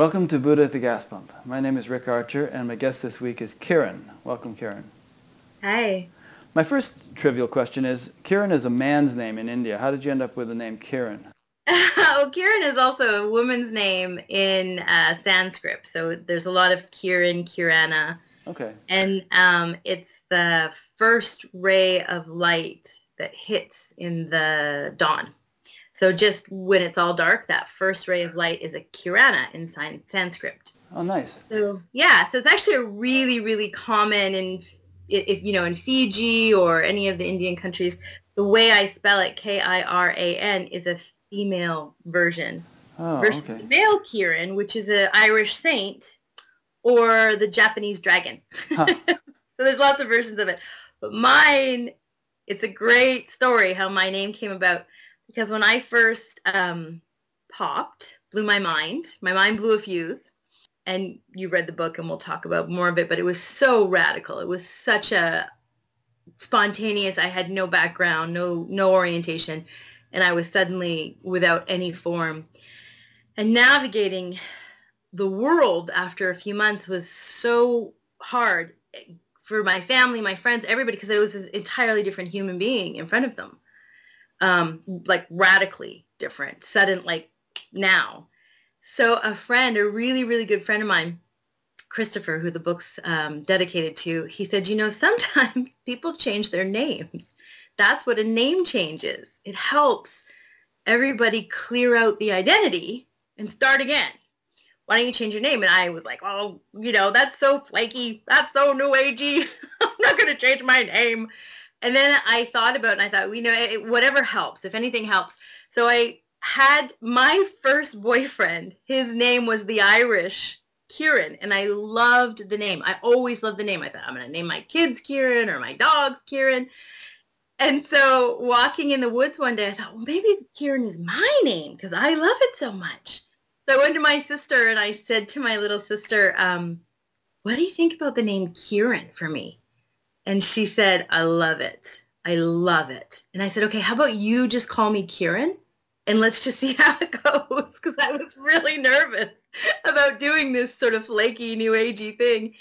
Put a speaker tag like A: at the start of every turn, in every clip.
A: Welcome to Buddha at the Gas Pump. My name is Rick Archer, and my guest this week is Kiran. Welcome, Kiran.
B: Hi.
A: My first trivial question is, Kiran is a man's name in India. How did you end up with the name Kiran?
B: oh, Kiran is also a woman's name in uh, Sanskrit. So there's a lot of Kiran, Kirana.
A: Okay.
B: And um, it's the first ray of light that hits in the dawn. So just when it's all dark, that first ray of light is a Kirana in Sanskrit.
A: Oh, nice.
B: So yeah, so it's actually a really, really common in, if you know, in Fiji or any of the Indian countries. The way I spell it, K-I-R-A-N, is a female version
A: oh,
B: versus
A: okay.
B: the male Kirin, which is an Irish saint, or the Japanese dragon. Huh. so there's lots of versions of it. But mine, it's a great story how my name came about because when I first um, popped, blew my mind. My mind blew a fuse. And you read the book and we'll talk about more of it, but it was so radical. It was such a spontaneous. I had no background, no no orientation and I was suddenly without any form. And navigating the world after a few months was so hard for my family, my friends, everybody, because I was an entirely different human being in front of them. Um, like radically different, sudden, like now. So a friend, a really, really good friend of mine, Christopher, who the book's um, dedicated to, he said, you know, sometimes people change their names that's what a name change is. It helps everybody clear out the identity and start again. Why don't you change your name? And I was like, oh, you know, that's so flaky. That's so new agey. I'm not going to change my name. And then I thought about it and I thought, you know, it, whatever helps, if anything helps. So I had my first boyfriend. His name was the Irish Kieran, and I loved the name. I always loved the name. I thought I'm going to name my kids Kieran or my dogs Kieran. And so walking in the woods one day, I thought, well, maybe Kieran is my name because I love it so much. So I went to my sister and I said to my little sister, um, what do you think about the name Kieran for me? And she said, I love it. I love it. And I said, okay, how about you just call me Kieran? And let's just see how it goes because I was really nervous about doing this sort of flaky new agey thing.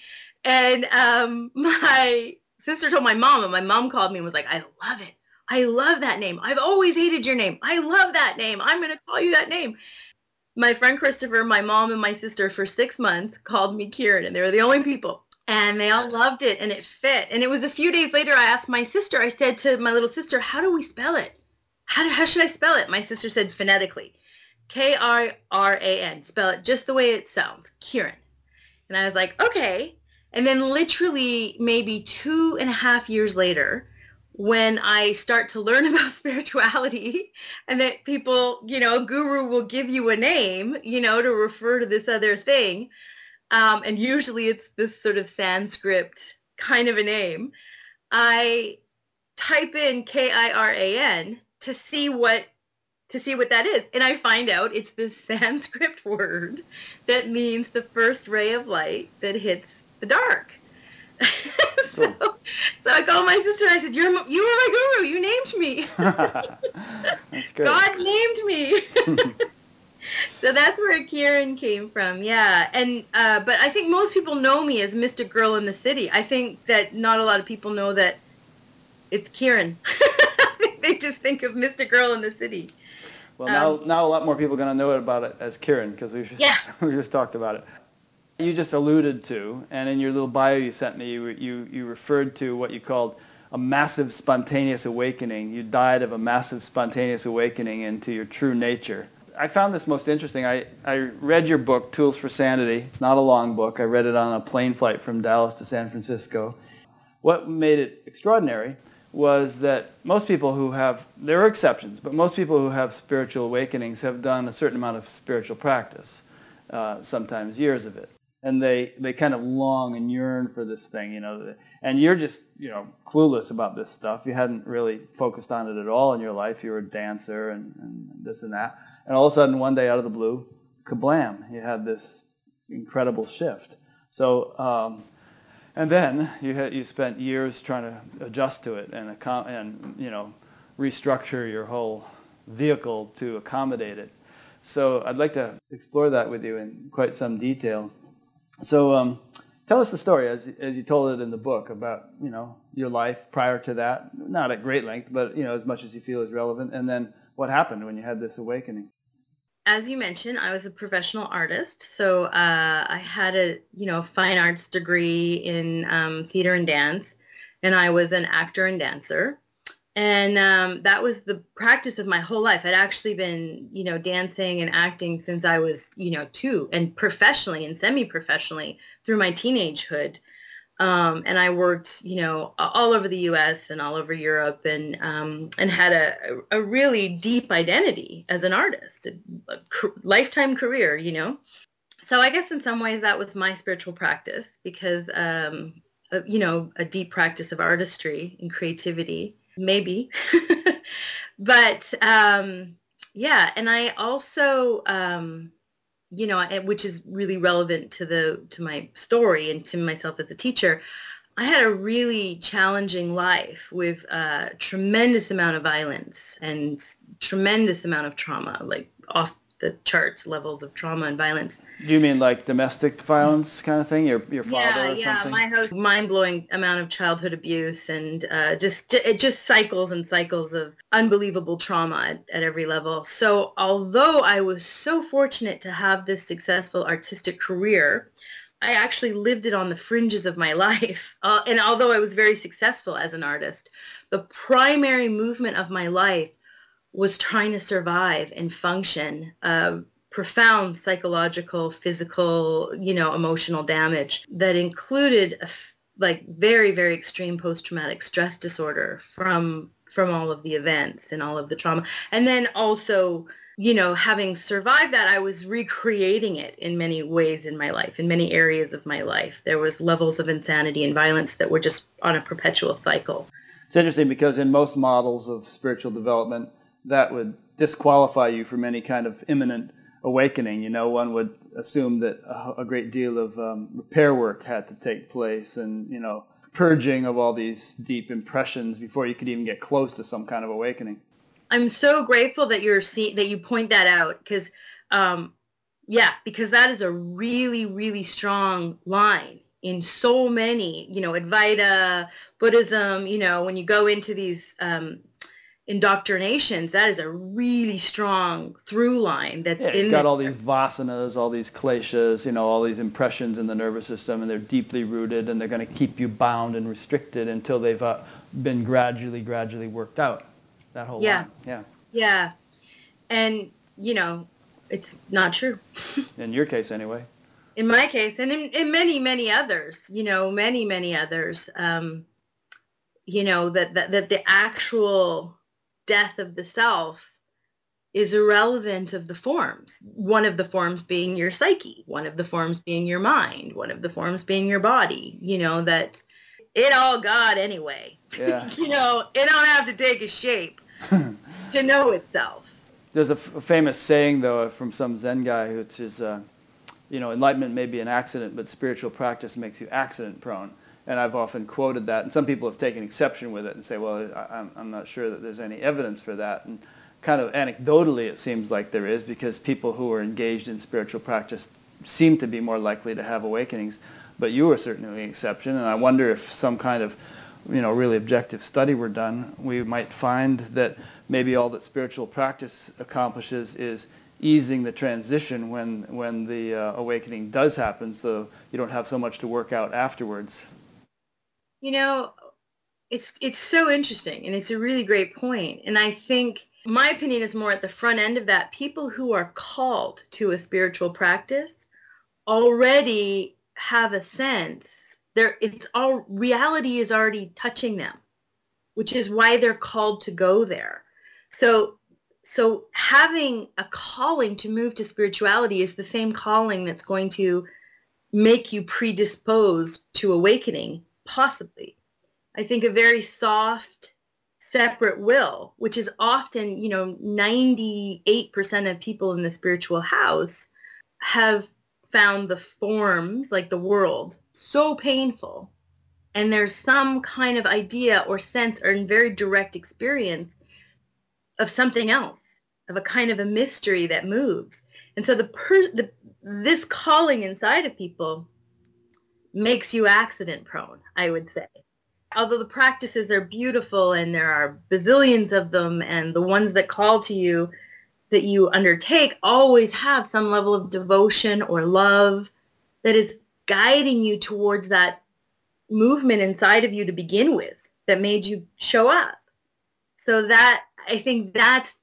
B: And um, my sister told my mom, and my mom called me and was like, I love it. I love that name. I've always hated your name. I love that name. I'm going to call you that name. My friend Christopher, my mom, and my sister for six months called me Kieran, and they were the only people. And they all loved it, and it fit. And it was a few days later, I asked my sister, I said to my little sister, how do we spell it? How, do, how should I spell it? My sister said phonetically, K-I-R-A-N. Spell it just the way it sounds, Kiran. And I was like, okay. And then literally maybe two and a half years later, when I start to learn about spirituality and that people, you know, a guru will give you a name, you know, to refer to this other thing. Um, and usually it's this sort of Sanskrit kind of a name. I type in K-I-R-A-N to see what to see what that is. And I find out it's this Sanskrit word that means the first ray of light that hits the dark. so, so I called my sister and I said, You're, you were my guru. You named me.
A: that's good.
B: God named me. So that's where Kiran came from. Yeah. And, uh, but I think most people know me as Mystic Girl in the City. I think that not a lot of people know that it's Kiran. they just think of Mystic Girl in the City.
A: Well, now, um, now a lot more people are going to know about it as Kiran because we just,
B: yeah.
A: we just talked about it. You just alluded to, and in your little bio you sent me, you, you, you referred to what you called a massive spontaneous awakening. You died of a massive spontaneous awakening into your true nature. I found this most interesting. I, I read your book, Tools for Sanity. It's not a long book. I read it on a plane flight from Dallas to San Francisco. What made it extraordinary was that most people who have, there are exceptions, but most people who have spiritual awakenings have done a certain amount of spiritual practice, uh, sometimes years of it and they they kind of long and yearn for this thing, you know. And you're just you know clueless about this stuff. You hadn't really focused on it at all in your life. You were a dancer and, and this and that, and all of a sudden one day out of the blue, kablam! You had this incredible shift. So. Um, and then you had, you spent years trying to adjust to it and and you know restructure your whole vehicle to accommodate it. So I'd like to explore that with you in quite some detail. So um, tell us the story as, as you told it in the book about you know your life prior to that, not at great length, but you know as much as you feel is relevant, and then what happened when you had this awakening.
B: As you mentioned, I was a professional artist, so uh, I had a you know fine arts degree in um, theater and dance, and I was an actor and dancer and um, that was the practice of my whole life. I'd actually been, you know, dancing and acting since I was, you know, two, and professionally and semi-professionally through my teenagehood. Um, and I worked, you know, all over the U.S. and all over Europe, and um, and had a, a really deep identity as an artist, a, a lifetime career, you know. So I guess in some ways that was my spiritual practice because, um, you know, a deep practice of artistry and creativity maybe. but um, yeah, and I also, um, you know, which is really relevant to the to my story and to myself as a teacher. I had a really challenging life with a tremendous amount of violence and tremendous amount of trauma, like off the charts levels of trauma and violence.
A: You mean like domestic violence kind of thing? Your your father
B: yeah, yeah,
A: something?
B: my house, mind-blowing amount of childhood abuse and uh, just it just cycles and cycles of unbelievable trauma at, at every level. So although I was so fortunate to have this successful artistic career, I actually lived it on the fringes of my life. Uh, and although I was very successful as an artist, the primary movement of my life was trying to survive and function. Uh, profound psychological, physical, you know, emotional damage that included a, like very, very extreme post-traumatic stress disorder from from all of the events and all of the trauma. And then also, you know, having survived that, I was recreating it in many ways in my life, in many areas of my life. There was levels of insanity and violence that were just on a perpetual cycle.
A: It's interesting because in most models of spiritual development, that would disqualify you from any kind of imminent awakening. You know, one would assume that a, a great deal of um, repair work had to take place and, you know, purging of all these deep impressions before you could even get close to some kind of awakening.
B: I'm so grateful that you're see- that you point that out because, um, yeah, because that is a really, really strong line in so many, you know, Advaita, Buddhism, you know, when you go into these um, indoctrinations, that is a really strong through line that's
A: yeah,
B: in
A: got all these vasanas, all these kleshas, you know, all these impressions in the nervous system, and they're deeply rooted, and they're going to keep you bound and restricted until they've uh, been gradually, gradually worked out. That whole
B: yeah.
A: line. Yeah.
B: Yeah. And, you know, it's not true.
A: in your case, anyway.
B: In my case, and in, in many, many others, you know, many, many others, um, you know, that, that, that the actual death of the self is irrelevant of the forms. One of the forms being your psyche, one of the forms being your mind, one of the forms being your body, you know, that it all God anyway.
A: Yeah.
B: you know, it don't have to take a shape to know itself.
A: There's a, f- a famous saying, though, from some Zen guy, which is, uh, you know, enlightenment may be an accident, but spiritual practice makes you accident prone and I've often quoted that, and some people have taken exception with it and say, well, I, I'm not sure that there's any evidence for that. And kind of anecdotally, it seems like there is, because people who are engaged in spiritual practice seem to be more likely to have awakenings. But you are certainly an exception, and I wonder if some kind of you know, really objective study were done, we might find that maybe all that spiritual practice accomplishes is easing the transition when, when the uh, awakening does happen so you don't have so much to work out afterwards.
B: You know, it's it's so interesting and it's a really great point. And I think my opinion is more at the front end of that. People who are called to a spiritual practice already have a sense there it's all reality is already touching them, which is why they're called to go there. So so having a calling to move to spirituality is the same calling that's going to make you predisposed to awakening possibly. I think a very soft, separate will, which is often, you know, 98% of people in the spiritual house have found the forms, like the world, so painful. And there's some kind of idea or sense or very direct experience of something else, of a kind of a mystery that moves. And so the, per- the this calling inside of people makes you accident prone, I would say. Although the practices are beautiful and there are bazillions of them and the ones that call to you that you undertake always have some level of devotion or love that is guiding you towards that movement inside of you to begin with that made you show up. So that I think that's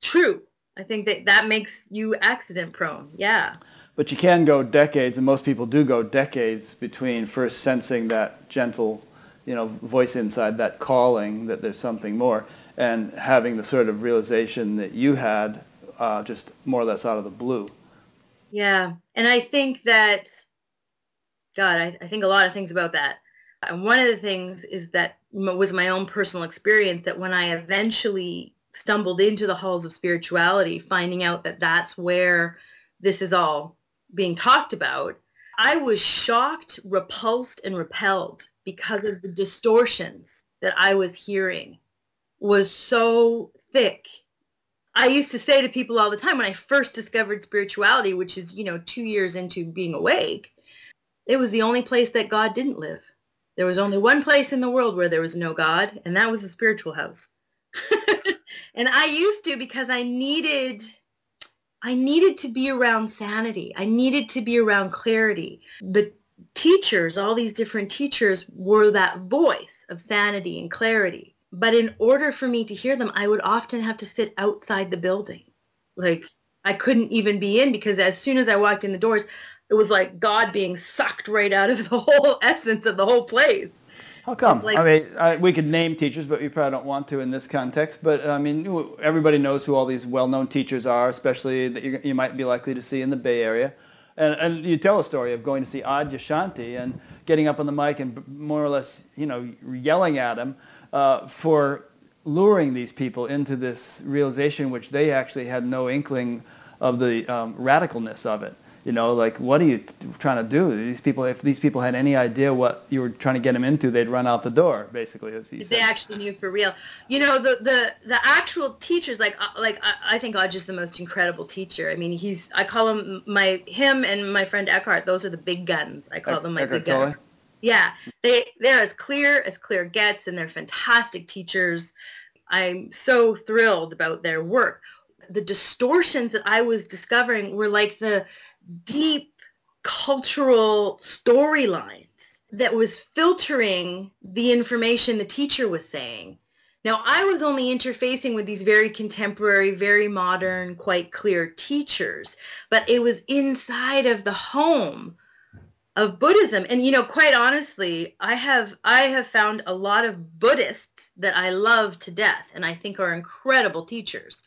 B: true. I think that that makes you accident prone. Yeah.
A: But you can go decades, and most people do go decades between first sensing that gentle, you know, voice inside, that calling that there's something more, and having the sort of realization that you had uh, just more or less out of the blue.
B: Yeah. And I think that, God, I, I think a lot of things about that. And one of the things is that was my own personal experience that when I eventually stumbled into the halls of spirituality, finding out that that's where this is all being talked about, I was shocked, repulsed, and repelled because of the distortions that I was hearing was so thick. I used to say to people all the time when I first discovered spirituality, which is, you know, two years into being awake, it was the only place that God didn't live. There was only one place in the world where there was no God, and that was a spiritual house. and I used to because I needed I needed to be around sanity. I needed to be around clarity. The teachers, all these different teachers were that voice of sanity and clarity. But in order for me to hear them, I would often have to sit outside the building. Like I couldn't even be in because as soon as I walked in the doors, it was like God being sucked right out of the whole essence of the whole place.
A: How come? Like, I mean, I, we could name teachers, but we probably don't want to in this context. But I mean, everybody knows who all these well-known teachers are, especially that you, you might be likely to see in the Bay Area. And, and, you tell a story of going to see Adyashanti and getting up on the mic and more or less, you know, yelling at him uh, for luring these people into this realization, which they actually had no inkling of the um, radicalness of it. You know, like what are you trying to do? These people, if these people had any idea what you were trying to get them into, they'd run out the door. Basically, as
B: they said. actually knew for real. You know, the the the actual teachers, like uh, like I, I think Odge is the most incredible teacher. I mean, he's I call him my him and my friend Eckhart. Those are the big guns. I call them my Eckhart big guns. Yeah, they they're as clear as clear gets, and they're fantastic teachers. I'm so thrilled about their work. The distortions that I was discovering were like the deep cultural storylines that was filtering the information the teacher was saying. Now, I was only interfacing with these very contemporary, very modern, quite clear teachers, but it was inside of the home of Buddhism. And, you know, quite honestly, I have, I have found a lot of Buddhists that I love to death and I think are incredible teachers.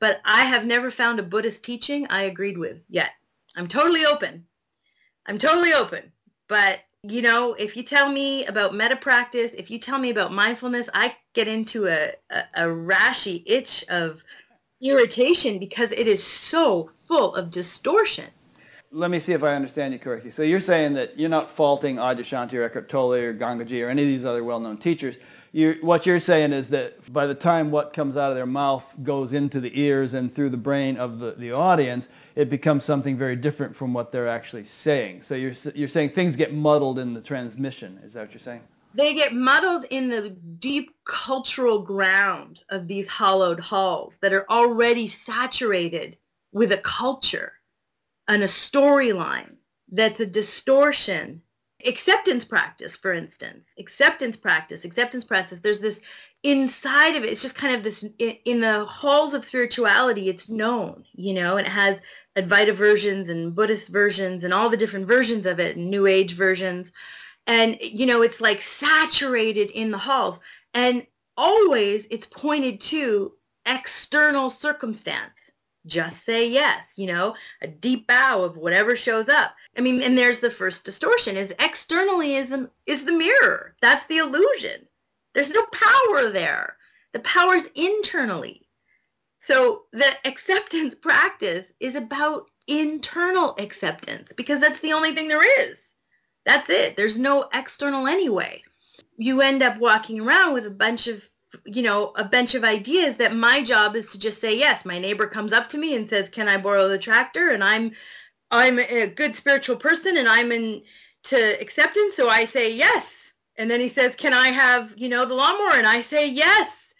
B: But I have never found a Buddhist teaching I agreed with yet. I'm totally open. I'm totally open. But, you know, if you tell me about metta practice, if you tell me about mindfulness, I get into a, a, a rashy itch of irritation because it is so full of distortion.
A: Let me see if I understand you correctly. So you're saying that you're not faulting Adyashanti or Eckhart Tolle or Gangaji or any of these other well-known teachers you're, what you're saying is that by the time what comes out of their mouth goes into the ears and through the brain of the, the audience, it becomes something very different from what they're actually saying. So you're, you're saying things get muddled in the transmission. Is that what you're saying?
B: They get muddled in the deep cultural ground of these hollowed halls that are already saturated with a culture and a storyline that's a distortion acceptance practice, for instance, acceptance practice, acceptance practice, there's this inside of it, it's just kind of this, in the halls of spirituality, it's known, you know, and it has Advaita versions and Buddhist versions and all the different versions of it, and New Age versions. And, you know, it's like saturated in the halls. And always it's pointed to external circumstance just say yes, you know, a deep bow of whatever shows up. I mean, and there's the first distortion is externalism is the mirror. That's the illusion. There's no power there. The power's internally. So the acceptance practice is about internal acceptance because that's the only thing there is. That's it. There's no external anyway. You end up walking around with a bunch of you know, a bunch of ideas that my job is to just say yes. My neighbor comes up to me and says, "Can I borrow the tractor?" And I'm I'm a good spiritual person and I'm in to acceptance, so I say yes. And then he says, "Can I have, you know, the lawnmower?" And I say yes.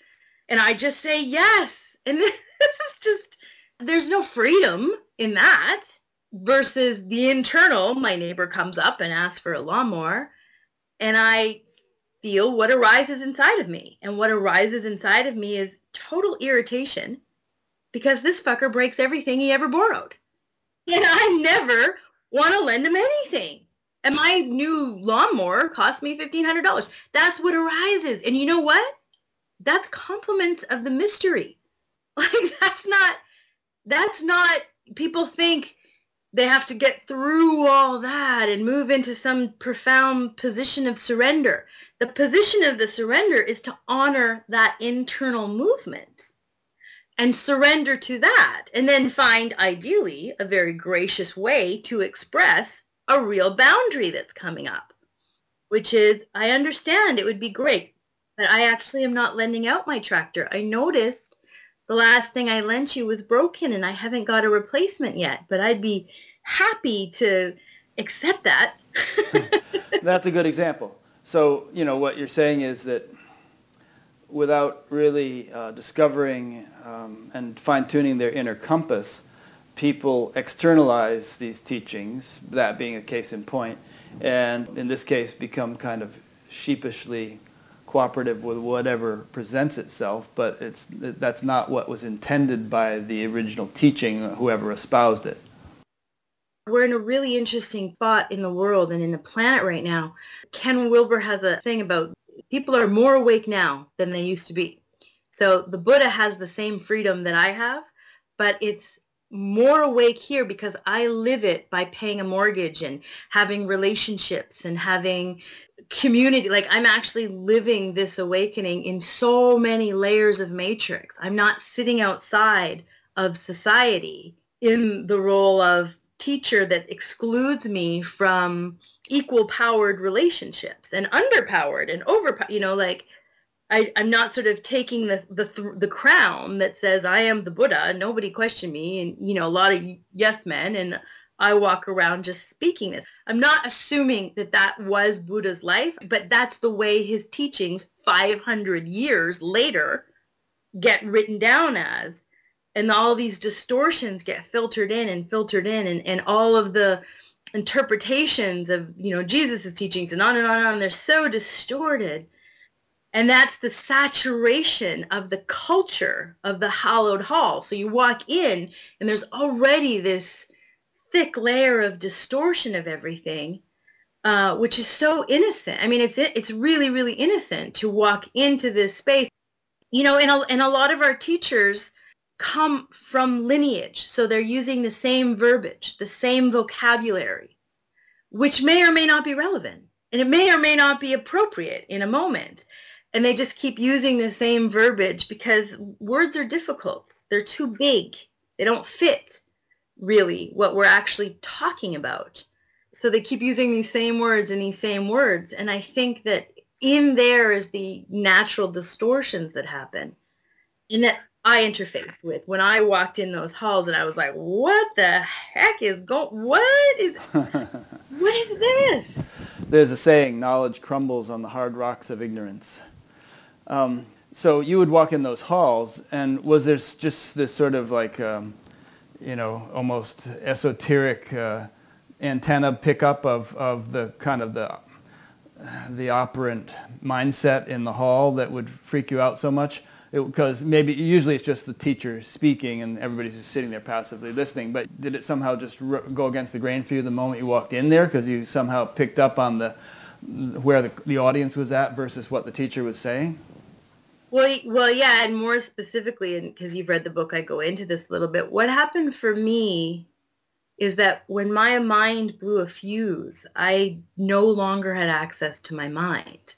B: And I just say yes. And this is just there's no freedom in that versus the internal. My neighbor comes up and asks for a lawnmower and I feel what arises inside of me. And what arises inside of me is total irritation because this fucker breaks everything he ever borrowed. And I never want to lend him anything. And my new lawnmower cost me $1,500. That's what arises. And you know what? That's compliments of the mystery. Like that's not, that's not, people think they have to get through all that and move into some profound position of surrender. The position of the surrender is to honor that internal movement and surrender to that and then find ideally a very gracious way to express a real boundary that's coming up, which is I understand it would be great, but I actually am not lending out my tractor. I noticed the last thing I lent you was broken and I haven't got a replacement yet, but I'd be happy to accept that.
A: That's a good example. So, you know, what you're saying is that without really uh, discovering um, and fine-tuning their inner compass, people externalize these teachings, that being a case in point, and in this case become kind of sheepishly cooperative with whatever presents itself, but it's, that's not what was intended by the original teaching, whoever espoused it.
B: We're in a really interesting spot in the world and in the planet right now. Ken Wilber has a thing about people are more awake now than they used to be. So the Buddha has the same freedom that I have, but it's more awake here because I live it by paying a mortgage and having relationships and having community. Like I'm actually living this awakening in so many layers of matrix. I'm not sitting outside of society in the role of teacher that excludes me from equal powered relationships and underpowered and overpowered, you know, like I, am not sort of taking the, the the crown that says I am the Buddha. Nobody question me, and you know a lot of yes men, and I walk around just speaking this. I'm not assuming that that was Buddha's life, but that's the way his teachings 500 years later get written down as, and all these distortions get filtered in and filtered in, and and all of the interpretations of you know Jesus's teachings and on and on and on. They're so distorted and that's the saturation of the culture of the hallowed hall. So you walk in and there's already this thick layer of distortion of everything, uh, which is so innocent. I mean, it's it's really, really innocent to walk into this space. You know, and a, and a lot of our teachers come from lineage. So they're using the same verbiage, the same vocabulary, which may or may not be relevant. And it may or may not be appropriate in a moment and they just keep using the same verbiage because words are difficult. They're too big. They don't fit really what we're actually talking about. So they keep using these same words and these same words. And I think that in there is the natural distortions that happen and that I interfaced with when I walked in those halls and I was like, what the heck is going, what is, what is this?
A: There's a saying, knowledge crumbles on the hard rocks of ignorance. Um, so you would walk in those halls, and was there just this sort of like, um, you know, almost esoteric uh, antenna pickup of, of the kind of the the operant mindset in the hall that would freak you out so much? Because maybe usually it's just the teacher speaking and everybody's just sitting there passively listening. But did it somehow just go against the grain for you the moment you walked in there because you somehow picked up on the where the, the audience was at versus what the teacher was saying?
B: Well, well, yeah, and more specifically, and because you've read the book, I go into this a little bit. What happened for me is that when my mind blew a fuse, I no longer had access to my mind.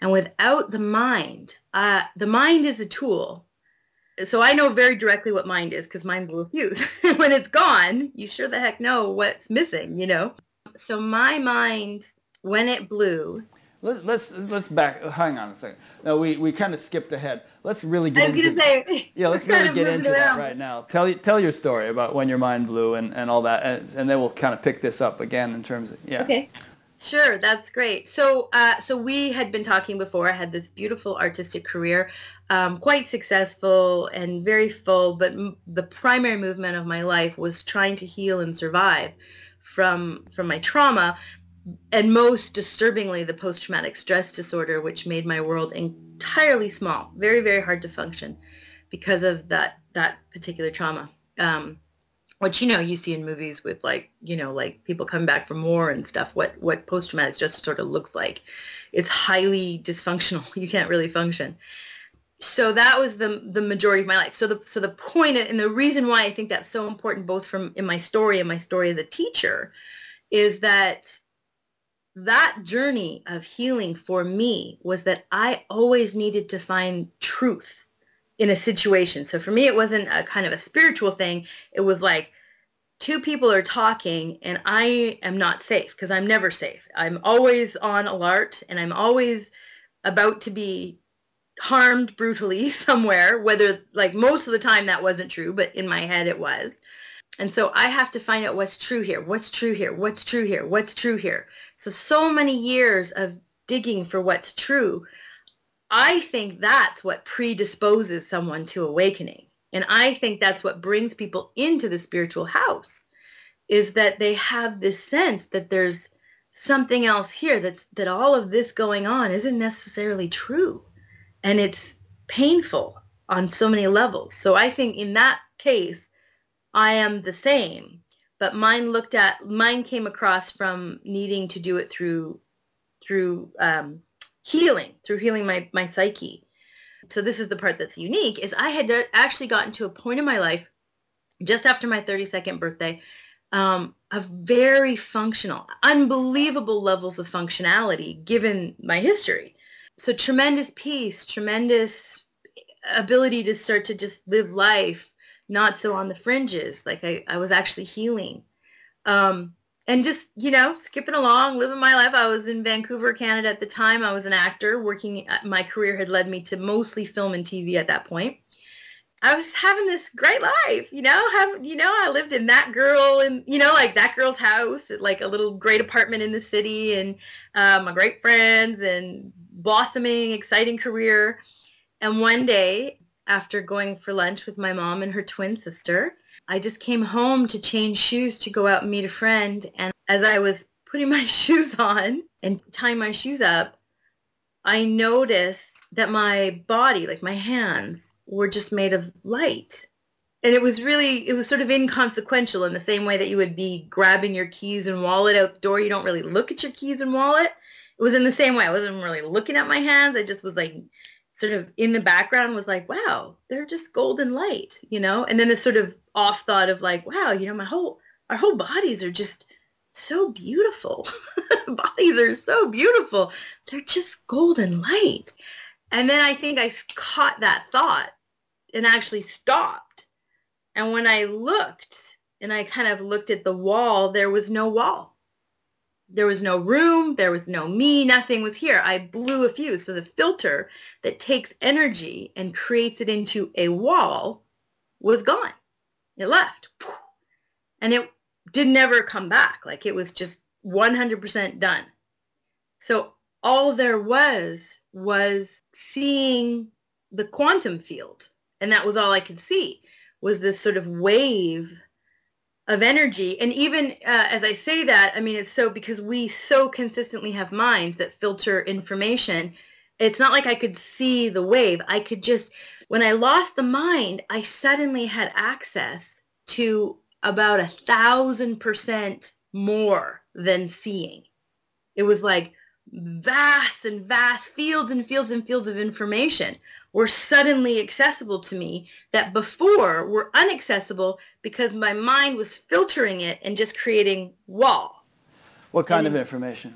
B: And without the mind, uh, the mind is a tool. So I know very directly what mind is because mine blew a fuse. when it's gone, you sure the heck know what's missing, you know? So my mind, when it blew,
A: Let, let's let's back. Hang on a second. No, we, we kind of skipped ahead. Let's really get
B: I was
A: into
B: say.
A: yeah. Let's really get into that right now. Tell tell your story about when your mind blew and, and all that, and, and then we'll kind of pick this up again in terms of yeah.
B: Okay. Sure, that's great. So, uh, so we had been talking before. I had this beautiful artistic career, um, quite successful and very full. But m- the primary movement of my life was trying to heal and survive from from my trauma, and most disturbingly, the post-traumatic stress disorder, which made my world entirely small, very very hard to function, because of that that particular trauma. Um, which you know you see in movies with like you know like people coming back from war and stuff what what post-traumatic stress disorder looks like. It's highly dysfunctional. You can't really function. So that was the the majority of my life. So the so the point and the reason why i think that's so important both from in my story and my story as a teacher is that that journey of healing for me was that i always needed to find truth in a situation. So for me, it wasn't a kind of a spiritual thing. It was like two people are talking and I am not safe because I'm never safe. I'm always on alert and I'm always about to be harmed brutally somewhere, whether like most of the time that wasn't true, but in my head it was. And so I have to find out what's true here. What's true here? What's true here? What's true here? So, so many years of digging for what's true I think that's what predisposes someone to awakening. And I think that's what brings people into the spiritual house is that they have this sense that there's something else here that's that all of this going on isn't necessarily true. And it's painful on so many levels. So I think in that case, I am the same. But mine looked at mine came across from needing to do it through through um, healing through healing my, my psyche. So this is the part that's unique is I had actually gotten to a point in my life just after my 32nd birthday um, of very functional, unbelievable levels of functionality given my history. So tremendous peace, tremendous ability to start to just live life, not so on the fringes. Like I, I was actually healing. Um, and just you know skipping along living my life i was in vancouver canada at the time i was an actor working my career had led me to mostly film and tv at that point i was having this great life you know have you know i lived in that girl and you know like that girl's house like a little great apartment in the city and uh, my great friends and blossoming exciting career and one day after going for lunch with my mom and her twin sister I just came home to change shoes to go out and meet a friend. And as I was putting my shoes on and tying my shoes up, I noticed that my body, like my hands, were just made of light. And it was really, it was sort of inconsequential in the same way that you would be grabbing your keys and wallet out the door. You don't really look at your keys and wallet. It was in the same way. I wasn't really looking at my hands. I just was like sort of in the background was like, wow, they're just golden light, you know? And then this sort of off thought of like, wow, you know, my whole, our whole bodies are just so beautiful. bodies are so beautiful. They're just golden light. And then I think I caught that thought and actually stopped. And when I looked and I kind of looked at the wall, there was no wall there was no room, there was no me, nothing was here. I blew a fuse. So the filter that takes energy and creates it into a wall was gone. It left. And it did never come back. Like it was just 100% done. So all there was was seeing the quantum field. And that was all I could see was this sort of wave of energy. And even uh, as I say that, I mean, it's so because we so consistently have minds that filter information. It's not like I could see the wave. I could just, when I lost the mind, I suddenly had access to about a thousand percent more than seeing. It was like vast and vast fields and fields and fields of information were suddenly accessible to me that before were inaccessible because my mind was filtering it and just creating wall.
A: What kind and, of information?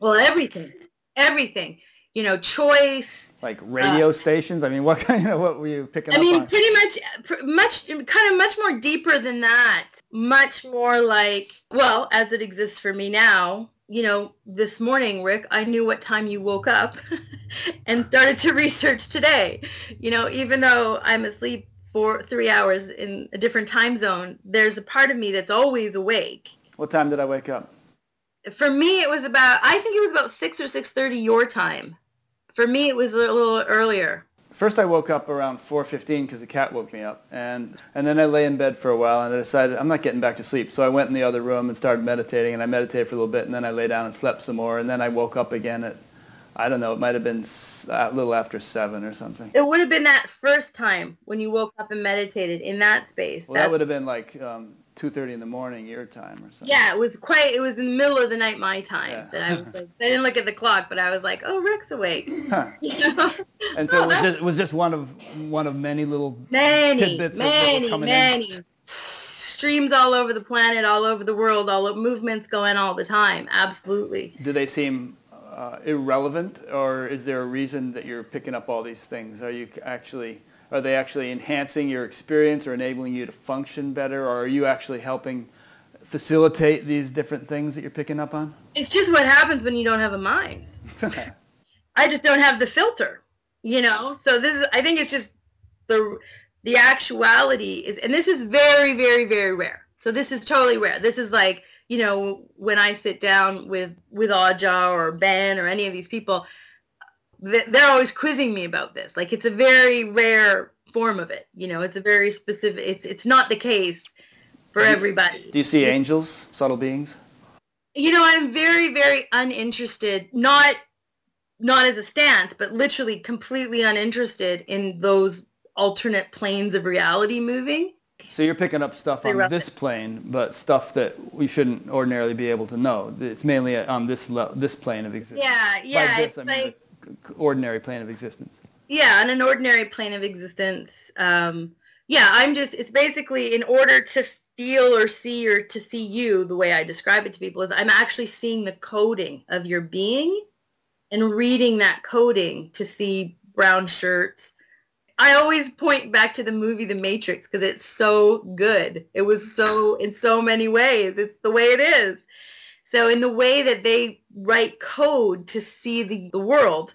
B: Well, everything, everything. You know, choice.
A: Like radio uh, stations. I mean, what kind of what were you picking
B: I mean,
A: on?
B: pretty much, much, kind of much more deeper than that. Much more like, well, as it exists for me now, you know, this morning, Rick, I knew what time you woke up and started to research today. You know, even though I'm asleep for three hours in a different time zone, there's a part of me that's always awake.
A: What time did I wake up?
B: For me, it was about, I think it was about 6 or 6.30 your time. For me, it was a little earlier.
A: First, I woke up around 4:15 because the cat woke me up, and and then I lay in bed for a while, and I decided I'm not getting back to sleep. So I went in the other room and started meditating, and I meditated for a little bit, and then I lay down and slept some more, and then I woke up again at, I don't know, it might have been a little after seven or something.
B: It would have been that first time when you woke up and meditated in that space.
A: Well, that would have been like um, two thirty in the morning your time or something.
B: Yeah, it was quite. It was in the middle of the night my time yeah. that I was like. I didn't look at the clock, but I was like, "Oh, Rick's awake." Huh.
A: You know? And so it was just it was just one of one of many little
B: many
A: tidbits
B: many many in. streams all over the planet, all over the world, all of movements going all the time. Absolutely.
A: Do they seem uh, irrelevant, or is there a reason that you're picking up all these things? Are you actually are they actually enhancing your experience or enabling you to function better, or are you actually helping facilitate these different things that you're picking up on?
B: It's just what happens when you don't have a mind. I just don't have the filter, you know. So this is, I think it's just the the actuality is, and this is very, very, very rare. So this is totally rare. This is like, you know, when I sit down with with Adya or Ben or any of these people, they're always quizzing me about this. Like it's a very rare form of it. You know, it's a very specific. It's it's not the case for everybody.
A: Do you see angels, subtle beings?
B: You know, I'm very very uninterested. Not not as a stance, but literally completely uninterested in those alternate planes of reality moving.
A: So you're picking up stuff on this plane, but stuff that we shouldn't ordinarily be able to know. It's mainly on this this plane of existence.
B: Yeah, yeah. This, it's I mean, like,
A: ordinary plane of existence.
B: Yeah, on an ordinary plane of existence. Um, yeah, I'm just, it's basically in order to feel or see or to see you, the way I describe it to people is I'm actually seeing the coding of your being and reading that coding to see brown shirts. I always point back to the movie The Matrix because it's so good. It was so, in so many ways, it's the way it is. So in the way that they write code to see the, the world,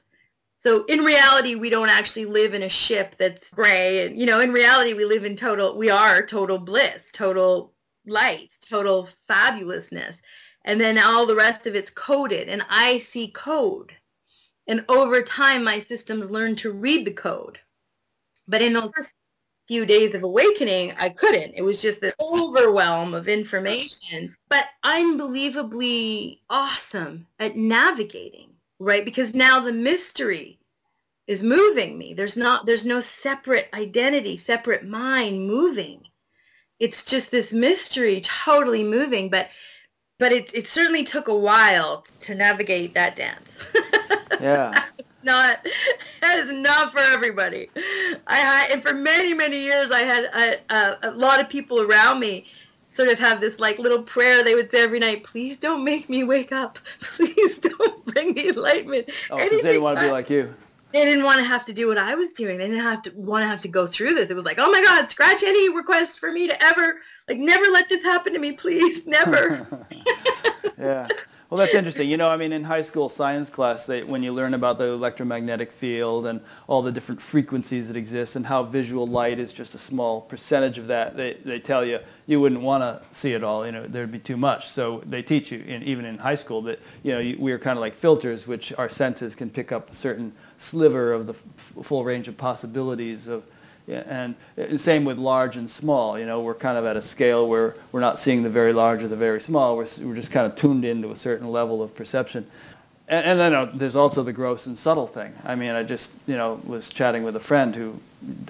B: so in reality, we don't actually live in a ship that's gray. And, you know, in reality, we live in total, we are total bliss, total light, total fabulousness. And then all the rest of it's coded and I see code. And over time, my systems learn to read the code. But in the first few days of awakening, I couldn't. It was just this overwhelm of information, but unbelievably awesome at navigating, right? Because now the mystery is moving me. There's not, there's no separate identity, separate mind moving. It's just this mystery totally moving, but, but it, it certainly took a while to navigate that dance.
A: Yeah.
B: Not that is not for everybody. I had, and for many many years I had a, a, uh, a, lot of people around me sort of have this like little prayer they would say every night. Please don't make me wake up. Please don't bring me enlightenment.
A: Oh, because they didn't want to be like you.
B: They didn't want to have to do what I was doing. They didn't have to want to have to go through this. It was like, oh my God, scratch any request for me to ever like never let this happen to me, please, never.
A: yeah. Well, that's interesting. You know, I mean, in high school science class, they, when you learn about the electromagnetic field and all the different frequencies that exist and how visual light is just a small percentage of that, they, they tell you you wouldn't want to see it all. You know, there'd be too much. So they teach you, in, even in high school, that you know you, we're kind of like filters, which our senses can pick up a certain sliver of the full range of possibilities of and same with large and small. You know, we're kind of at a scale where we're not seeing the very large or the very small. We're, we're just kind of tuned into a certain level of perception. And, and then uh, there's also the gross and subtle thing. I mean, I just, you know, was chatting with a friend who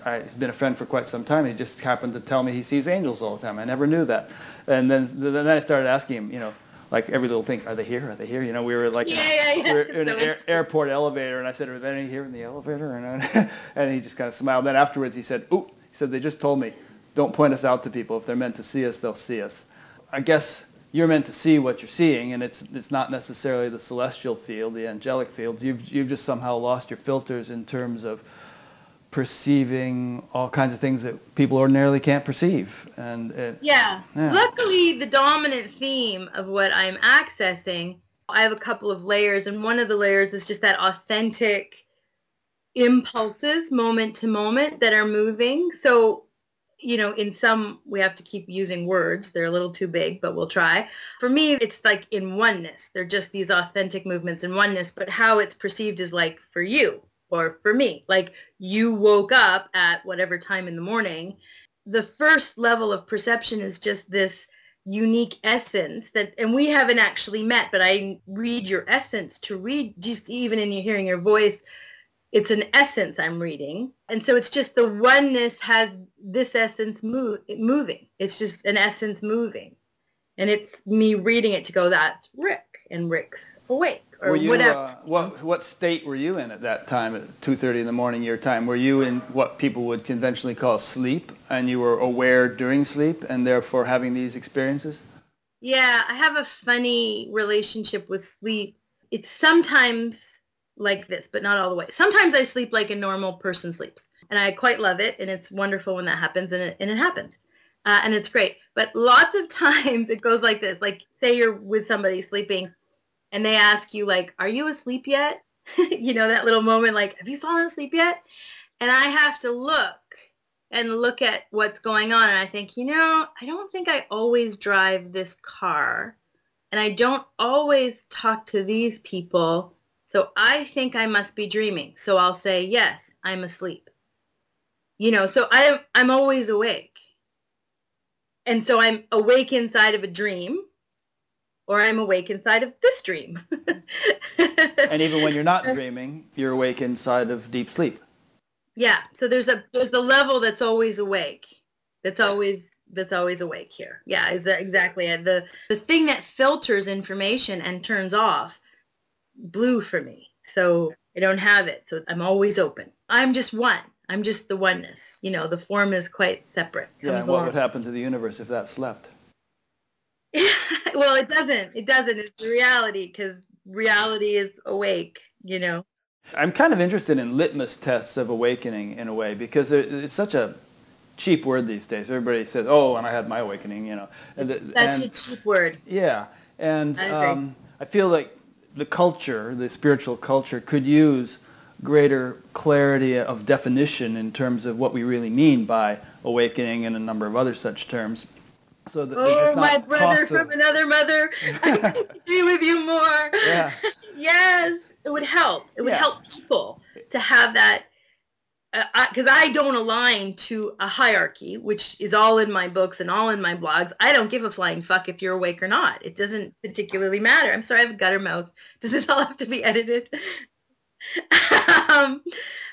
A: I, has been a friend for quite some time. He just happened to tell me he sees angels all the time. I never knew that. And then, then I started asking him, you know, like every little thing. Are they here? Are they here? You know, we were like
B: yeah, yeah, yeah.
A: we were in so an air, airport elevator, and I said, "Are they here in the elevator?" And, uh, and he just kind of smiled. Then afterwards, he said, "Ooh," he said, "They just told me, don't point us out to people. If they're meant to see us, they'll see us." I guess you're meant to see what you're seeing, and it's it's not necessarily the celestial field, the angelic fields. You've you've just somehow lost your filters in terms of perceiving all kinds of things that people ordinarily can't perceive. And it,
B: yeah. yeah. luckily, the dominant theme of what I'm accessing I have a couple of layers, and one of the layers is just that authentic impulses moment to moment that are moving. So, you know, in some, we have to keep using words. They're a little too big, but we'll try. For me, it's like in oneness. They're just these authentic movements in oneness, but how it's perceived is like for you or for me. Like you woke up at whatever time in the morning. The first level of perception is just this unique essence that and we haven't actually met but i read your essence to read just even in you hearing your voice it's an essence i'm reading and so it's just the oneness has this essence move, moving it's just an essence moving and it's me reading it to go that's rick and rick's awake or
A: you,
B: whatever.
A: uh, what, what state were you in at that time at 2.30 in the morning your time? Were you in what people would conventionally call sleep and you were aware during sleep and therefore having these experiences?
B: Yeah i have a funny relationship with sleep. It's sometimes like this but not all the way. Sometimes i sleep like a normal person sleeps and i quite love it and it's wonderful when that happens and it, and it happens. Uh, and it's great. But lots of times it goes like this like say you're with somebody sleeping and they ask you like, are you asleep yet? you know, that little moment like, have you fallen asleep yet? And I have to look and look at what's going on. And I think, you know, I don't think I always drive this car. And I don't always talk to these people. So I think I must be dreaming. So I'll say, yes, I'm asleep. You know, so I'm, I'm always awake. And so I'm awake inside of a dream or I'm awake inside of this dream.
A: and even when you're not dreaming, you're awake inside of deep sleep.
B: Yeah. So there's a there's the level that's always awake. That's always that's always awake here. Yeah, is that exactly it. The the thing that filters information and turns off blue for me. So I don't have it. So I'm always open. I'm just one. I'm just the oneness. You know, the form is quite separate.
A: Yeah, and what along. would happen to the universe if that slept?
B: well, it doesn't. It doesn't. It's the reality because reality is awake, you know.
A: I'm kind of interested in litmus tests of awakening in a way because it's such a cheap word these days. Everybody says, "Oh, and I had my awakening," you know.
B: That's a cheap word.
A: Yeah, and I, um, I feel like the culture, the spiritual culture, could use greater clarity of definition in terms of what we really mean by awakening and a number of other such terms.
B: So that oh, my brother from another mother, I can be with you more. Yeah. yes, it would help. It would yeah. help people to have that because uh, I, I, don't align to a hierarchy, which is all in my books and all in my blogs. I don't give a flying fuck if you're awake or not. It doesn't particularly matter. I'm sorry, I have a gutter mouth. Does this all have to be edited? um,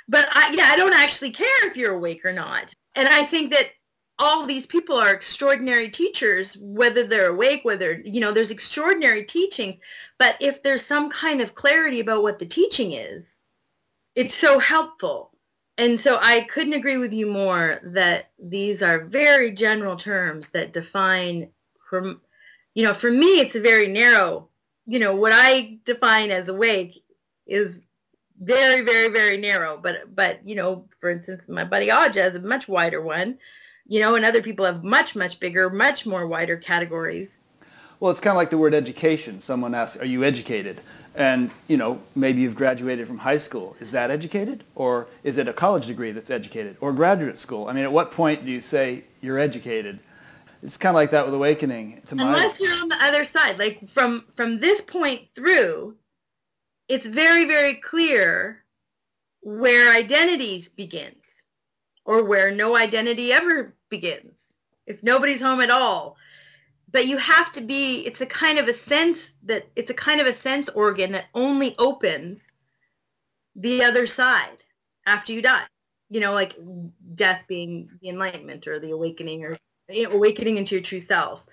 B: but I, yeah, I don't actually care if you're awake or not. And I think that all these people are extraordinary teachers, whether they're awake, whether, you know, there's extraordinary teachings. But if there's some kind of clarity about what the teaching is, it's so helpful. And so I couldn't agree with you more that these are very general terms that define, from, you know, for me, it's a very narrow, you know, what I define as awake is very, very, very narrow. But, but, you know, for instance, my buddy Adya has a much wider one you know, and other people have much, much bigger, much more wider categories.
A: Well, it's kind of like the word education. Someone asks, are you educated? And, you know, maybe you've graduated from high school. Is that educated? Or is it a college degree that's educated? Or graduate school? I mean, at what point do you say you're educated? It's kind of like that with awakening.
B: Unless you're on the other side. Like from, from this point through, it's very, very clear where identities begins or where no identity ever begins, if nobody's home at all. But you have to be, it's a kind of a sense that, it's a kind of a sense organ that only opens the other side after you die. You know, like death being the enlightenment or the awakening or awakening into your true self.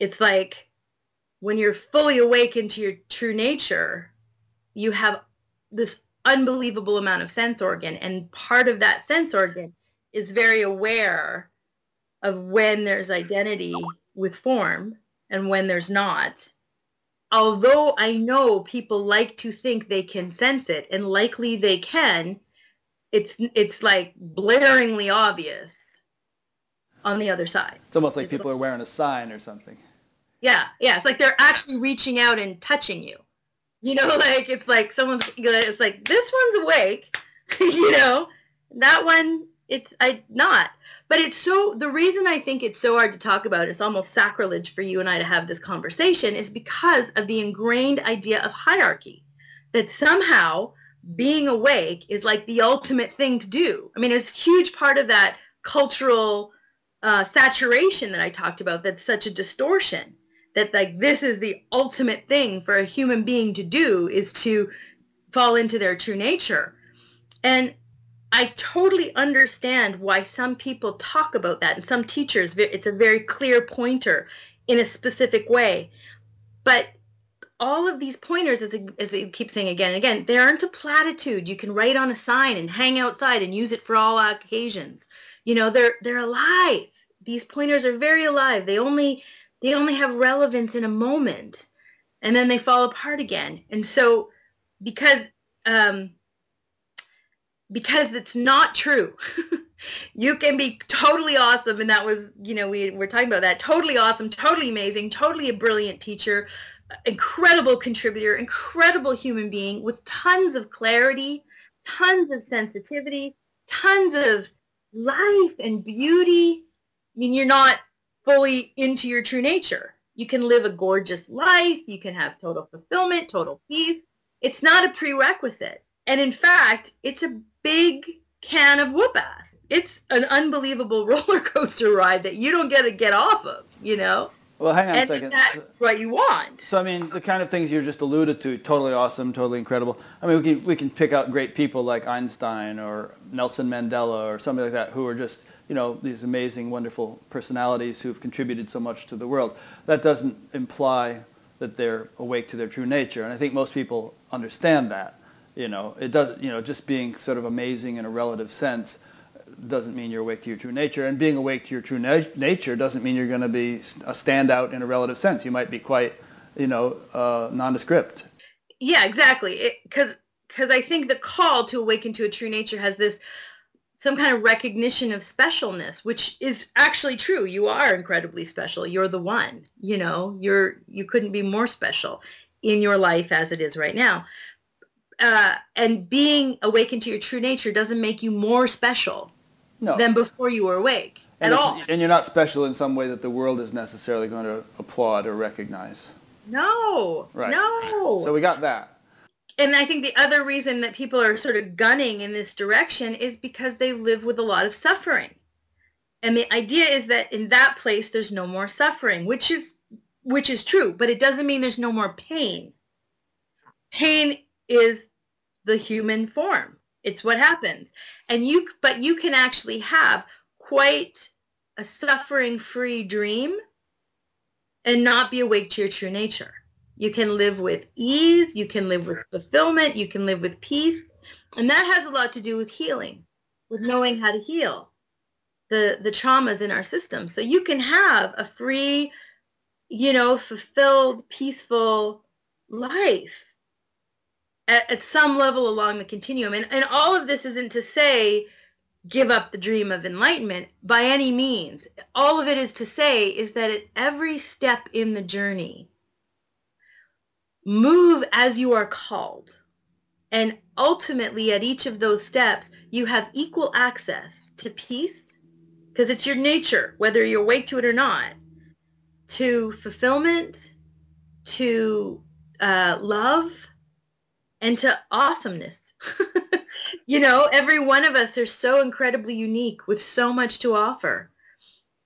B: It's like when you're fully awake into your true nature, you have this unbelievable amount of sense organ. And part of that sense organ is very aware of when there's identity with form and when there's not. Although I know people like to think they can sense it, and likely they can, it's it's like blaringly obvious on the other side.
A: It's almost like it's people like, are wearing a sign or something.
B: Yeah, yeah. It's like they're actually reaching out and touching you. You know, like it's like someone's it's like this one's awake, you know, that one it's I not. But it's so the reason I think it's so hard to talk about, it's almost sacrilege for you and I to have this conversation is because of the ingrained idea of hierarchy. That somehow being awake is like the ultimate thing to do. I mean, it's a huge part of that cultural uh, saturation that I talked about. That's such a distortion that like this is the ultimate thing for a human being to do is to fall into their true nature. And I totally understand why some people talk about that and some teachers, it's a very clear pointer in a specific way. But all of these pointers, as, we keep saying again and again, they aren't a platitude. You can write on a sign and hang outside and use it for all occasions. You know, they're they're alive. These pointers are very alive. They only they only have relevance in a moment, and then they fall apart again. And so, because um, because it's not true. you can be totally awesome and that was you know we were talking about that totally awesome totally amazing totally a brilliant teacher incredible contributor, incredible human being with tons of clarity, tons of sensitivity, tons of life and beauty. I mean, you're not fully into your true nature. You can live a gorgeous life. You can have total fulfillment, total peace. It's not a prerequisite. And in fact, it's a big can of whoop ass. It's an unbelievable roller coaster ride that you don't get to get off of, you know?
A: Well, hang on
B: and
A: a second.
B: That's what you want.
A: So, I mean, the kind of things you just alluded to, totally awesome, totally incredible. I mean, we can, we can pick out great people like Einstein or Nelson Mandela or somebody like that who are just, you know, these amazing, wonderful personalities who've contributed so much to the world. That doesn't imply that they're awake to their true nature. And I think most people understand that. You know, it does, you know, just being sort of amazing in a relative sense doesn't mean you're awake to your true nature. And being awake to your true na- nature doesn't mean you're going to be a standout in a relative sense. You might be quite, you know, uh, nondescript.
B: Yeah, exactly. Because because I think the call to awaken to a true nature has this some kind of recognition of specialness, which is actually true. You are incredibly special. You're the one. You know, you're you couldn't be more special in your life as it is right now. Uh, and being awakened to your true nature doesn't make you more special no. than before you were awake
A: and
B: at all.
A: And you're not special in some way that the world is necessarily going to applaud or recognize.
B: No.
A: Right.
B: No.
A: So we got that.
B: And I think the other reason that people are sort of gunning in this direction is because they live with a lot of suffering. And the idea is that in that place there's no more suffering, which is which is true, but it doesn't mean there's no more pain. Pain is the human form. It's what happens. And you, but you can actually have quite a suffering-free dream and not be awake to your true nature. You can live with ease. You can live with fulfillment. You can live with peace. And that has a lot to do with healing, with knowing how to heal the, the traumas in our system. So you can have a free, you know, fulfilled, peaceful life at, at some level along the continuum. And, and all of this isn't to say give up the dream of enlightenment by any means. All of it is to say is that at every step in the journey, move as you are called. And ultimately at each of those steps, you have equal access to peace, because it's your nature, whether you're awake to it or not, to fulfillment, to uh, love, and to awesomeness. you know, every one of us are so incredibly unique with so much to offer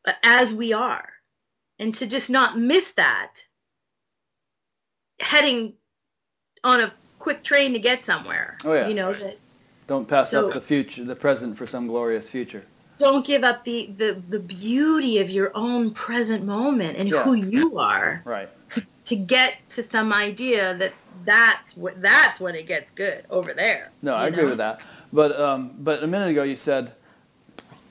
B: uh, as we are. And to just not miss that heading on a quick train to get somewhere.
A: Oh yeah.
B: You know that
A: don't pass so, up the future, the present for some glorious future.
B: Don't give up the, the, the beauty of your own present moment and yeah. who you are.
A: Right.
B: To, to get to some idea that that's what that's when it gets good over there.
A: No, I agree with that. But um, but a minute ago you said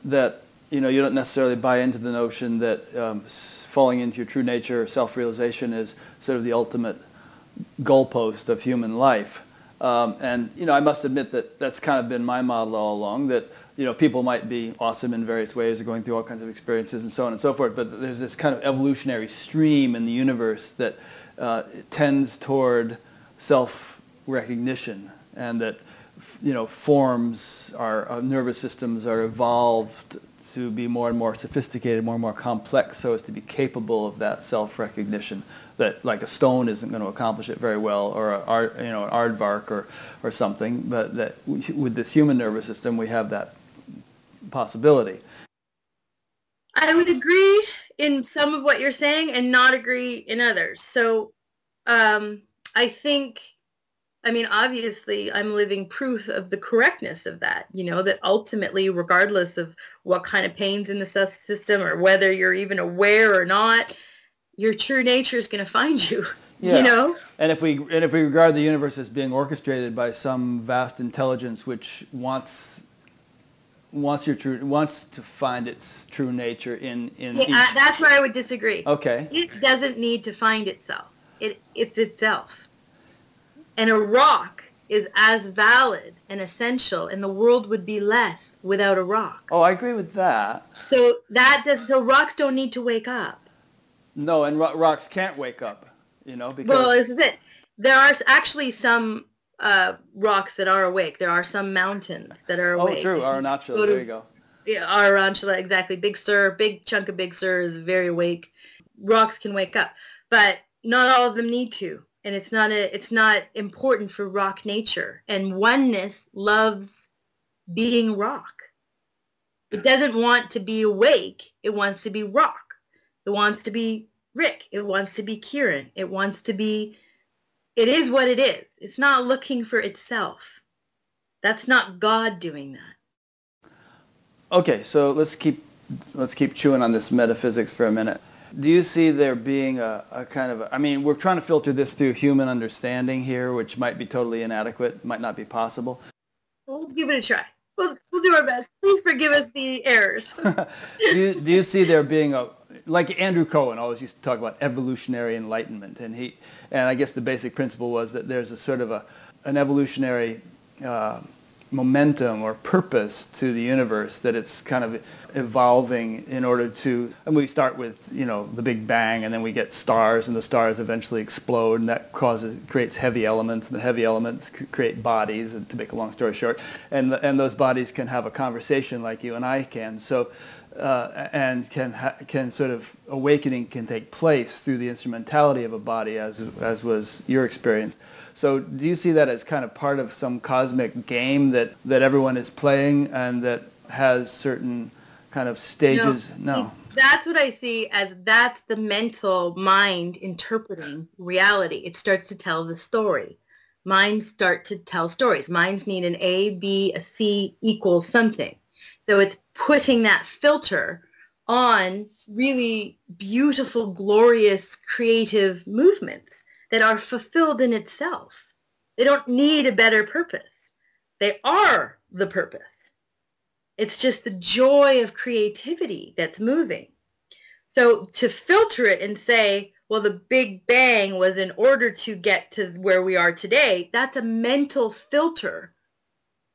A: that you know you don't necessarily buy into the notion that um, falling into your true nature or self-realization is sort of the ultimate goalpost of human life. Um, and you know, I must admit that that's kind of been my model all along. That you know, people might be awesome in various ways, or going through all kinds of experiences and so on and so forth. But there's this kind of evolutionary stream in the universe that uh, tends toward self-recognition and that you know forms our, our nervous systems are evolved to be more and more sophisticated, more and more complex so as to be capable of that self-recognition that like a stone isn't going to accomplish it very well or a you know, an aardvark or, or something, but that with this human nervous system we have that possibility.
B: I would agree in some of what you're saying and not agree in others. So um, I think, I mean, obviously I'm living proof of the correctness of that, you know, that ultimately, regardless of what kind of pains in the system or whether you're even aware or not, your true nature is going to find you. Yeah. You know?
A: And if we and if we regard the universe as being orchestrated by some vast intelligence which wants wants your true wants to find its true nature in in
B: yeah, each... that's where I would disagree.
A: Okay.
B: It doesn't need to find itself. It it's itself. And a rock is as valid and essential and the world would be less without a rock.
A: Oh, I agree with that.
B: So that does so rocks don't need to wake up.
A: No, and ro- rocks can't wake up, you know, because
B: well, this is it. There are actually some uh, rocks that are awake. There are some mountains that are oh, awake.
A: Oh, true. Arunachala. there you go.
B: Yeah, Arunachala, exactly. Big Sur, big chunk of Big Sur is very awake. Rocks can wake up, but not all of them need to. And it's not a, it's not important for rock nature. And oneness loves being rock. It doesn't want to be awake. It wants to be rock. It wants to be Rick. It wants to be Kiran. It wants to be, it is what it is. It's not looking for itself. That's not God doing that.
A: Okay, so let's keep, let's keep chewing on this metaphysics for a minute. Do you see there being a, a kind of, a, I mean, we're trying to filter this through human understanding here, which might be totally inadequate, might not be possible.
B: Well, give it a try. We'll, we'll do our best. Please forgive us the errors.
A: do, you, do you see there being a, like Andrew Cohen always used to talk about evolutionary enlightenment, and he, and I guess the basic principle was that there's a sort of a, an evolutionary uh, momentum or purpose to the universe that it's kind of evolving in order to and we start with you know the big bang and then we get stars and the stars eventually explode and that causes creates heavy elements and the heavy elements create bodies and to make a long story short and and those bodies can have a conversation like you and I can. So uh, and can ha- can sort of awakening can take place through the instrumentality of a body, as as was your experience. So, do you see that as kind of part of some cosmic game that that everyone is playing and that has certain kind of stages?
B: No. no. That's what I see as that's the mental mind interpreting reality. It starts to tell the story. Minds start to tell stories. Minds need an A, B, a C equals something. So it's putting that filter on really beautiful, glorious, creative movements that are fulfilled in itself. They don't need a better purpose. They are the purpose. It's just the joy of creativity that's moving. So to filter it and say, well, the Big Bang was in order to get to where we are today, that's a mental filter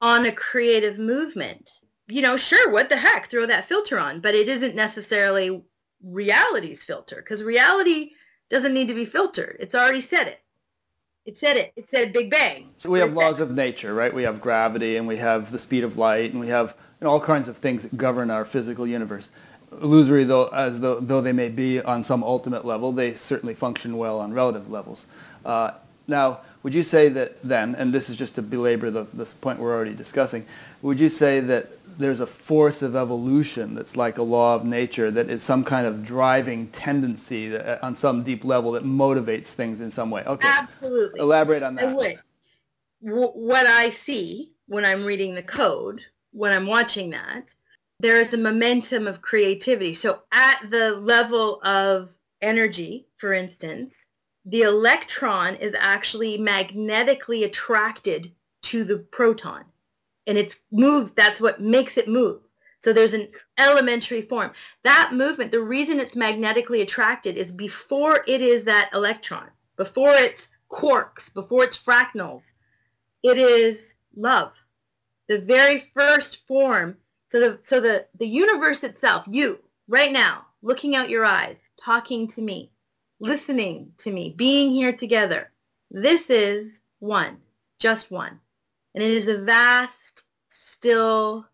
B: on a creative movement you know, sure, what the heck, throw that filter on, but it isn't necessarily reality's filter because reality doesn't need to be filtered. It's already said it. It said it. It said Big Bang.
A: So we have laws of nature, right? We have gravity and we have the speed of light and we have you know, all kinds of things that govern our physical universe. Illusory though, as though, though they may be on some ultimate level, they certainly function well on relative levels. Uh, now, would you say that then, and this is just to belabor the, this point we're already discussing, would you say that there's a force of evolution that's like a law of nature that is some kind of driving tendency that, uh, on some deep level that motivates things in some way. Okay.
B: Absolutely.
A: Elaborate on that.
B: I would. what I see when I'm reading the code, when I'm watching that, there is a momentum of creativity. So at the level of energy, for instance, the electron is actually magnetically attracted to the proton and it moves. That's what makes it move. So there's an elementary form. That movement, the reason it's magnetically attracted is before it is that electron, before it's quarks, before it's fractals, it is love. The very first form. So the, so the, the universe itself, you, right now, looking out your eyes, talking to me, listening to me, being here together, This is one, just one. And it is a vast, still,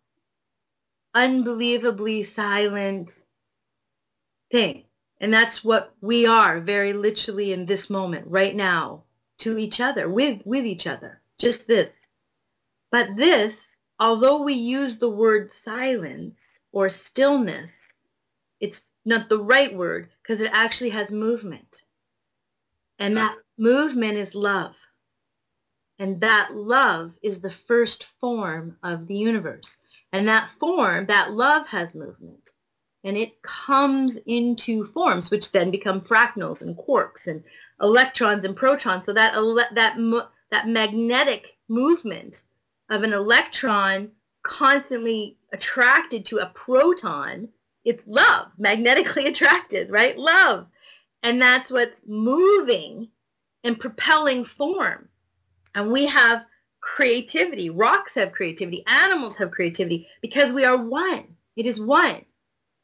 B: unbelievably silent thing. And that's what we are very literally in this moment, right now, to each other, with, with each other. Just this. But this, although we use the word silence or stillness, it's not the right word because it actually has movement. And that movement is love. And that love is the first form of the universe. And that form, that love has movement. And it comes into forms, which then become fractals and quarks and electrons and protons. So that, that, that magnetic movement of an electron constantly attracted to a proton, it's love, magnetically attracted, right? Love. And that's what's moving and propelling form. And we have creativity. Rocks have creativity. Animals have creativity because we are one. It is one.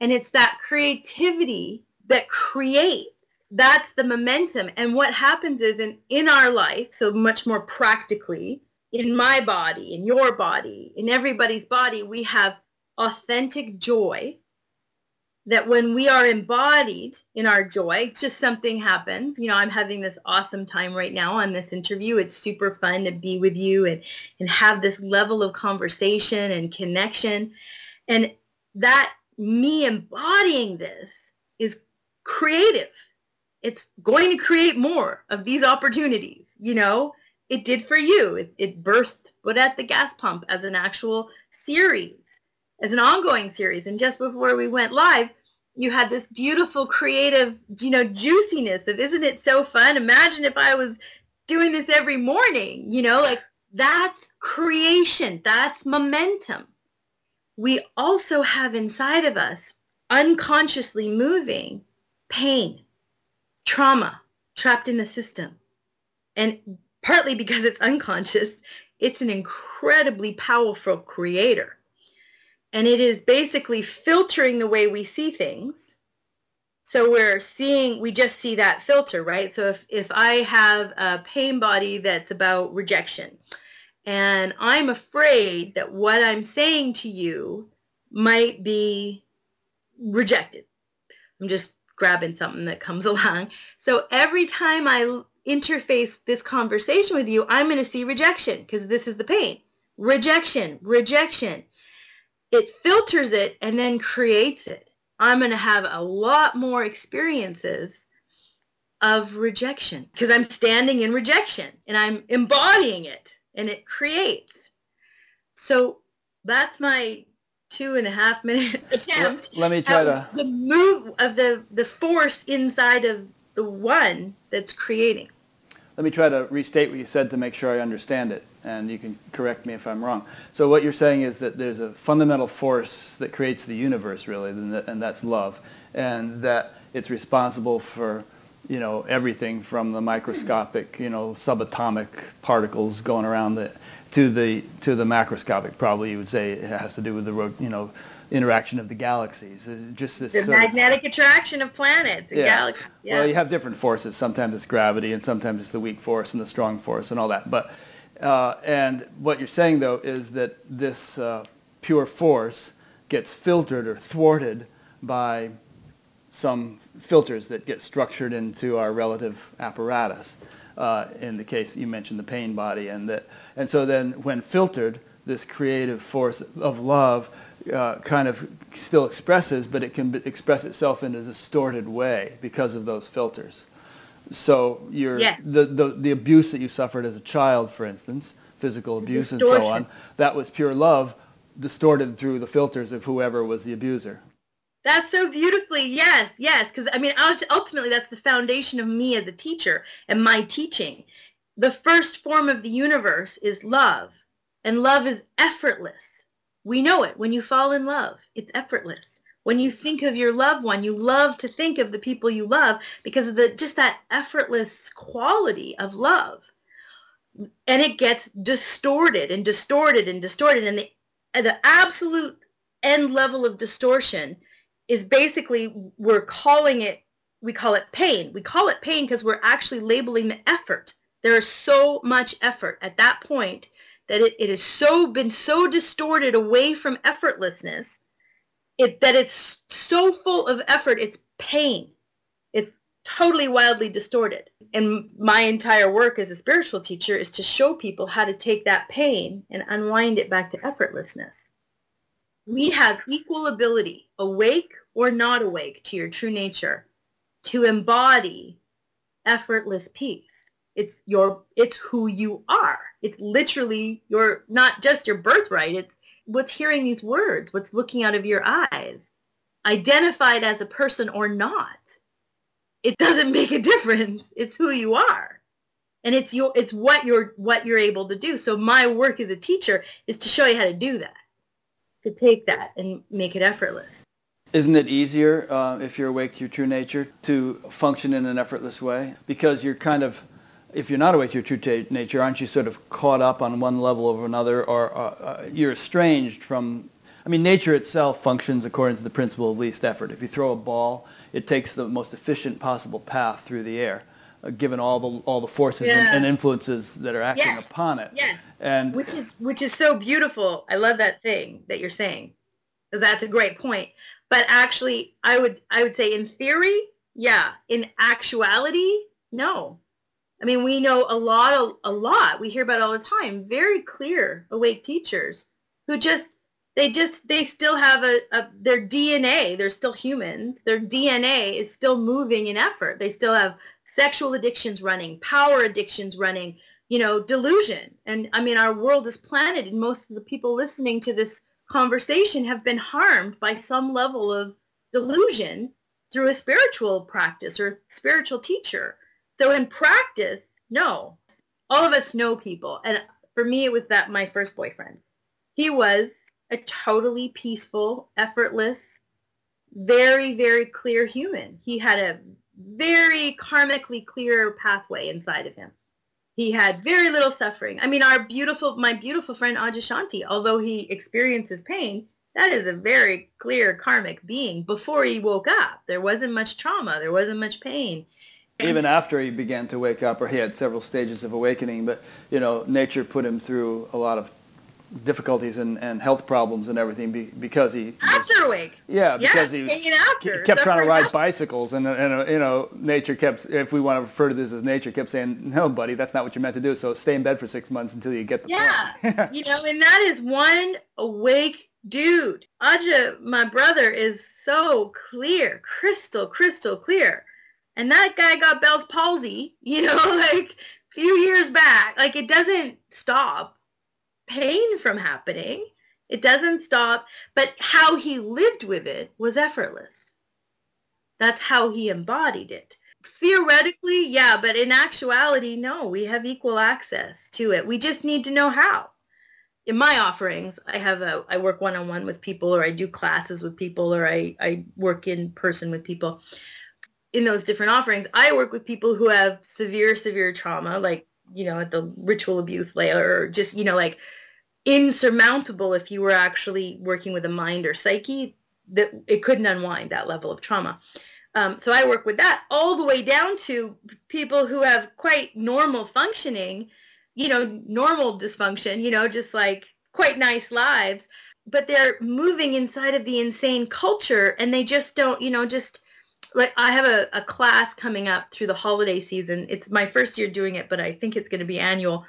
B: And it's that creativity that creates. That's the momentum. And what happens is in, in our life, so much more practically, in my body, in your body, in everybody's body, we have authentic joy that when we are embodied in our joy, just something happens. You know, I'm having this awesome time right now on this interview. It's super fun to be with you and, and have this level of conversation and connection. And that me embodying this is creative. It's going to create more of these opportunities, you know? it did for you. It, it birthed Buddha at the Gas Pump as an actual series, as an ongoing series. And just before we went live, you had this beautiful creative, you know, juiciness of isn't it so fun? Imagine if I was doing this every morning, you know, like that's creation. That's momentum. We also have inside of us, unconsciously moving, pain, trauma trapped in the system. And partly because it's unconscious, it's an incredibly powerful creator. And it is basically filtering the way we see things. So we're seeing, we just see that filter, right? So if, if I have a pain body that's about rejection, and I'm afraid that what I'm saying to you might be rejected. I'm just grabbing something that comes along. So every time I interface this conversation with you, I'm going to see rejection because this is the pain. Rejection, rejection. It filters it and then creates it. I'm going to have a lot more experiences of rejection because I'm standing in rejection and I'm embodying it and it creates. So that's my two and a half minute attempt.
A: Let, me try to
B: the move of the the force inside of the one that's creating.
A: Let me try to restate what you said to make sure I understand it, and you can correct me if I'm wrong. So what you're saying is that there's a fundamental force that creates the universe, really, and that's love, and that it's responsible for you know everything from the microscopic, you know, subatomic particles going around the to the to the macroscopic. Probably you would say it has to do with the you know interaction of the galaxies. It's just this
B: the magnetic of, attraction of planets and yeah. galaxies.
A: Yeah. Well, you have different forces. Sometimes it's gravity, and sometimes it's the weak force and the strong force, and all that. But uh, and what you're saying though is that this uh, pure force gets filtered or thwarted by some filters that get structured into our relative apparatus. Uh, in the case you mentioned the pain body, and that, and so then when filtered, this creative force of love uh, kind of still expresses, but it can express itself in a distorted way because of those filters. So your
B: yes.
A: the, the, the abuse that you suffered as a child, for instance, physical abuse and so on, that was pure love distorted through the filters of whoever was the abuser.
B: That's so beautifully, yes, yes. Because I mean, ultimately, that's the foundation of me as a teacher and my teaching. The first form of the universe is love, and love is effortless we know it. When you fall in love, it's effortless. When you think of your loved one, you love to think of the people you love because of the just that effortless quality of love. And it gets distorted and distorted and distorted. And the, the absolute end level of distortion is basically we're calling it, we call it pain. We call it pain because we're actually labeling the effort There is so much effort at that point that it, it has so been so distorted away from effortlessness it that it's so full of effort it's pain. It's totally wildly distorted. And my entire work as a spiritual teacher is to show people how to take that pain and unwind it back to effortlessness. We have equal ability awake or not awake to your true nature to embody effortless peace. It's your it's who you are. It's literally your not just your birthright it's what's hearing these words what's looking out of your eyes identified as a person or not it doesn't make a difference. It's who you are. And it's your it's what you're what you're able to do. So my work as a teacher is to show you how to do that to take that and make it effortless.
A: Isn't it easier uh, if you're awake to your true nature to function in an effortless way? Because you're kind of if you're not awake to your true t- nature, aren't you sort of caught up on one level over another, or uh, uh, you're estranged from? I mean, nature itself functions according to the principle of least effort. If you throw a ball, it takes the most efficient possible path through the air, uh, given all the all the forces yeah. and, and, influences that are acting
B: yes.
A: upon it.
B: Yes. And which is which is so beautiful. I love that thing that you're saying, because that's a great point. But actually, I would I would say in theory, yeah. In actuality, no I mean, we know a lot, a lot. We hear about all the time. Very clear, awake teachers who just they just they still have a, a, their DNA. They're still humans. Their DNA is still moving in effort. They still have sexual addictions running, power addictions running. You know, delusion. And I mean, our world is planted, and most of the people listening to this conversation have been harmed by some level of delusion through a spiritual practice or spiritual teacher so in practice, no. All of us know people. And for me, it was that my first boyfriend. He was a totally peaceful, effortless, very, very clear human. He had a very karmically clear pathway inside of him. He had very little suffering. I mean, our beautiful, my beautiful friend Adyashanti, although he experiences pain, that is a very clear karmic being. Before he woke up, there wasn't much trauma. There wasn't much pain
A: even after he began to wake up, or he had several stages of awakening, but you know, nature put him through a lot of difficulties and, and health problems and everything be, because he
B: after was, awake.
A: Yeah, because yeah, he, was, after, he kept trying to ride bicycles, and, and uh, you know, nature kept. If we want to refer to this as nature, kept saying, "No, buddy, that's not what you're meant to do. So stay in bed for six months until you get the
B: yeah, you know, and that is one awake dude. Adya, my brother, is so clear, crystal, crystal clear and that guy got Bell's palsy, you know, like a few years back. Like it doesn't stop pain from happening. It doesn't stop, but how he lived with it was effortless. That's how he embodied it. Theoretically, yeah, but in actuality, no, we have equal access to it. We just need to know how. In my offerings, I have a I work one-on-one with people or I do classes with people or I, I work in person with people in those different offerings, I work with people who have severe, severe trauma, like, you know, at the ritual abuse layer, or just, you know, like insurmountable if you were actually working with a mind or psyche, that it couldn't unwind that level of trauma. Um, so I work with that all the way down to people who have quite normal functioning, you know, normal dysfunction, you know, just like quite nice lives, but they're moving inside of the insane culture and they just don't, you know, just like I have a, a class coming up through the holiday season. It's my first year doing it, but I think it's going to be annual.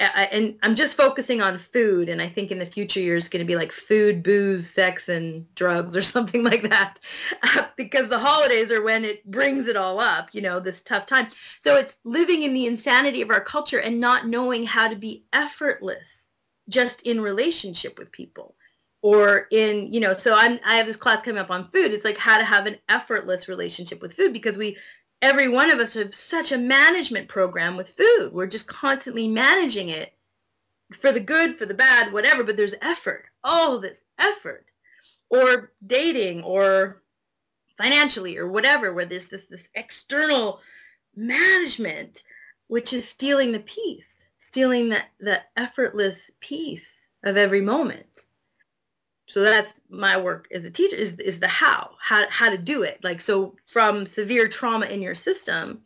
B: I, and I'm just focusing on food, and I think in the future years going to be like food, booze, sex, and drugs, or something like that, because the holidays are when it brings it all up. You know, this tough time. So it's living in the insanity of our culture and not knowing how to be effortless, just in relationship with people or in you know so i'm i have this class coming up on food. It's like how to have an effortless relationship with food because we every one of us have such a management program with food. We're just constantly managing it for the good for the bad whatever but there's effort all this effort. Or dating or financially or whatever where there's this this external management which is stealing the peace stealing the, the effortless peace of every moment so that's my work as a teacher is, is the how, how, how to do it. Like, so from severe trauma in your system,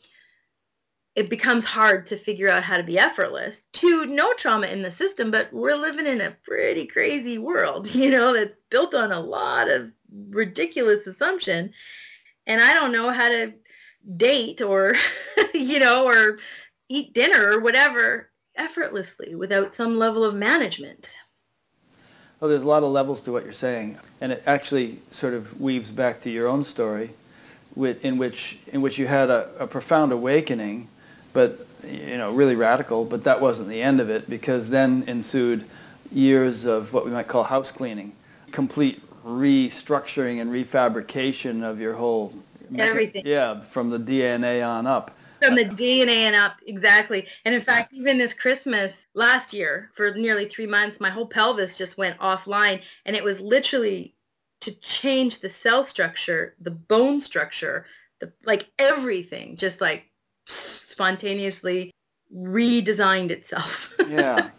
B: it becomes hard to figure out how to be effortless. To no trauma in the system, but we're living in a pretty crazy world, you know, that's built on a lot of ridiculous assumption. And I don't know how to date or, you know, or eat dinner or whatever effortlessly without some level of management.
A: Well, there's a lot of levels to what you're saying, and it actually sort of weaves back to your own story, in which in which you had a, a profound awakening, but you know, really radical. But that wasn't the end of it, because then ensued years of what we might call house cleaning, complete restructuring and refabrication of your whole
B: everything.
A: Yeah, from the DNA on up
B: from the DNA and up exactly. And in fact even this christmas last year for nearly three months my whole pelvis just went offline. And it was literally to change the cell structure the bone structure the like everything just like spontaneously redesigned itself.
A: Yeah.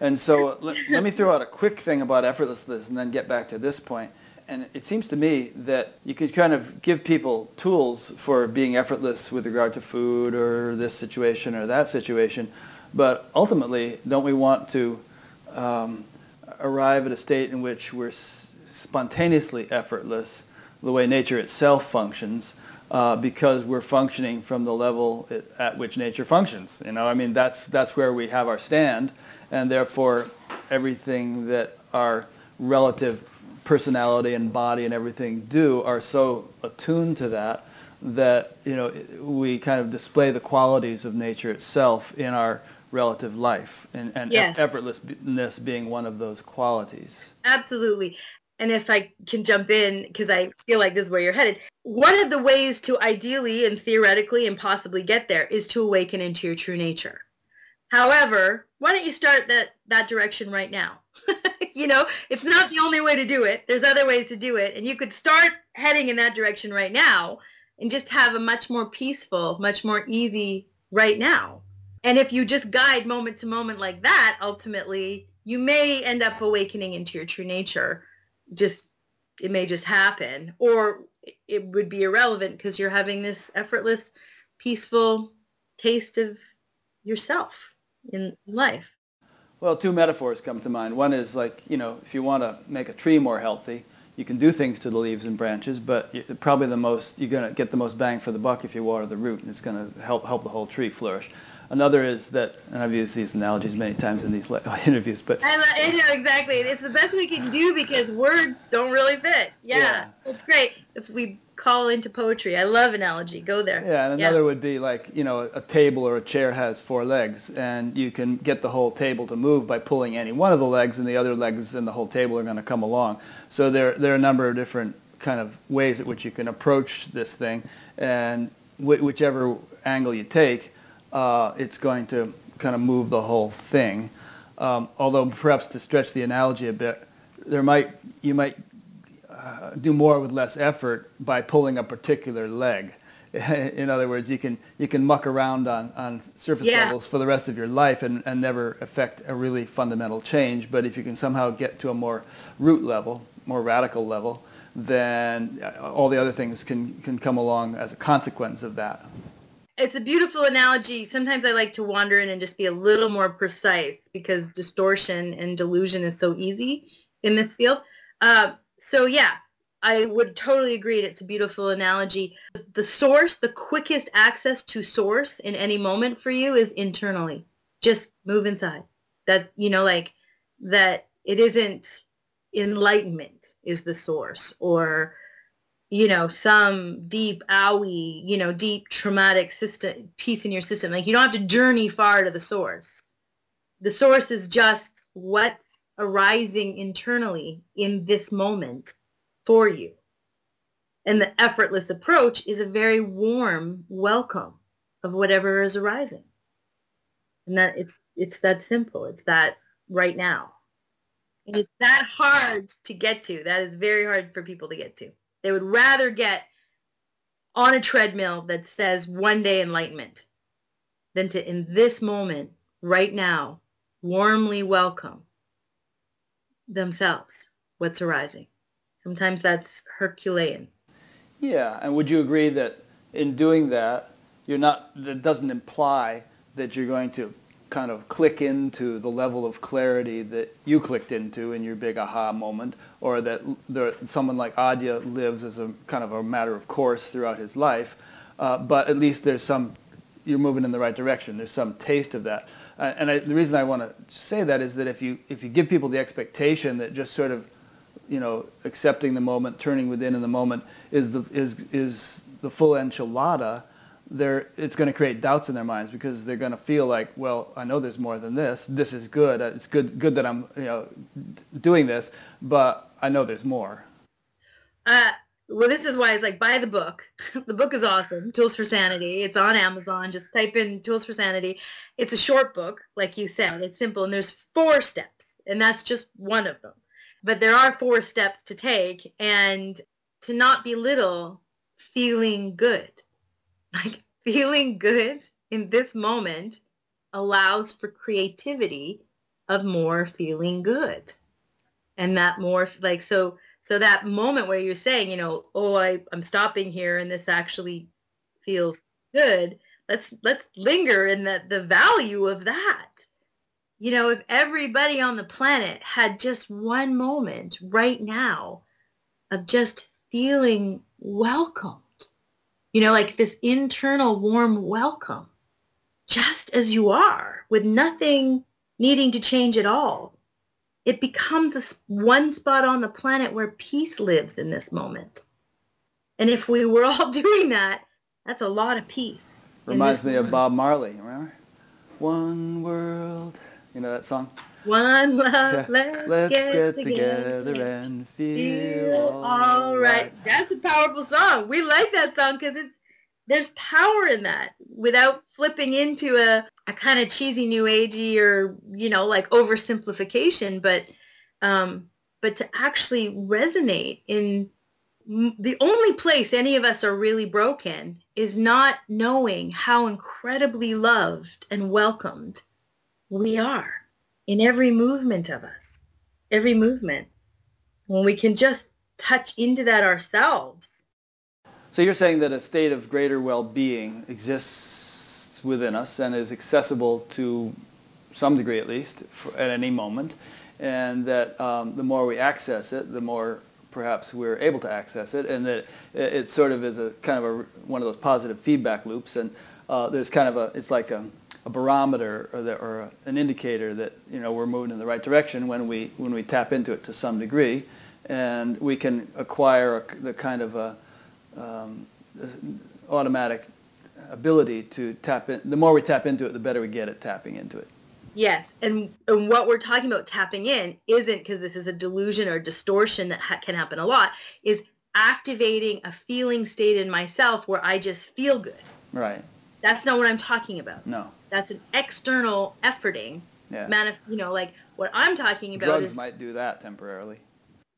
A: And so let, let me throw out a quick thing about effortlessness and then get back to this point and it seems to me that you could kind of give people tools for being effortless with regard to food or this situation or that situation, but ultimately, don't we want to um, arrive at a state in which we're s- spontaneously effortless, the way nature itself functions, uh, because we're functioning from the level it, at which nature functions. You know, I mean, that's that's where we have our stand, and therefore, everything that our relative personality and body and everything do are so attuned to that that you know we kind of display the qualities of nature itself in our relative life and, and
B: yes.
A: effortlessness being one of those qualities.
B: Absolutely. And if i can jump in because i feel like this is where you're headed one of the ways to ideally and theoretically and possibly get there is to awaken into your true nature. However why don't you start that that direction right now you know, it's not the only way to do it. There's other ways to do it. And you could start heading in that direction right now and just have a much more peaceful, much more easy right now. And if you just guide moment to moment like that, ultimately, you may end up awakening into your true nature. Just, it may just happen. Or it would be irrelevant because you're having this effortless, peaceful taste of yourself in life.
A: Well, two metaphors come to mind. One is like, you know, if you want to make a tree more healthy, you can do things to the leaves and branches, but probably the most, you're going to get the most bang for the buck if you water the root, and it's going to help, help the whole tree flourish. Another is that, and I've used these analogies many times in these interviews, but
B: I, know exactly. It's the best we can do because words don't really fit. Yeah, yeah. it's great if we call into poetry. I love analogy. Go there.
A: Yeah, and another yes. would be like, you know, a table or a chair has four legs, and you can get the whole table to move by pulling any one of the legs, and the other legs and the whole table are going to come along. So there, there are a number of different kind of ways at which you can approach this thing, and wh- whichever angle you take, uh, it's going to kind of move the whole thing. Um, although perhaps to stretch the analogy a bit, there might you might uh, do more with less effort by pulling a particular leg. In other words, you can you can muck around on, on surface yeah. levels for the rest of your life and, and never affect a really fundamental change. But if you can somehow get to a more root level, more radical level, then uh, all the other things can, can come along as a consequence of that.
B: It's a beautiful analogy. Sometimes I like to wander in and just be a little more precise because distortion and delusion is so easy in this field. Uh, so yeah, I would totally agree. It's a beautiful analogy. The source, the quickest access to source in any moment for you is internally. Just move inside. That, you know, like that it isn't enlightenment is the source or, you know, some deep owie, you know, deep traumatic system piece in your system. Like you don't have to journey far to the source. The source is just what's arising internally in this moment for you. And the effortless approach is a very warm welcome of whatever is arising. And that it's it's that simple. It's that right now. And it's that hard to get to. That is very hard for people to get to. They would rather get on a treadmill that says one day enlightenment than to in this moment, right now, warmly welcome themselves what's arising. Sometimes that's Herculean.
A: Yeah, and would you agree that in doing that, you're not, that doesn't imply that you're going to kind of click into the level of clarity that you clicked into in your big aha moment, or that there, someone like Adya lives as a kind of a matter of course throughout his life. Uh, but at least there's some, you're moving in the right direction. There's some taste of that. Uh, and I, the reason I want to say that is that if you if you give people the expectation that just sort of, you know, accepting the moment, turning within in the moment is the is is the full enchilada, they're, it's going to create doubts in their minds because they're going to feel like, well, I know there's more than this. This is good. It's good, good that I'm, you know, doing this, but I know there's more.
B: Uh, well, this is why it's like buy the book. the book is awesome. Tools for Sanity. It's on Amazon. Just type in Tools for Sanity. It's a short book, like you said. It's simple, and there's four steps, and that's just one of them. But there are four steps to take, and to not belittle feeling good like feeling good in this moment allows for creativity of more feeling good. And that more like so so that moment where you're saying, you know, oh I, I'm stopping here and this actually feels good, let's let's linger in the, the value of that. You know, if everybody on the planet had just one moment right now of just feeling welcome you know, like this internal warm welcome, just as you are, with nothing needing to change at all. It becomes this one spot on the planet where peace lives in this moment. And if we were all doing that, that's a lot of peace.
A: Reminds me moment. of Bob Marley, remember? One world. You know that song?
B: One love, let's,
A: let's
B: get,
A: get
B: together,
A: together, and feel, all right. right.
B: That's a powerful song. We like that song because it's there's power in that without flipping into a, a kind of cheesy new agey or you know like oversimplification but um but to actually resonate in the only place any of us are really broken is not knowing how incredibly loved and welcomed we are in every movement of us, every movement. When we can just touch into that ourselves.
A: So you're saying that a state of greater well-being exists within us and is accessible to some degree at least at any moment, and that um, the more we access it, the more perhaps we're able to access it, and that it, sort of is a kind of a, one of those positive feedback loops, and uh, there's kind of a, it's like a, a barometer or, the, or an indicator that you know we're moving in the right direction when we when we tap into it to some degree, and we can acquire a, the kind of a um, automatic ability to tap in. The more we tap into it, the better we get at tapping into it.
B: Yes, and, and what we're talking about tapping in isn't because this is a delusion or distortion that ha- can happen a lot. Is activating a feeling state in myself where I just feel good.
A: Right.
B: That's not what I'm talking about.
A: No.
B: That's an external efforting.
A: Yeah.
B: Manif- you know, like what I'm talking about
A: Drugs
B: is
A: might do that temporarily.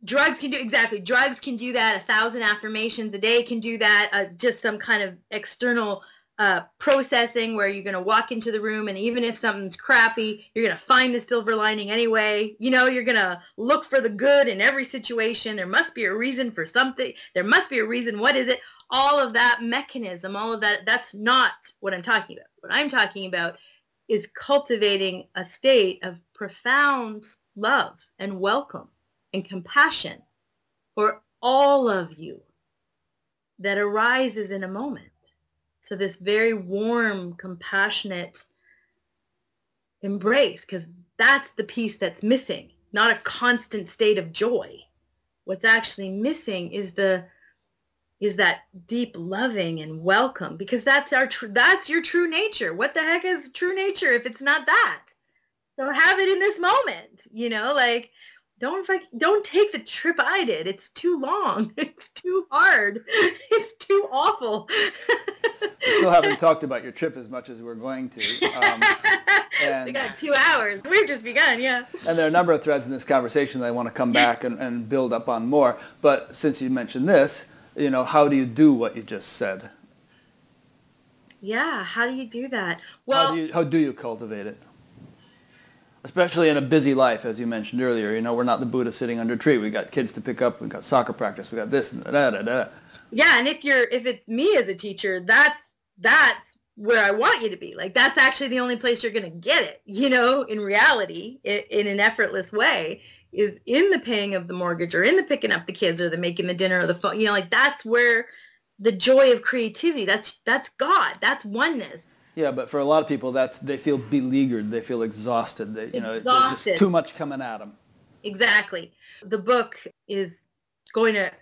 B: Drugs can do exactly. Drugs can do that. A thousand affirmations a day can do that. Uh, just some kind of external uh, processing where you're going to walk into the room and even if something's crappy, you're going to find the silver lining anyway. You know, you're going to look for the good in every situation. There must be a reason for something. There must be a reason. What is it? All of that mechanism, all of that, that's not what I'm talking about. What I'm talking about is cultivating a state of profound love and welcome and compassion for all of you that arises in a moment so this very warm, compassionate embrace, because that's the piece that's missing, not a constant state of joy. What's actually missing is the is that deep loving and welcome because that's our tr- that's your true nature. What the heck is true nature if it's not that? So have it in this moment, you know, like don't don't take the trip I did. It's too long. It's too hard. It's too awful.
A: we still haven't talked about your trip as much as we're going to. Um,
B: and, we got two hours. We've just begun, yeah.
A: And there are a number of threads in this conversation that I want to come back and, and build up on more. But since you mentioned this, you know, how do you do what you just said?
B: Yeah, how do you do that? Well,
A: how do you, how do you cultivate it? Especially in a busy life, as you mentioned earlier. You know, we're not the Buddha sitting under a tree. We got kids to pick up. We got soccer practice. We got this and da da da.
B: Yeah, and if you're if it's me as a teacher, that's that's where I want you to be. Like that's actually the only place you're going to get it, you know, in reality, in, in an effortless way is in the paying of the mortgage or in the picking up the kids or the making the dinner or the phone. You know, like that's where the joy of creativity, that's that's God, that's oneness.
A: Yeah, but for a lot of people, that's they feel beleaguered, they feel exhausted. They, you know,
B: exhausted.
A: too much coming at them.
B: Exactly. The book is going to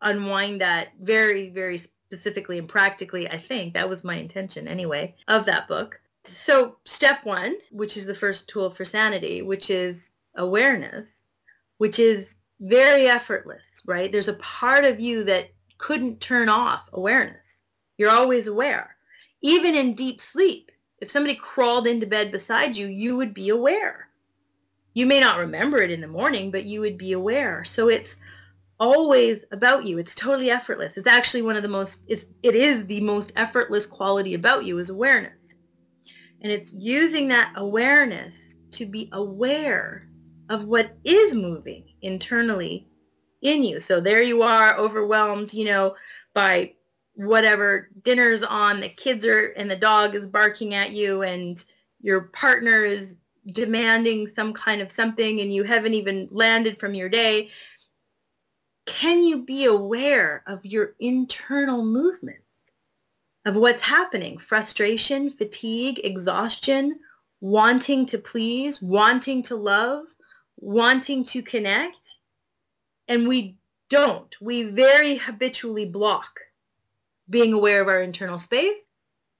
B: unwind that very, very specifically and practically, I think. That was my intention anyway of that book. So step one, which is the first tool for sanity, which is awareness, which is very effortless, right? There's a part of you that couldn't turn off awareness. You're always aware. Even in deep sleep, if somebody crawled into bed beside you, you would be aware. You may not remember it in the morning, but you would be aware. So it's always about you. It's totally effortless. It's actually one of the most, it's, it is the most effortless quality about you is awareness. And it's using that awareness to be aware of what is moving internally in you. So there you are overwhelmed, you know, by whatever dinner's on, the kids are, and the dog is barking at you and your partner is demanding some kind of something and you haven't even landed from your day can you be aware of your internal movements of what's happening? Frustration, fatigue, exhaustion, wanting to please, wanting to love, wanting to connect. And we don't. We very habitually block being aware of our internal space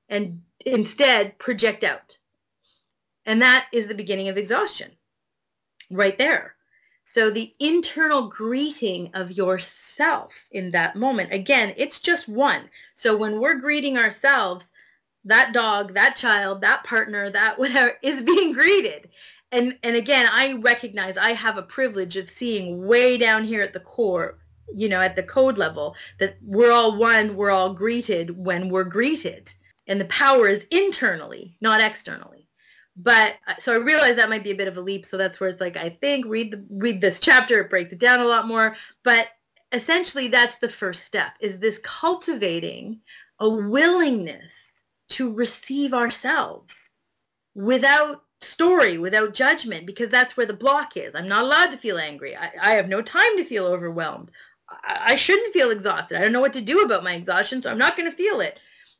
B: and instead project out. And that is the beginning of exhaustion right there. So the internal greeting of yourself in that moment, again, it's just one. So when we're greeting ourselves, that dog, that child, that partner, that whatever is being greeted. And, and again, I recognize I have a privilege of seeing way down here at the core, you know, at the code level, that we're all one, we're all greeted when we're greeted. And the power is internally, not externally but uh, so I realized that might be a bit of a leap. So that's where it's like I think read the read this chapter. It breaks it down a lot more. But essentially, that's the first step: is this cultivating a willingness to receive ourselves without story, without judgment, because that's where the block is. I'm not allowed to feel angry. I, I have no time to feel overwhelmed. I, shouldn't feel exhausted. I don't know what to do about my exhaustion, so I'm not going to feel it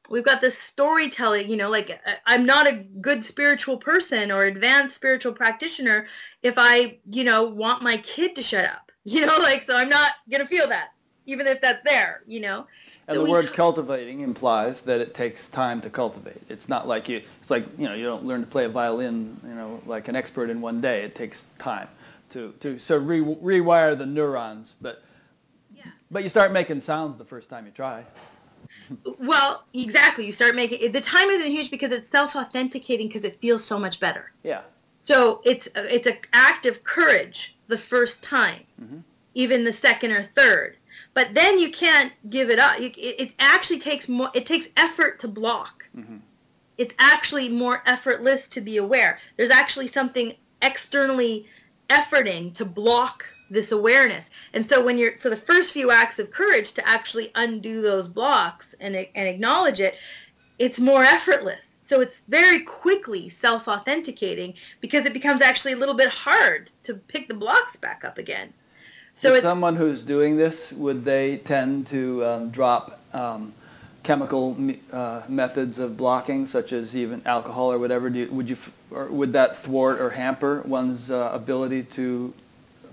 B: we've got this storytelling you know like uh, i'm not a good spiritual person or advanced spiritual practitioner if i you know want my kid to shut up you know like so i'm not gonna feel that even if that's there you know
A: and so the word cultivating implies that it takes time to cultivate it's not like you it's like you know you don't learn to play a violin you know like an expert in one day it takes time to to so re- rewire the neurons but. But you start making sounds the first time you try
B: well, exactly. You start making the time isn't huge because it's self-authenticating because it feels so much better.
A: Yeah.
B: So it's it's an act of courage the first time, mm-hmm. even the second or third. But then you can't give it up. it, it, actually takes more. It takes effort to block. Mm-hmm. It's actually more effortless to be aware. There's actually something externally efforting to block this awareness. And so when you're so the first few acts of courage to actually undo those blocks and and acknowledge it, it's more effortless. So it's very quickly self-authenticating because it becomes actually a little bit hard to pick the blocks back up again.
A: So someone who's doing this, would they tend to um, drop um, chemical uh, methods of blocking, such as even alcohol or whatever? You, would you, or would that thwart or hamper one's uh, ability to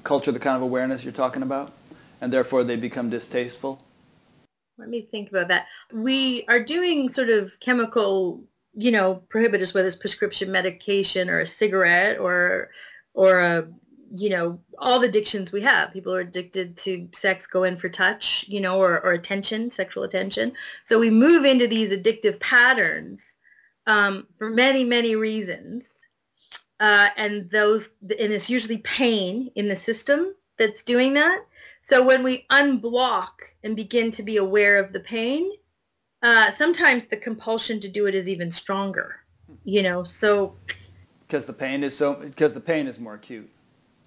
A: culture the kind of awareness you're talking about, and therefore they become distasteful?
B: Let me think about that. We are doing sort of chemical, you know, prohibitors, whether it's prescription medication or a cigarette or, or a, you know, all the addictions we have. People are addicted to sex, go in for touch, you know, or, or attention, sexual attention. So we move into these addictive patterns um, for many, many reasons uh, and those and it's usually pain in the system that's doing that. So when we unblock and begin to be aware of the pain, uh, sometimes the compulsion to do it is even stronger. You know, so
A: because the pain is so because the pain is more acute.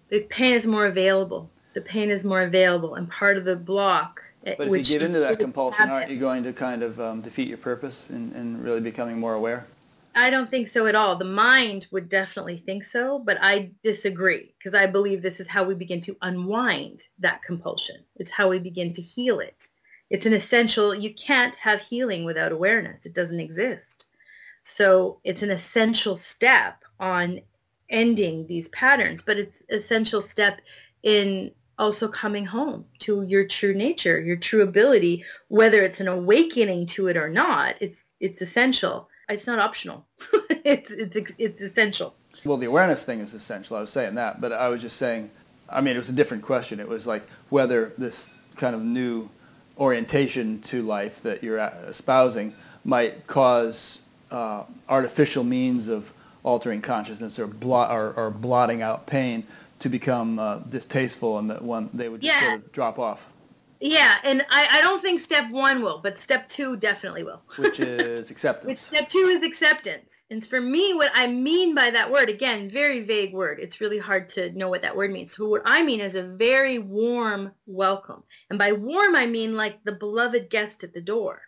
B: The pain is more available. the pain is more available. And part of the block,
A: but if you give into that compulsion, aren't you going to kind of um, defeat your purpose and, and really becoming more aware?
B: I don't think so at all. The mind would definitely think so, but I disagree because I believe this is how we begin to unwind that compulsion. It's how we begin to heal it. It's an essential, you can't have healing without awareness. It doesn't exist. So it's an essential step on ending these patterns, but it's essential step in also coming home to your true nature, your true ability, whether it's an awakening to it or not, it's it's essential. It's not optional. it's it's it's essential.
A: Well, the awareness thing is essential. I was saying that, but I was just saying I mean, it was a different question. It was like whether this kind of new orientation to life that you're espousing might cause uh, artificial means of altering consciousness or, blot, or, or blotting out pain to become uh, distasteful and that one they would just yeah. sort of drop off.
B: Yeah, and I, I don't think step one will, but step two definitely will.
A: Which is acceptance.
B: Which step two is acceptance. And for me, what I mean by that word, again, very vague word. It's really hard to know what that word means. So what I mean is a very warm welcome. And by warm, I mean like the beloved guest at the door.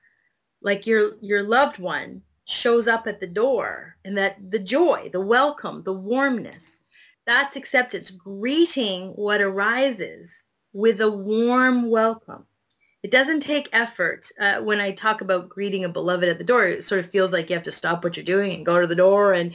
B: Like your your loved one shows up at the door and that the joy, the welcome, the warmness that's acceptance, greeting what arises with a warm welcome. It doesn't take effort. Uh, when I talk about greeting a beloved at the door, it sort of feels like you have to stop what you're doing and go to the door and,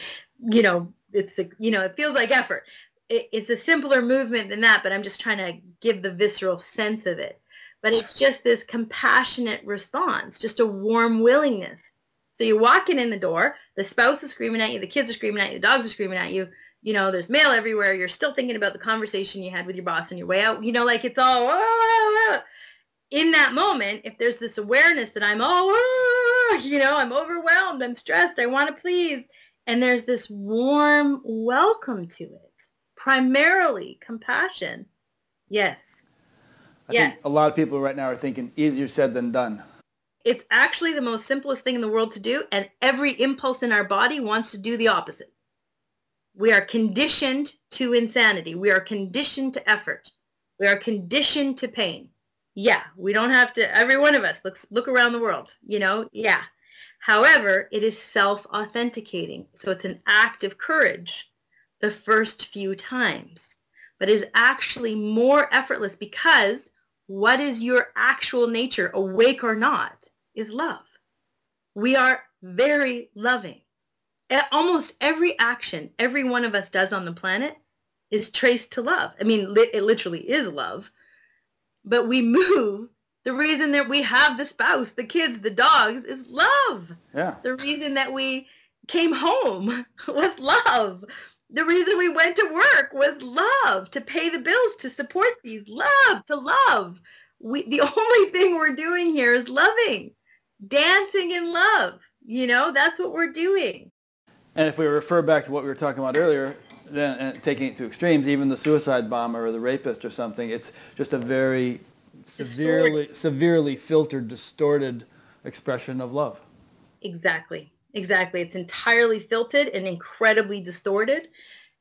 B: you know, it's, a, you know, it feels like effort. It, it's a simpler movement than that, but I'm just trying to give the visceral sense of it. But it's just this compassionate response, just a warm willingness. So you're walking in the door, the spouse is screaming at you, the kids are screaming at you, the dogs are screaming at you, you know, there's mail everywhere. You're still thinking about the conversation you had with your boss on your way out. You know, like it's all ah, in that moment. If there's this awareness that I'm all, ah, you know, I'm overwhelmed, I'm stressed, I want to please, and there's this warm welcome to it, primarily compassion. Yes.
A: I yes. think a lot of people right now are thinking easier said than done.
B: It's actually the most simplest thing in the world to do, and every impulse in our body wants to do the opposite. We are conditioned to insanity. We are conditioned to effort. We are conditioned to pain. Yeah, we don't have to, every one of us, looks, look around the world, you know, yeah. However, it is self-authenticating. So it's an act of courage the first few times, but is actually more effortless because what is your actual nature, awake or not, is love. We are very loving almost every action every one of us does on the planet is traced to love. I mean, it literally is love. But we move. The reason that we have the spouse, the kids, the dogs is love.
A: Yeah.
B: The reason that we came home was love. The reason we went to work was love, to pay the bills, to support these, love, to love. We, the only thing we're doing here is loving, dancing in love. You know, that's what we're doing.
A: And if we refer back to what we were talking about earlier, then taking it to extremes, even the suicide bomber or the rapist or something, it's just a very severely severely filtered, distorted expression of love.
B: Exactly. Exactly. It's entirely filtered and incredibly distorted.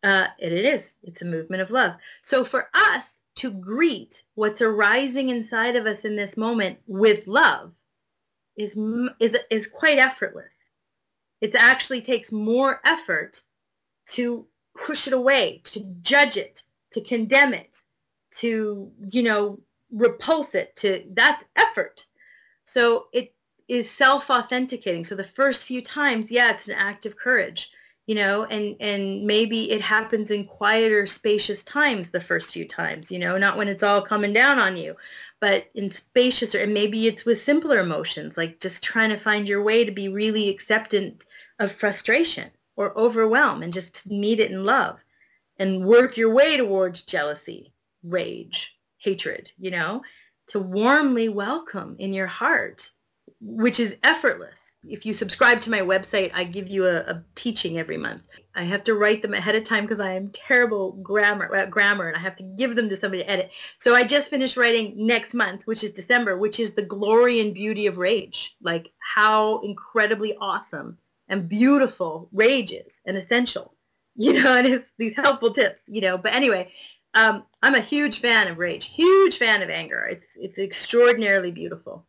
B: Uh, and it is. It's a movement of love. So for us to greet what's arising inside of us in this moment with love is is is quite effortless it actually takes more effort to push it away, to judge it, to condemn it, to, you know, repulse it, to that's effort. So it is self-authenticating. So the first few times, yeah, it's an act of courage, you know, and, and maybe it happens in quieter, spacious times the first few times, you know, not when it's all coming down on you but in spacious and maybe it's with simpler emotions like just trying to find your way to be really acceptant of frustration or overwhelm and just meet it in love and work your way towards jealousy rage hatred you know to warmly welcome in your heart which is effortless if you subscribe to my website, I give you a, a teaching every month. I have to write them ahead of time because I am terrible grammar, uh, grammar, and I have to give them to somebody to edit. So I just finished writing next month, which is December, which is the glory and beauty of rage. Like how incredibly awesome and beautiful rage is and essential. You know, and it's these helpful tips, you know. But anyway, Um, I'm a huge fan of rage, huge fan of anger. It's it's extraordinarily beautiful.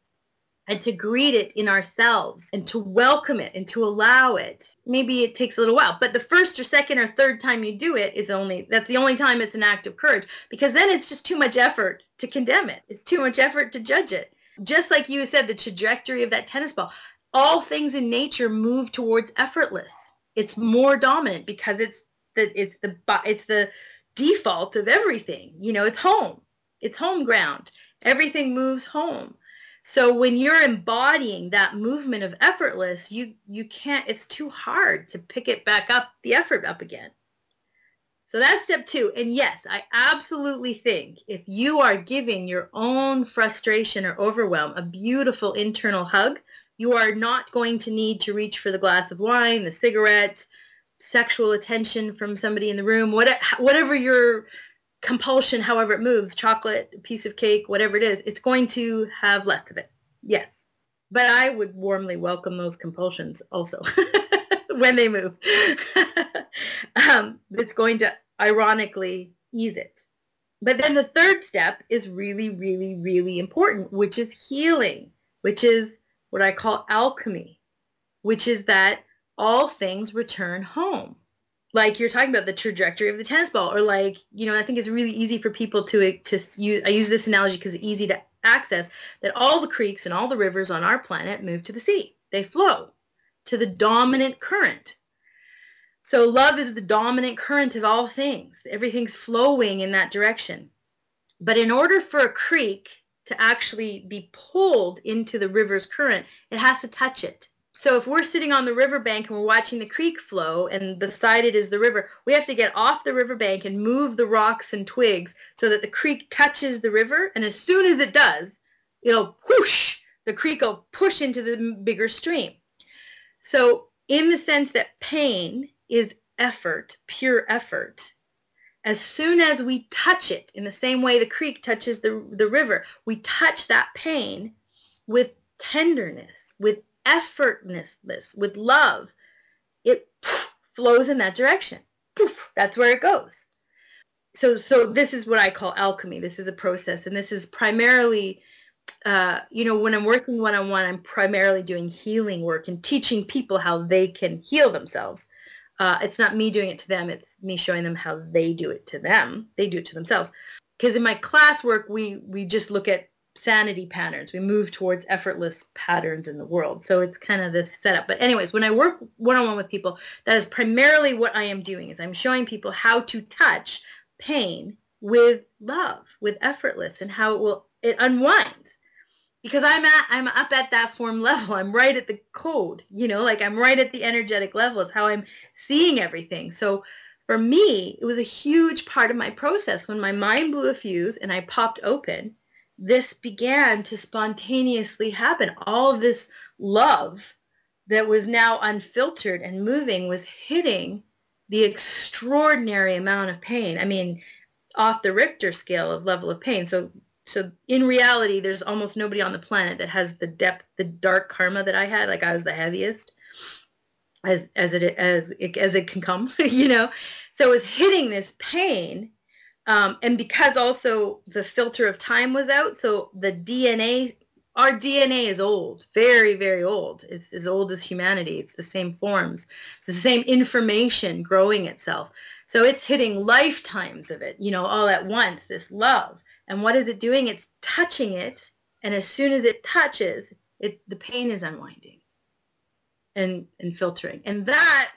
B: And to greet it in ourselves and to welcome it and to allow it. Maybe it takes a little while, but the first or second or third time you do it is only that's the only time it's an act of courage because then it's just too much effort to condemn it. It's too much effort to judge it. Just like you said, the trajectory of that tennis ball. All things in nature move towards effortless. It's more dominant because it's the it's the it's the default of everything. You know, it's home. It's home ground. Everything moves home. So when you're embodying that movement of effortless, you you can't it's too hard to pick it back up, the effort up again. So that's step 2. And yes, I absolutely think if you are giving your own frustration or overwhelm a beautiful internal hug, you are not going to need to reach for the glass of wine, the cigarette, sexual attention from somebody in the room, whatever your compulsion, however it moves, chocolate, piece of cake, whatever it is, it's going to have less of it. Yes. But I would warmly welcome those compulsions also when they move. um, it's going to ironically ease it. But then the third step is really, really, really important, which is healing, which is what I call alchemy, which is that all things return home. Like you're talking about the trajectory of the tennis ball, or like, you know, I think it's really easy for people to, to use, I use this analogy because it's easy to access, that all the creeks and all the rivers on our planet move to the sea. They flow to the dominant current. So love is the dominant current of all things. Everything's flowing in that direction. But in order for a creek to actually be pulled into the river's current, it has to touch it. So if we're sitting on the riverbank and we're watching the creek flow and beside it is the river, we have to get off the riverbank and move the rocks and twigs so that the creek touches the river. And as soon as it does, it'll whoosh, the creek will push into the bigger stream. So in the sense that pain is effort, pure effort, as soon as we touch it in the same way the creek touches the, the river, we touch that pain with tenderness, with effortlessness, with love, it flows in that direction. Poof, that's where it goes. So, so this is what I call alchemy. This is a process, and this is primarily, uh, you know, when I'm working one-on-one, I'm primarily doing healing work and teaching people how they can heal themselves. Uh, it's not me doing it to them. It's me showing them how they do it to them. They do it to themselves. Because in my class work, we we just look at sanity patterns. We move towards effortless patterns in the world. So it's kind of this setup. But anyways, when I work one-on-one with people, that is primarily what I am doing is I'm showing people how to touch pain with love, with effortless and how it will it unwinds. Because I'm at I'm up at that form level. I'm right at the code, you know, like I'm right at the energetic level is how I'm seeing everything. So for me, it was a huge part of my process when my mind blew a fuse and I popped open this began to spontaneously happen. All this love that was now unfiltered and moving was hitting the extraordinary amount of pain. I mean, off the Richter scale of level of pain. So so in reality, there's almost nobody on the planet that has the depth, the dark karma that I had. Like I was the heaviest as as it as it, as it can come, you know. So it was hitting this pain um, and because also the filter of time was out, so the DNA, our DNA is old, very, very old. It's as old as humanity. It's the same forms. It's the same information growing itself. So it's hitting lifetimes of it, you know, all at once, this love. And what is it doing? It's touching it. And as soon as it touches, it, the pain is unwinding and, and filtering. And that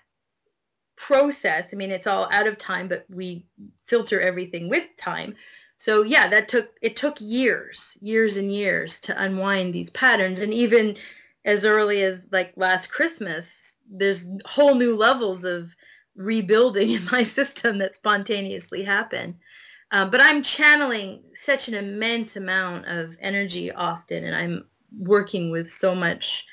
B: process. I mean, it's all out of time, but we filter everything with time. So yeah, that took it took years, years and years to unwind these patterns. And even as early as like last Christmas, there's whole new levels of rebuilding in my system that spontaneously happen. Uh, but I'm channeling such an immense amount of energy often, and I'm working with so much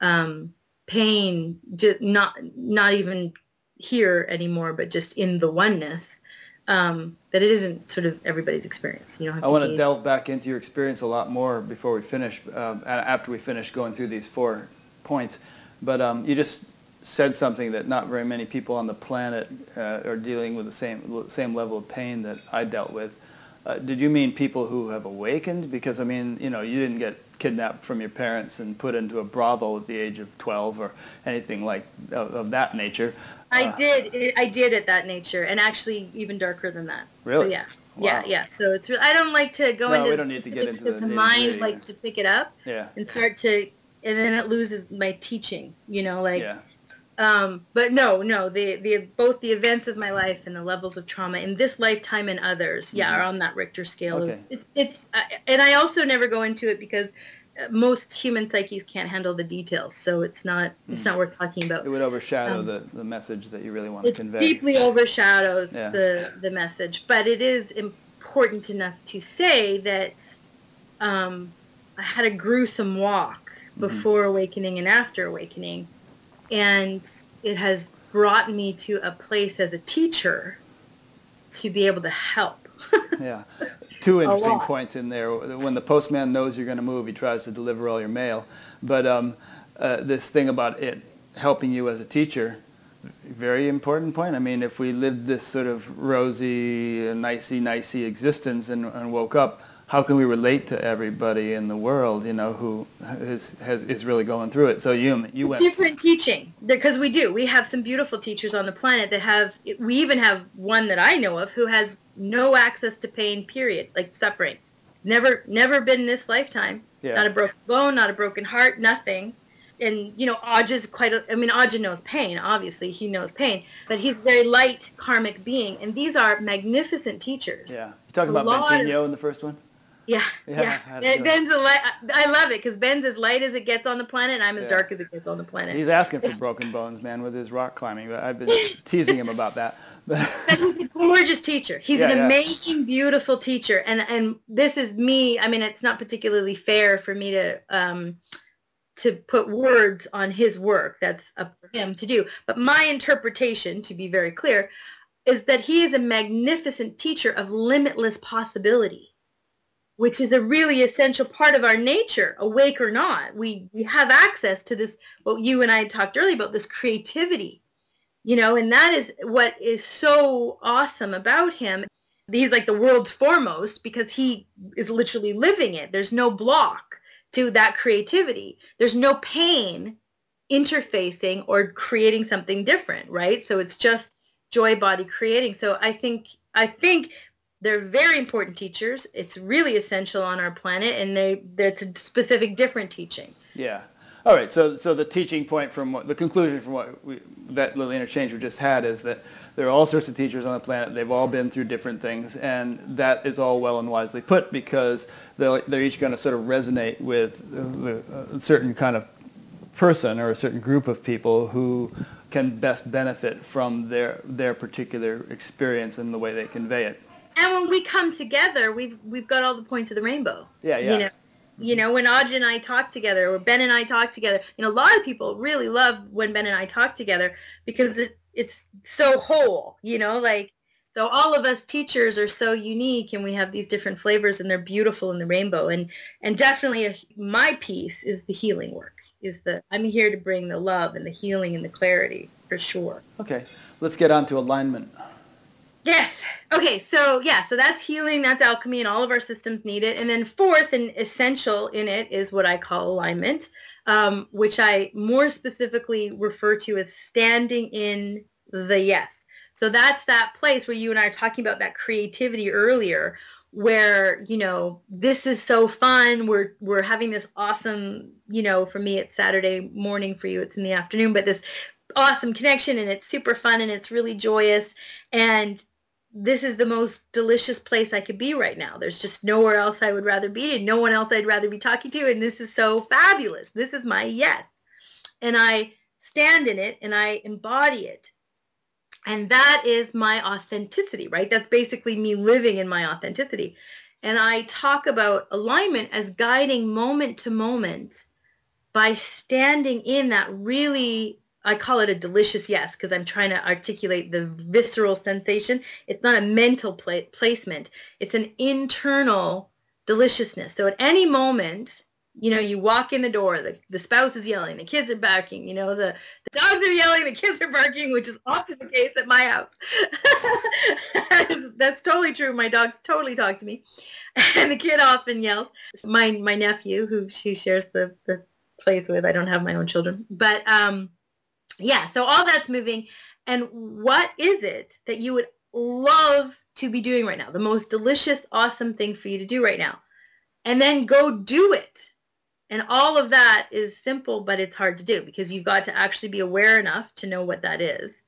B: um, pain, just not not even here anymore, but just in the oneness, um, that it isn't sort of everybody's experience. You know,
A: I want to delve back into your experience a lot more before we finish, um, after we finish going through these four points. But um, you just said something that not very many people on the planet uh, are dealing with the same same level of pain that I dealt with. Uh, did you mean people who have awakened? Because I mean, you know, you didn't get kidnapped from your parents and put into a brothel at the age of 12 or anything like of, of that nature.
B: I uh, did. I did at that nature, and actually even darker than that.
A: Really?
B: So, yeah. Wow. Yeah, yeah. So it's. Really, I don't like to go
A: no,
B: into.
A: we don't need to get into
B: because
A: the,
B: the mind likes to pick it up.
A: Yeah.
B: And start to, and then it loses my teaching. You know, like.
A: Yeah.
B: Um, but no, no, the, the both the events of my life and the levels of trauma in this lifetime and others, yeah, mm-hmm. are on that Richter scale.
A: Okay.
B: It's it's, uh, and I also never go into it because most human psyches can't handle the details, so it's not it's not worth talking about.
A: It would overshadow um, the, the message that you really want to convey. It
B: deeply overshadows yeah. the the message, but it is important enough to say that um, I had a gruesome walk mm-hmm. before mm-hmm. awakening and after awakening, and it has brought me to a place as a teacher to be able to help.
A: yeah two interesting points in there. When the postman knows you're going to move, he tries to deliver all your mail. But um, uh, this thing about it helping you as a teacher, very important point. I mean, if we lived this sort of rosy, nicey, nicey existence and, and woke up, how can we relate to everybody in the world, you know, who is has, is really going through it? So you you went
B: different teaching because we do. We have some beautiful teachers on the planet that have. We even have one that I know of who has no access to pain. Period, like suffering. Never never been in this lifetime.
A: Yeah.
B: Not a broken bone, not a broken heart, nothing. And you know, Adya's quite. A, I mean, Adya knows pain. Obviously, he knows pain, but he's a very light karmic being, and these are magnificent teachers.
A: Yeah, you talking about Bentinho in the first one.
B: Yeah, yeah. yeah. Ben's a light. I love it because Ben's as light as it gets on the planet, and I'm as yeah. dark as it gets on the planet.
A: He's asking for broken bones, man, with his rock climbing. But I've been teasing him about that.
B: he's a gorgeous teacher. He's yeah, an amazing, beautiful teacher, and and this is me. I mean, it's not particularly fair for me to um, to put words on his work. That's up for him to do. But my interpretation, to be very clear, is that he is a magnificent teacher of limitless possibility which is a really essential part of our nature, awake or not. We, we have access to this, what you and I talked earlier about, this creativity, you know, and that is what is so awesome about him. He's like the world's foremost because he is literally living it. There's no block to that creativity. There's no pain interfacing or creating something different, right? So it's just joy body creating. So I think I think they're very important teachers. It's really essential on our planet, and they that's a specific different teaching.
A: Yeah. All right. So so the teaching point from what the conclusion from what we, that little interchange we just had is that there are all sorts of teachers on the planet. They've all been through different things, and that is all well and wisely put because they're, they're each going to sort of resonate with a certain kind of person or a certain group of people who can best benefit from their their particular experience and the way they convey it
B: and when we come together, we've we've got all the points of the rainbow.
A: Yeah, yeah.
B: You know, you know when Adya and I talk together, or Ben and I talk together. You know, a lot of people really love when Ben and I talk together because it, it's so whole. You know, like so all of us teachers are so unique, and we have these different flavors, and they're beautiful in the rainbow. And and definitely, a, my piece is the healing work. Is the I'm here to bring the love and the healing and the clarity for sure.
A: Okay, let's get on to alignment.
B: Yes. Okay, so yeah, so that's healing, that's alchemy, and all of our systems need it. And then fourth and essential in it is what I call alignment, um, which I more specifically refer to as standing in the yes. So that's that place where you and I are talking about that creativity earlier, where you know this is so fun. We're we're having this awesome, you know, for me it's Saturday morning, for you it's in the afternoon, but this awesome connection and it's super fun and it's really joyous and this is the most delicious place I could be right now. There's just nowhere else I would rather be and no one else I'd rather be talking to. And this is so fabulous. This is my yes. And I stand in it and I embody it. And that is my authenticity, right? That's basically me living in my authenticity. And I talk about alignment as guiding moment to moment by standing in that really I call it a delicious yes because I'm trying to articulate the visceral sensation. It's not a mental placement. It's an internal deliciousness. So at any moment, you know, you walk in the door, the, the spouse is yelling, the kids are barking, you know, the, the dogs are yelling, the kids are barking, which is often the case at my house. That's totally true. My dogs totally talk to me. And the kid often yells. My my nephew, who she shares the, the place with, I don't have my own children. But um, yeah, so all that's moving. And what is it that you would love to be doing right now? The most delicious, awesome thing for you to do right now. And then go do it and all of that is simple, but it's hard to do because you've got to actually be aware enough to know what that is.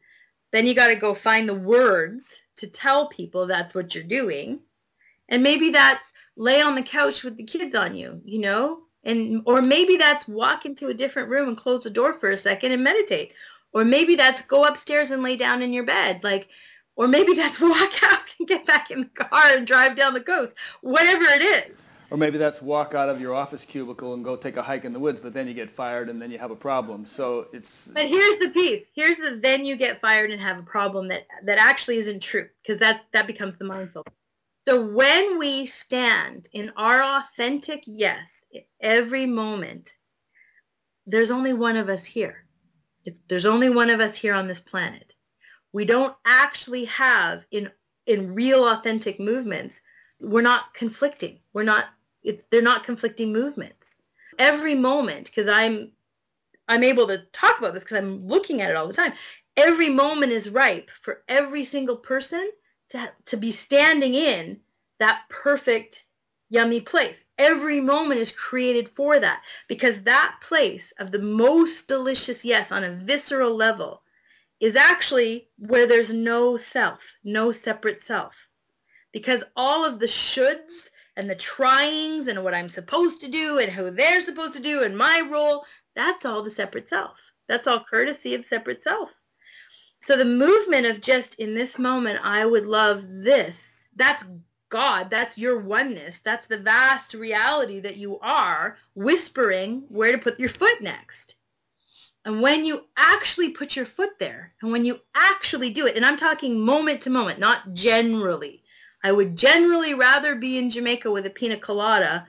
B: Then you got to go find the words to tell people that's what you're doing. And maybe that's lay on the couch with the kids on you, you know? And or maybe that's walk into a different room and close the door for a second and meditate. Or maybe that's go upstairs and lay down in your bed. Like or maybe that's walk out and get back in the car and drive down the coast. Whatever it is
A: or maybe that's walk out of your office cubicle and go take a hike in the woods, but then you get fired and then you have a problem. So it's.
B: But here's the piece. Here's the then you get fired and have a problem that that actually isn't true because that that becomes the mindful. So when we stand in our authentic yes every moment, there's only one of us here. There's only one of us here on this planet. We don't actually have in in real authentic movements. We're not conflicting. We're not it's, they're not conflicting movements. Every moment, because I'm I'm able to talk about this because I'm looking at it all the time. Every moment is ripe for every single person to, to be standing in that perfect, yummy place. Every moment is created for that because that place of the most delicious yes on a visceral level is actually where there's no self, no separate self. Because all of the shoulds and the tryings and what I'm supposed to do and who they're supposed to do and my role, that's all the separate self. That's all courtesy of separate self. So the movement of just in this moment, I would love this. That's God. That's your oneness. That's the vast reality that you are whispering where to put your foot next. And when you actually put your foot there and when you actually do it, and I'm talking moment to moment, not generally, I would generally rather be in Jamaica with a pina colada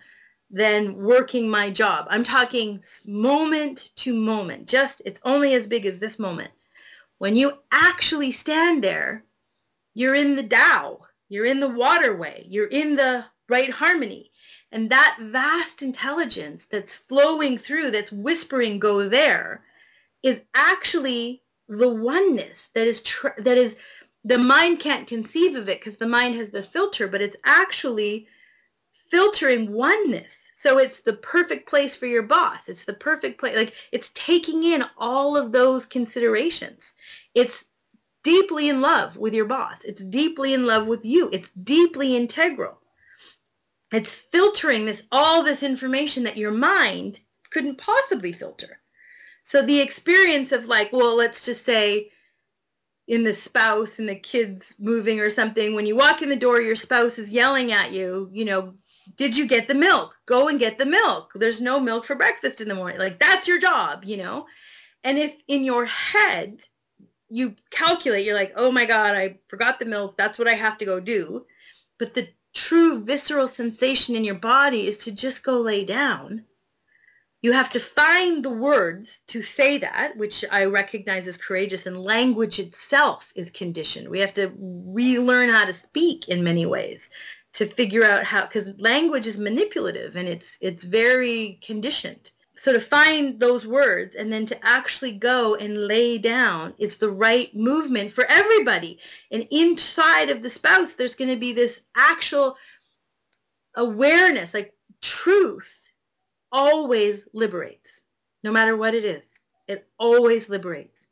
B: than working my job. I'm talking moment to moment. Just, it's only as big as this moment. When you actually stand there, you're in the Tao. You're in the waterway. You're in the right harmony. And that vast intelligence that's flowing through, that's whispering, go there, is actually the oneness that is, tr- that is the mind can't conceive of it because the mind has the filter, but it's actually filtering oneness. So it's the perfect place for your boss. It's the perfect place. Like it's taking in all of those considerations. It's deeply in love with your boss. It's deeply in love with you. It's deeply integral. It's filtering this all this information that your mind couldn't possibly filter. So the experience of like, well, let's just say in the spouse and the kids moving or something when you walk in the door your spouse is yelling at you you know did you get the milk? Go and get the milk. There's no milk for breakfast in the morning. Like that's your job you know? And if in your head you calculate you're like oh my god i forgot the milk that's what i have to go do. But the true visceral sensation in your body is to just go lay down. You have to find the words to say that, which I recognize as courageous, and language itself is conditioned. We have to relearn how to speak in many ways to figure out how, because language is manipulative and it's it's very conditioned. So to find those words and then to actually go and lay down is the right movement for everybody. And inside of the spouse, there's going to be this actual awareness, like truth always liberates, no matter what it is. It always liberates.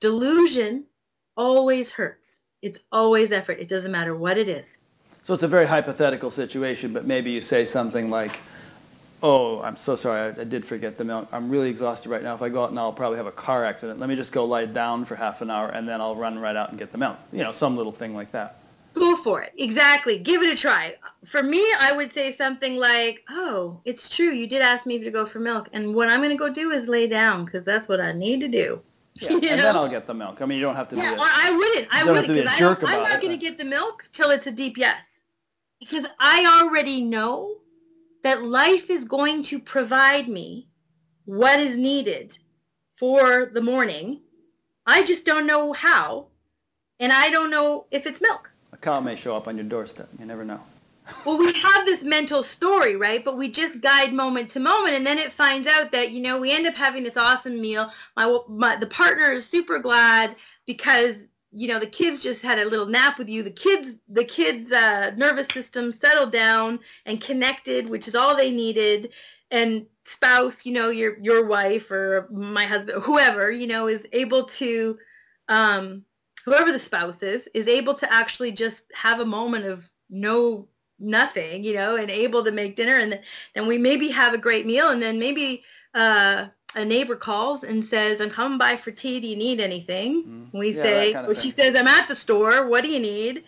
B: Delusion always hurts. It's always effort. It doesn't matter what it is.
A: So it's a very hypothetical situation, but maybe you say something like, oh, I'm so sorry, I, I, did forget the milk. I'm really exhausted right now. If I go out now, I'll probably have a car accident. Let me just go lie down for half an hour, and then I'll run right out and get the milk. You know, some little thing like that.
B: Go for it. Exactly. Give it a try. For me, I would say something like, oh, it's true. You did ask me to go for milk. And what I'm going to go do is lay down because that's what I need to do.
A: Yeah, and know? then I'll get the milk. I mean, you don't have to
B: yeah,
A: be a,
B: I wouldn't. I wouldn't because I'm not going to get the milk till it's a deep yes. Because I already know that life is going to provide me what is needed for the morning. I just don't know how, and I don't know if it's milk.
A: A cow may show up on your doorstep. You never know.
B: well, we have this mental story, right? But we just guide moment to moment, and then it finds out that you know we end up having this awesome meal. My, my the partner is super glad because you know the kids just had a little nap with you. The kids the kids' uh, nervous system settled down and connected, which is all they needed. And spouse, you know, your your wife or my husband, whoever, you know, is able to um, whoever the spouse is, is able to actually just have a moment of no nothing, you know, and able to make dinner. And then we maybe have a great meal. And then maybe uh, a neighbor calls and says, I'm coming by for tea. Do you need anything? Mm. We yeah, say, kind of well, she says, I'm at the store. What do you need?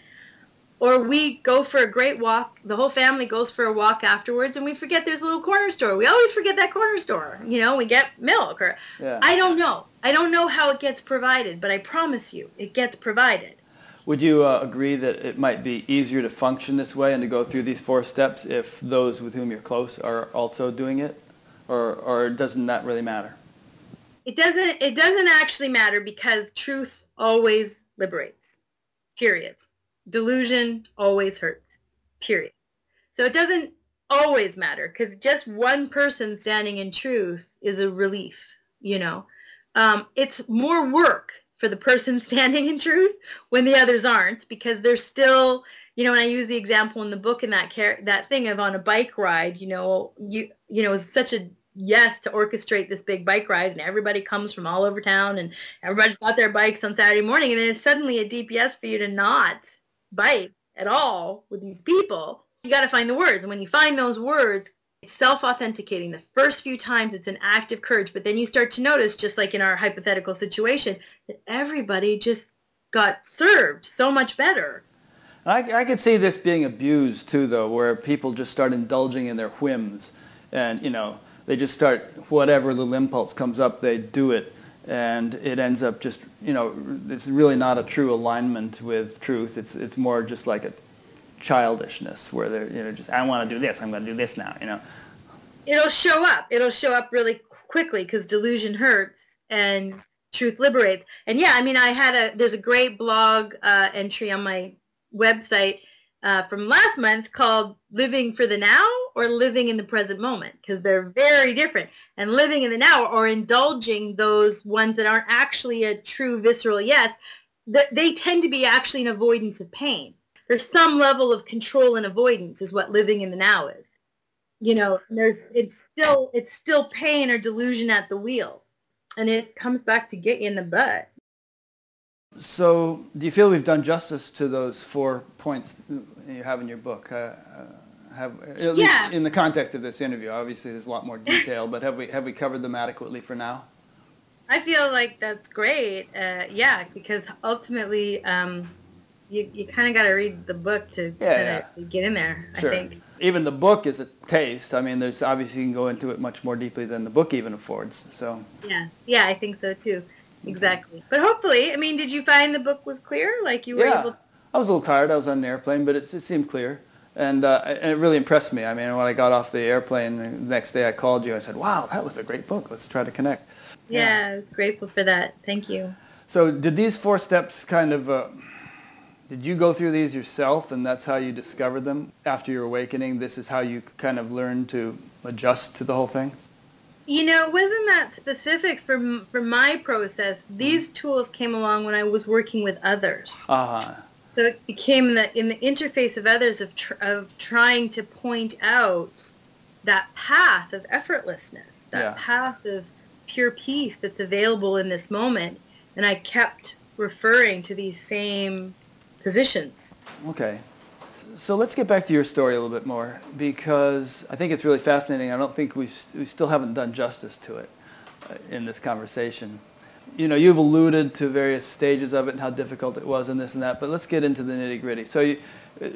B: Or we go for a great walk. The whole family goes for a walk afterwards and we forget there's a little corner store. We always forget that corner store. You know, we get milk or yeah. I don't know. I don't know how it gets provided, but I promise you it gets provided.
A: Would you uh, agree that it might be easier to function this way and to go through these four steps if those with whom you're close are also doing it? Or, or doesn't that really matter?
B: It doesn't, it doesn't actually matter because truth always liberates, period. Delusion always hurts, period. So it doesn't always matter because just one person standing in truth is a relief, you know. Um, it's more work for the person standing in truth when the others aren't because they're still you know and i use the example in the book in that car- that thing of on a bike ride you know you you know it's such a yes to orchestrate this big bike ride and everybody comes from all over town and everybody's got their bikes on saturday morning and then it's suddenly a deep yes for you to not bike at all with these people. You got to find the words and when you find those words self-authenticating the first few times it's an act of courage. But then you start to notice just like in our hypothetical situation that everybody just got served so much better.
A: I, I could see this being abused too though where people just start indulging in their whims. And you know they just start whatever little impulse comes up they do it. And it ends up just you know it's really not a true alignment with truth. It's it's more just like a childishness where they're you know just I want to do this I'm going to do this now you know?
B: It'll show up it'll show up really quickly because delusion hurts and truth liberates. And yeah I mean I had a there's a great blog uh, entry on my website uh, from last month called living for the now or living in the present moment because they're very different. And living in the now or indulging those ones that aren't actually a true visceral yes that they tend to be actually an avoidance of pain there's some level of control and avoidance is what living in the now is. You know, there's it's still it's still pain or delusion at the wheel. And it comes back to get you in the butt.
A: So, do you feel we've done justice to those four points you have in your book? Uh, have, at least yeah. in the context of this interview, obviously there's a lot more detail, but have we have we covered them adequately for now?
B: I feel like that's great. Uh, yeah, because ultimately, um, you, you kind of got to read the book to, yeah, yeah. get in there. Sure. I think
A: even the book is a taste. I mean, there's obviously you can go into it much more deeply than the book even affords. So
B: yeah, yeah, I think so too. Exactly. But hopefully, I mean, did you find the book was clear? Like you were
A: yeah.
B: able. To...
A: I was a little tired. I was on an airplane, but it, it seemed clear. And, uh, and it really impressed me. I mean, when I got off the airplane the next day, I called you. I said, "Wow, that was a great book. Let's try to connect."
B: Yeah, yeah. I was grateful for that. Thank you.
A: So, did these four steps kind of uh, did you go through these yourself and that's how you discovered them after your awakening? This is how you kind of learned to adjust to the whole thing?
B: You know, it wasn't that specific for, for my process. These tools came along when I was working with others.
A: Uh-huh.
B: So it became the, in the interface of others of, tr- of trying to point out that path of effortlessness, that yeah. path of pure peace that's available in this moment. And I kept referring to these same positions.
A: Okay. So let's get back to your story a little bit more because I think it's really fascinating. I don't think we we still haven't done justice to it uh, in this conversation. You know, you've alluded to various stages of it and how difficult it was and this and that, but let's get into the nitty gritty. So you,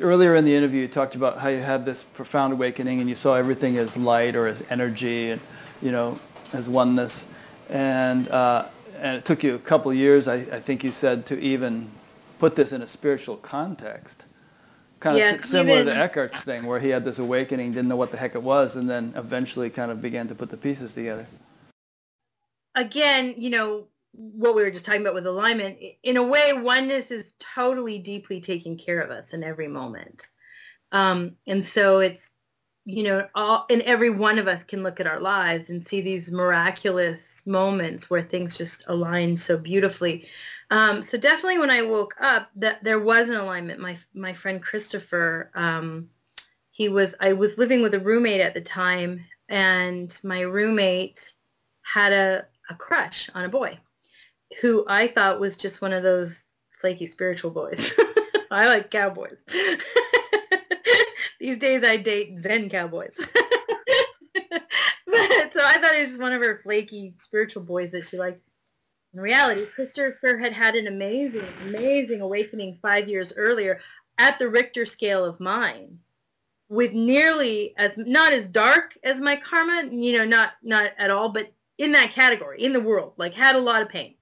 A: earlier in the interview, you talked about how you had this profound awakening and you saw everything as light or as energy and, you know, as oneness. And, uh, and it took you a couple years, I, I think you said, to even put this in a spiritual context. Kind of similar to Eckhart's thing, where he had this awakening, didn't know what the heck it was, and then eventually kind of began to put the pieces together.
B: again, you know, what we were just talking about with alignment, in a way, oneness is totally deeply taking care of us in every moment. Um, and so it's, you know, all, and every one of us can look at our lives and see these miraculous moments where things just align so beautifully. Um, so definitely when I woke up, that there was an alignment. My, my friend Christopher, um, he was, I was living with a roommate at the time and my roommate had a, a crush on a boy who I thought was just one of those flaky spiritual boys. I like cowboys. These days I date Zen cowboys. but, so I thought he was one of her flaky spiritual boys that she liked. In reality, Christopher had had an amazing, amazing awakening five years earlier at the Richter scale of mine with nearly as not as dark as my karma, you know, not not at all, but in that category, in the world, like had a lot of pain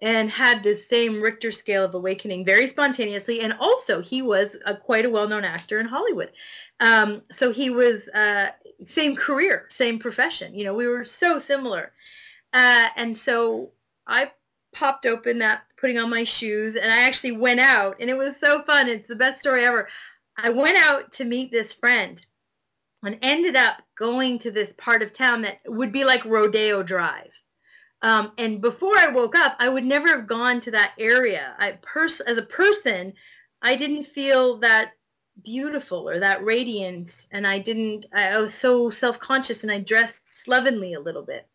B: and had this same Richter scale of awakening very spontaneously. And also he was a, quite a well-known actor in Hollywood. Um, so he was uh, same career, same profession. You know, we were so similar. Uh, and so I popped open that, putting on my shoes, and I actually went out, and it was so fun. It's the best story ever. I went out to meet this friend and ended up going to this part of town that would be like Rodeo Drive. Um, and before I woke up, I would never have gone to that area. I pers- as a person, I didn't feel that beautiful or that radiant, and I didn't. I was so self-conscious, and I dressed slovenly a little bit.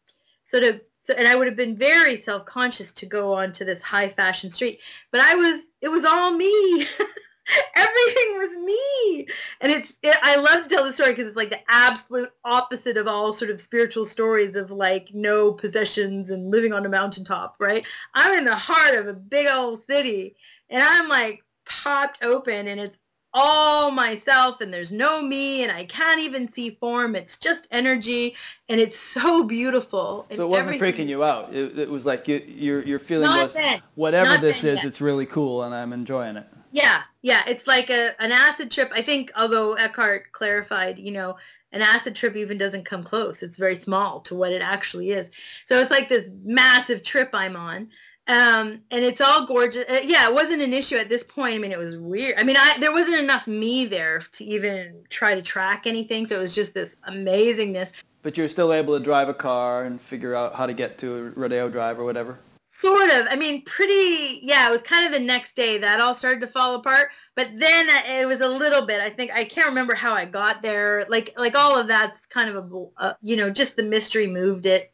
B: So to so, and I would have been very self-conscious to go onto this high fashion street, but I was. It was all me. Everything was me, and it's. It, I love to tell the story because it's like the absolute opposite of all sort of spiritual stories of like no possessions and living on a mountaintop, right? I'm in the heart of a big old city, and I'm like popped open, and it's all myself, and there's no me, and I can't even see form. It's just energy, and it's so beautiful.
A: So it wasn't freaking you out. It, it was like you, your your feeling
B: Not
A: was
B: then.
A: whatever
B: Not
A: this is,
B: yet.
A: it's really cool, and I'm enjoying it.
B: Yeah, yeah. It's like a an acid trip. I think, although Eckhart clarified, you know, an acid trip even doesn't come close. It's very small to what it actually is. So it's like this massive trip I'm on. Um, and it's all gorgeous. Uh, yeah, it wasn't an issue at this point. I mean, it was weird. I mean, I, there wasn't enough me there to even try to track anything. So it was just this amazingness.
A: But you're still able to drive a car and figure out how to get to Rodeo Drive or whatever.
B: Sort of. I mean, pretty. Yeah, it was kind of the next day that all started to fall apart. But then it was a little bit. I think I can't remember how I got there. Like, like all of that's kind of a, uh, you know, just the mystery moved it.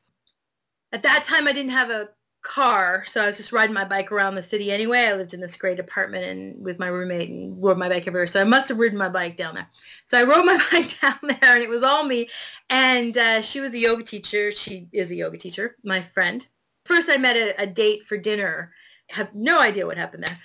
B: At that time, I didn't have a car, so I was just riding my bike around the city anyway. I lived in this great apartment and with my roommate and rode my bike everywhere. So I must have ridden my bike down there. So I rode my bike down there, and it was all me. And uh, she was a yoga teacher. She is a yoga teacher, my friend first I met a, a date for dinner. have no idea what happened there.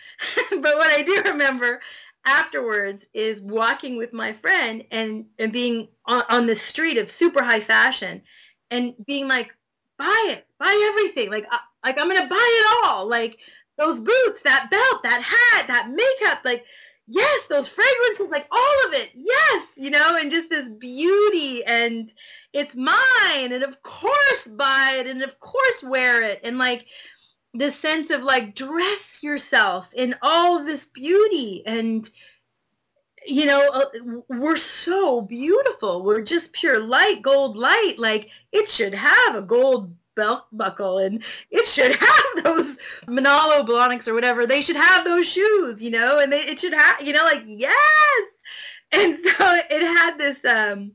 B: but what I do remember afterwards is walking with my friend and, and being on, on the street of super high fashion and being like, buy it, buy everything. Like, I, like I'm to buy it all. Like those boots, that belt, that hat, that makeup, like, yes, those fragrances, like all of it. Yes, you know, and just this beauty and it's mine and of course buy it and of course wear it and like the sense of like dress yourself in all this beauty and you know uh, we're so beautiful we're just pure light gold light like it should have a gold belt buckle and it should have those Manolo Blahniks or whatever they should have those shoes you know and they, it should have you know like yes and so it had this um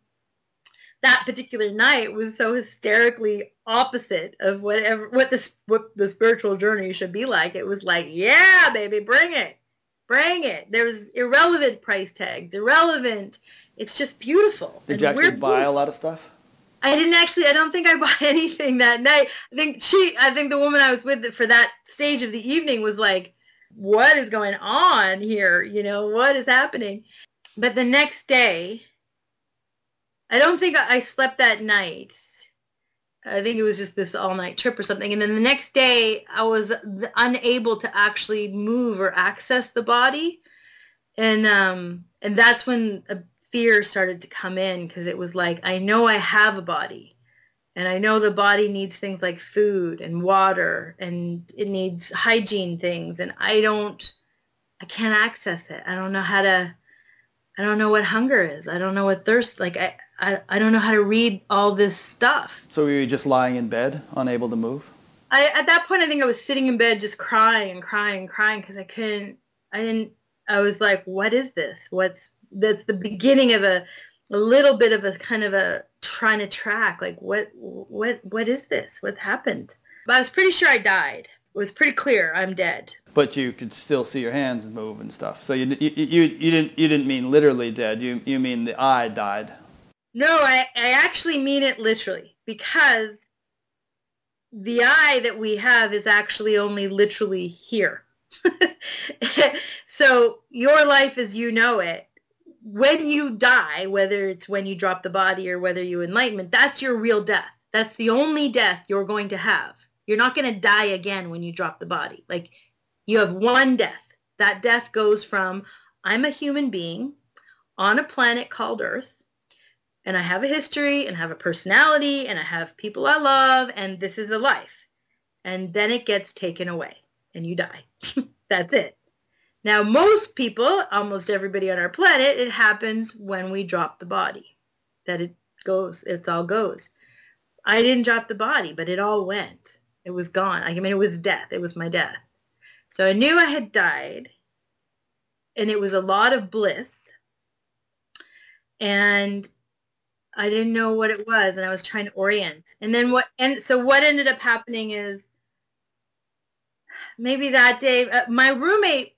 B: that particular night was so hysterically opposite of whatever what the what the spiritual journey should be like. It was like, yeah, baby, bring it, bring it. There's irrelevant price tags, irrelevant. It's just beautiful.
A: Did
B: And
A: you actually buy a lot of stuff?
B: I didn't actually. I don't think I bought anything that night. I think she. I think the woman I was with for that stage of the evening was like, "What is going on here? You know, what is happening?" But the next day, I don't think I slept that night. I think it was just this all-night trip or something. And then the next day, I was unable to actually move or access the body. And um, and that's when a fear started to come in because it was like, I know I have a body and I know the body needs things like food and water and it needs hygiene things and I don't, I can't access it. I don't know how to, I don't know what hunger is. I don't know what thirst, like I, I, I don't know how to read all this stuff.
A: So were you just lying in bed, unable to move?
B: I, at that point, I think I was sitting in bed just crying and crying and crying because I couldn't, I didn't, I was like, what is this? What's, that's the beginning of a, a little bit of a kind of a trying to track, like what, what, what is this? What's happened? But I was pretty sure I died. It was pretty clear I'm dead.
A: But you could still see your hands move and stuff. So you, you, you, you didn't, you didn't mean literally dead. You, you mean the eye died.
B: No, I, I actually mean it literally because the eye that we have is actually only literally here. so your life as you know it, when you die, whether it's when you drop the body or whether you enlightenment, that's your real death. That's the only death you're going to have. You're not going to die again when you drop the body. Like you have one death. That death goes from I'm a human being on a planet called Earth and I have a history and have a personality and I have people I love and this is a life. And then it gets taken away and you die. That's it. Now, most people, almost everybody on our planet, it happens when we drop the body. That it goes, it's all goes. I didn't drop the body, but it all went. It was gone. I mean, it was death. It was my death. So I knew I had died and it was a lot of bliss. And I didn't know what it was and I was trying to orient. And then what, and so what ended up happening is maybe that day, uh, my roommate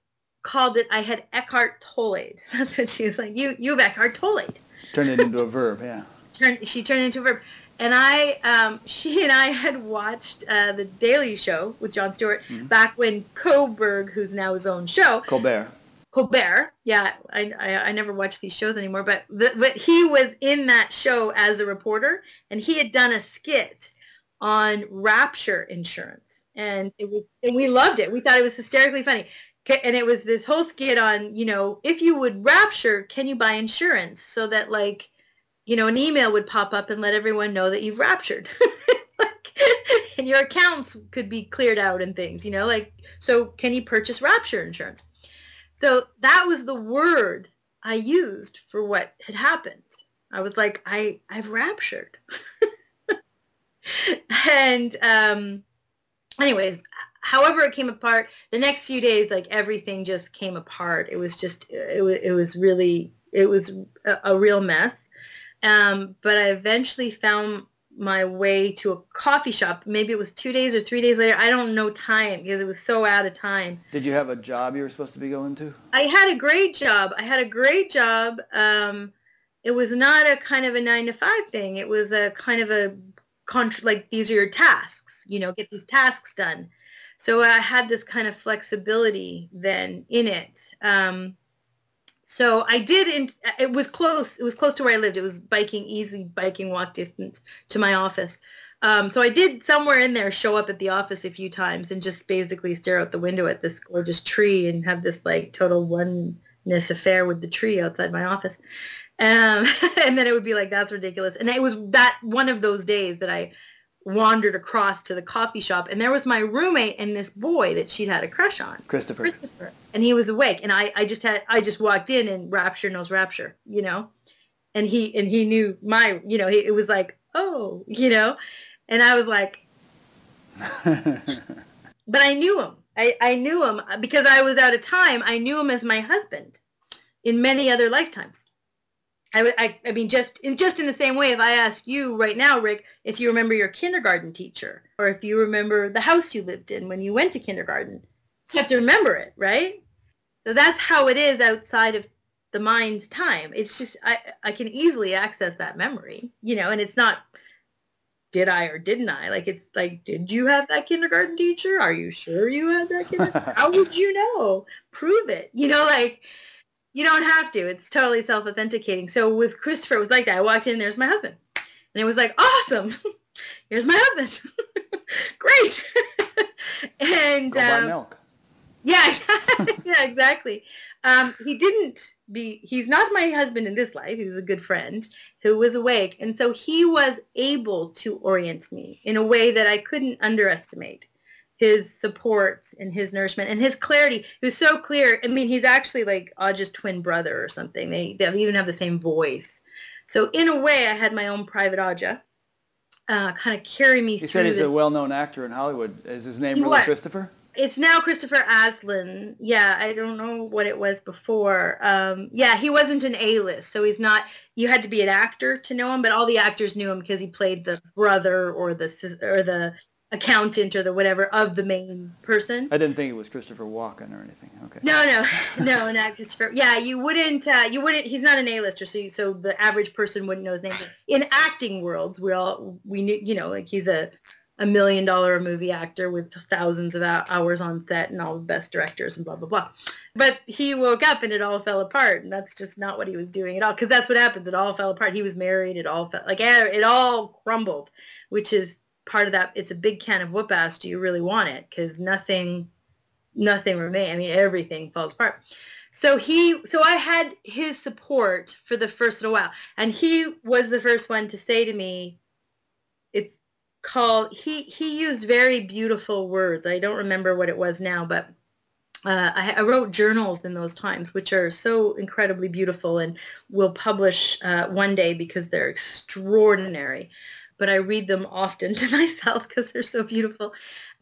B: called it, I had Eckhart Tolle. That's what she was like, you, you have Eckhart Tolle.
A: Turned it into a verb, yeah.
B: Turned, she turned it into a verb. And I, um, she and I had watched uh, the Daily Show with Jon Stewart mm-hmm. back when Koberg, who's now his own show,
A: Colbert,
B: Colbert. Yeah, I, I, I never watch these shows anymore, but the, but he was in that show as a reporter, and he had done a skit on Rapture insurance, and it was and we loved it. We thought it was hysterically funny, and it was this whole skit on you know if you would rapture, can you buy insurance so that like you know an email would pop up and let everyone know that you've raptured. like, and your accounts could be cleared out and things, you know, like, so can you purchase rapture insurance? So that was the word I used for what had happened. I was like, I, I've raptured. and um, anyways, however it came apart, the next few days, like everything just came apart. It was just, it was, it was really, it was a, a real mess. Um, but I eventually found my way to a coffee shop. Maybe it was two days or three days later. I don't know time because it was so out of time.
A: Did you have a job you were supposed to be going to?
B: I had a great job. I had a great job. Um, it was not a kind of a nine to five thing. It was a kind of a like these are your tasks. You know, get these tasks done. So I had this kind of flexibility then in it. Um, so I did. In, it was close. It was close to where I lived. It was biking, easy biking walk distance to my office. Um, so I did somewhere in there show up at the office a few times and just basically stare out the window at this gorgeous tree and have this like total oneness affair with the tree outside my office. Um, and then it would be like, that's ridiculous. And it was that one of those days that I wandered across to the coffee shop and there was my roommate and this boy that she'd had a crush on.
A: Christopher.
B: Christopher. And he was awake and i i just had i just walked in and rapture knows rapture you know? And he and he knew my you know he, it was like oh you know? And i was like but i knew him. I, I knew him uh, because i was out of time i knew him as my husband in many other lifetimes I, I, I mean, just in just in the same way, if I ask you right now, Rick, if you remember your kindergarten teacher, or if you remember the house you lived in when you went to kindergarten, you have to remember it, right? So that's how it is outside of the mind's time. It's just I, I can easily access that memory, you know, and it's not did I or didn't I? Like it's like, did you have that kindergarten teacher? Are you sure you had that kindergarten? How would you know? Prove it. You know, like you don't have to. It's totally self-authenticating. So with Christopher, it was like that. I walked in, there's my husband. And it was like, awesome. Here's my husband. Great. and
A: Go buy um, milk.
B: Yeah, yeah, exactly. Um, he didn't be, he's not my husband in this life. He was a good friend who was awake. And so he was able to orient me in a way that I couldn't underestimate his support and his nourishment and his clarity. He was so clear. I mean, he's actually like Adya's twin brother or something. They, they even have the same voice. So in a way, I had my own private Adya uh, kind of carry me
A: You
B: through.
A: He said he's
B: the-
A: a well-known actor in Hollywood. Is his name really
B: was.
A: Christopher?
B: It's now Christopher Aslan. Yeah, I don't know what it was before. Um, yeah, he wasn't an A-list, so he's not. You had to be an actor to know him, but all the actors knew him because he played the brother or the or the accountant or the whatever of the main person.
A: I didn't think it was Christopher Walken or anything. Okay.
B: No, no, no, not Christopher. Yeah, you wouldn't. Uh, you wouldn't. He's not an A-lister, so you, so the average person wouldn't know his name. In acting worlds, we all we knew. You know, like he's a a million dollar movie actor with thousands of hours on set and all the best directors and blah blah blah. But he woke up and it all fell apart, and that's just not what he was doing at all. Because that's what happens. It all fell apart. He was married. It all fell like it all crumbled, which is part of that. It's a big can of whoop ass. Do you really want it? Because nothing nothing remains I mean, everything falls apart. So he, so I had his support for the first little while, and he was the first one to say to me, "It's called." He he used very beautiful words. I don't remember what it was now, but uh, I, I wrote journals in those times, which are so incredibly beautiful, and will publish uh, one day because they're extraordinary. But I read them often to myself because they're so beautiful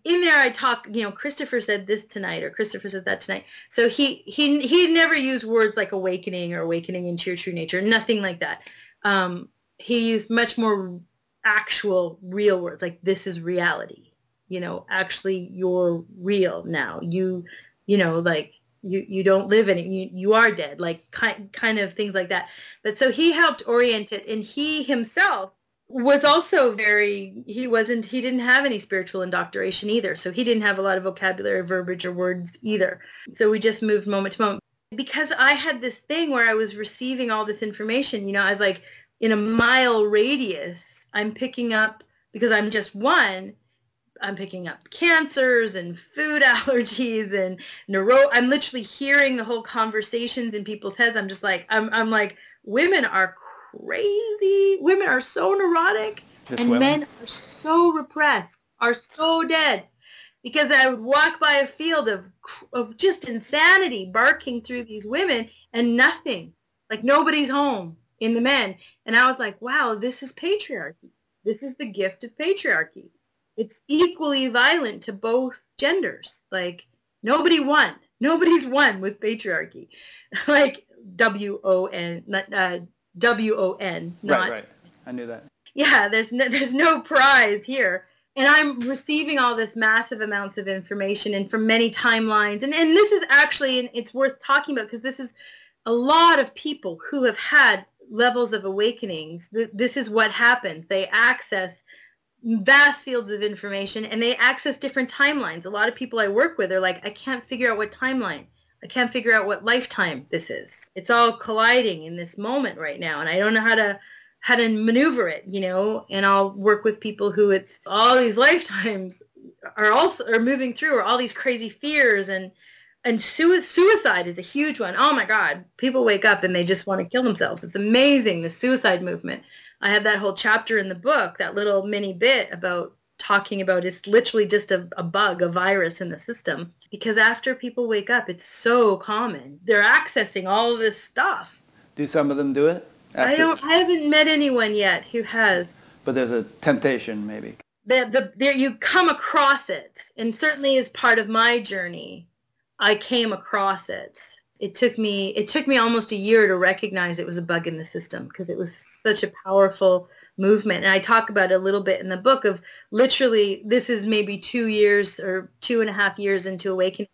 B: in there I talk, you know, Christopher said this tonight or Christopher said that tonight. So he he he never used words like awakening or awakening into your true nature, nothing like that. Um, he used much more actual real words like this is reality. You know, actually you're real now. You you know, like you you don't live in it. You you are dead. Like kind kind of things like that. But so he helped orient it and he himself was also very he wasn't he didn't have any spiritual indoctrination either. So he didn't have a lot of vocabulary verbiage or words either. So we just moved moment to moment. Because i had this thing where i was receiving all this information you know i was like in a mile radius i'm picking up because i'm just one i'm picking up cancers and food allergies and neuro i'm literally hearing the whole conversations in people's heads. I'm just like i'm, I'm like women are crazy. Women are so neurotic
A: Just
B: and
A: women?
B: men are so repressed, are so dead. Because I would walk by a field of of just insanity, barking through these women and nothing. Like nobody's home in the men. And I was like, wow, this is patriarchy. This is the gift of patriarchy. It's equally violent to both genders. Like nobody won. Nobody's won with patriarchy. like W O N, uh, W O N, not
A: right, right. I knew that.
B: yeah, there's no, there's no prize here. And I'm receiving all this massive amounts of information and from many timelines. And, and this is actually, and it's worth talking about because this is a lot of people who have had levels of awakenings. This is what happens. They access vast fields of information and they access different timelines. A lot of people I work with are like, I can't figure out what timeline. I can't figure out what lifetime this is. It's all colliding in this moment right now. And I don't know how to how to maneuver it, you know, and I'll work with people who it's all these lifetimes are also are moving through or all these crazy fears and and sui- suicide is a huge one. Oh my God, people wake up and they just want to kill themselves. It's amazing the suicide movement. I have that whole chapter in the book, that little mini bit about talking about it's literally just a, a bug, a virus in the system. Because after people wake up, it's so common. They're accessing all this stuff.
A: Do some of them do it?
B: I don't. I haven't met anyone yet who has.
A: But there's a temptation, maybe.
B: The, the, there, you come across it, and certainly as part of my journey, I came across it. It took me. It took me almost a year to recognize it was a bug in the system because it was such a powerful movement. And I talk about a little bit in the book of literally. This is maybe two years or two and a half years into awakening,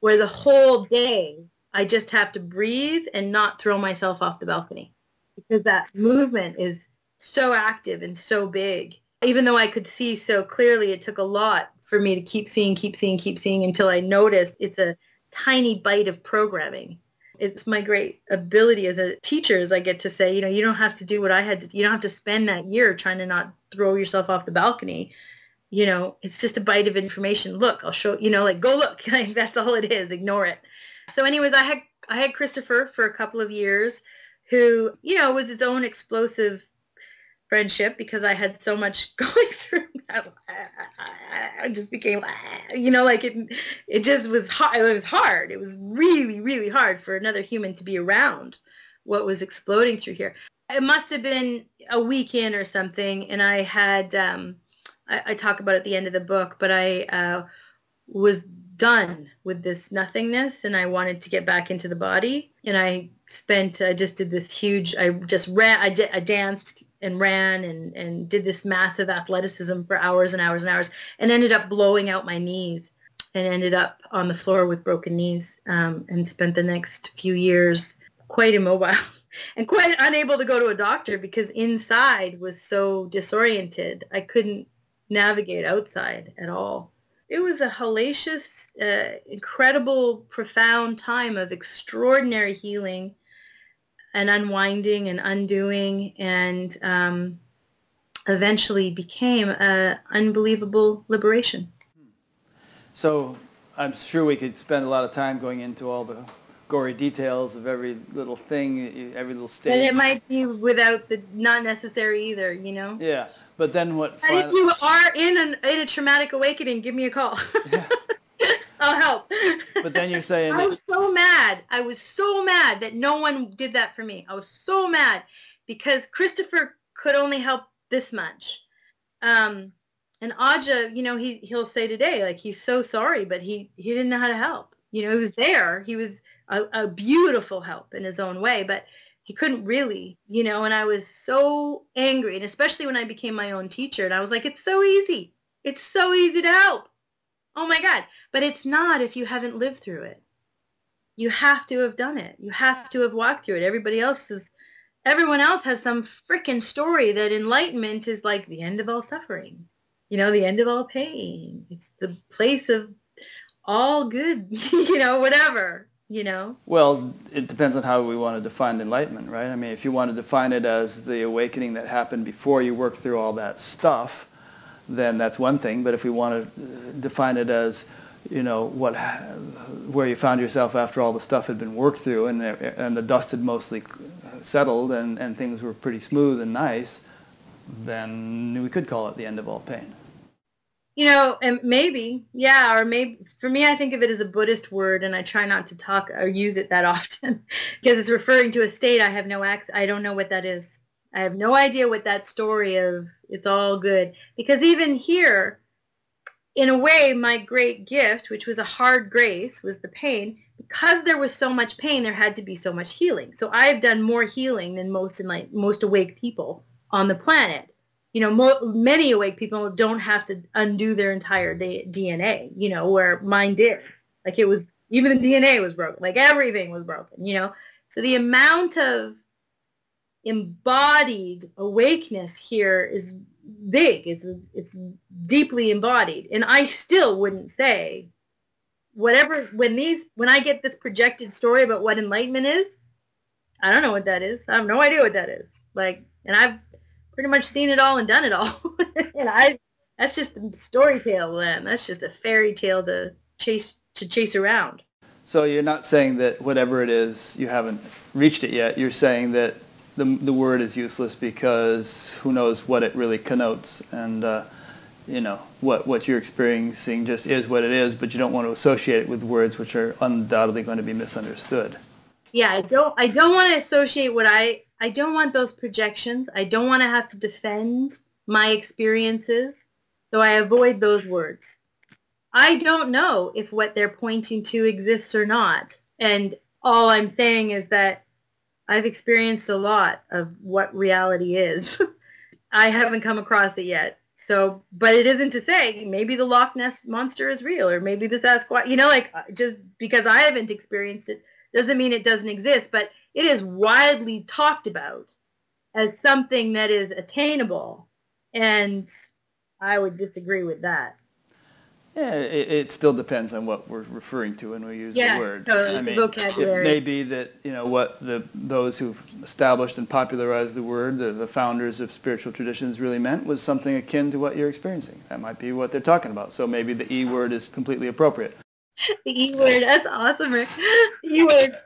B: where the whole day I just have to breathe and not throw myself off the balcony because that movement is so active and so big. Even though I could see so clearly, it took a lot for me to keep seeing, keep seeing, keep seeing until I noticed it's a tiny bite of programming. It's my great ability as a teacher is I get to say, you know, you don't have to do what I had to, you don't have to spend that year trying to not throw yourself off the balcony. you know, it's just a bite of information. Look, I'll show, you know, like go look. Like that's all it is. Ignore it. So anyways, I had I had Christopher for a couple of years who, you know, was his own explosive friendship because I had so much going through. I just became, you know, like it, it just was hard. It was hard. It was really, really hard for another human to be around what was exploding through here. It must have been a weekend or something, and I had, um, I, I talk about it at the end of the book, but I uh, was done with this nothingness and I wanted to get back into the body. And I spent, I just did this huge, I just ran, I, did, I danced and ran and, and did this massive athleticism for hours and hours and hours and ended up blowing out my knees and ended up on the floor with broken knees um, and spent the next few years quite immobile and quite unable to go to a doctor because inside was so disoriented. I couldn't navigate outside at all. It was a hellacious, uh, incredible, profound time of extraordinary healing and unwinding and undoing and um, eventually became an unbelievable liberation.
A: So I'm sure we could spend a lot of time going into all the gory details of every little thing, every little stage.
B: And it might be without the not necessary either, you know.
A: Yeah, but then what?
B: And if you are in an in a traumatic awakening, give me a call. Yeah. I'll help.
A: But then you're saying
B: I was so mad. I was so mad that no one did that for me. I was so mad because Christopher could only help this much. Um, and Adya, you know, he he'll say today like he's so sorry, but he he didn't know how to help. You know, he was there. He was a, a beautiful help in his own way, but he couldn't really, you know, and I was so angry, and especially when I became my own teacher, and I was like, it's so easy. It's so easy to help. Oh my God. But it's not if you haven't lived through it. You have to have done it. You have to have walked through it. Everybody else is, everyone else has some freaking story that enlightenment is like the end of all suffering. You know, the end of all pain. It's the place of all good, you know, whatever you know?
A: Well, it depends on how we want to define enlightenment, right? I mean, if you want to define it as the awakening that happened before you work through all that stuff, then that's one thing. But if we want to uh, define it as, you know, what, where you found yourself after all the stuff had been worked through and, uh, and the dust had mostly uh, settled and, and things were pretty smooth and nice, then we could call it the end of all pain
B: you know, and maybe, yeah, or maybe for me, I think of it as a Buddhist word, and I try not to talk or use it that often because it's referring to a state I have no access. I don't know what that is. I have no idea what that story of it's all good because even here, in a way, my great gift, which was a hard grace, was the pain. Because there was so much pain, there had to be so much healing. So I've done more healing than most most awake people on the planet you know, mo- many awake people don't have to undo their entire DNA, you know, where mine did. Like it was, even the DNA was broken. Like everything was broken, you know. So the amount of embodied awakeness here is big. It's, it's deeply embodied. And I still wouldn't say whatever, when these, when I get this projected story about what enlightenment is, I don't know what that is. I have no idea what that is. Like, and I've pretty much seen it all and done it all. and I, that's just a story tale then. That's just a fairy tale to chase to chase around.
A: So you're not saying that whatever it is you haven't reached it yet. You're saying that the the word is useless because who knows what it really connotes and. Uh, you know what what you're experiencing just is what it is, but you don't want to associate it with words which are undoubtedly going to be misunderstood.
B: Yeah, I don't I don't want to associate what I I don't want those projections. I don't want to have to defend my experiences. So I avoid those words. I don't know if what they're pointing to exists or not. And all I'm saying is that I've experienced a lot of what reality is. I haven't come across it yet. So, but it isn't to say maybe the Loch Ness monster is real or maybe the Sasquatch, you know, like uh, just because I haven't experienced it doesn't mean it doesn't exist. But it is widely talked about as something that is attainable. And I would disagree with that.
A: Yeah, it, it still depends on what we're referring to when we use
B: Yes,
A: the word.
B: totally,
A: I
B: the
A: mean,
B: vocabulary.
A: It may be that, you know, what the, those who've established and popularized the word, the, the founders of spiritual traditions really meant was something akin to what you're experiencing. That might be what they're talking about. So maybe the E word is completely appropriate.
B: The E word. That's awesome, Rick. The E word.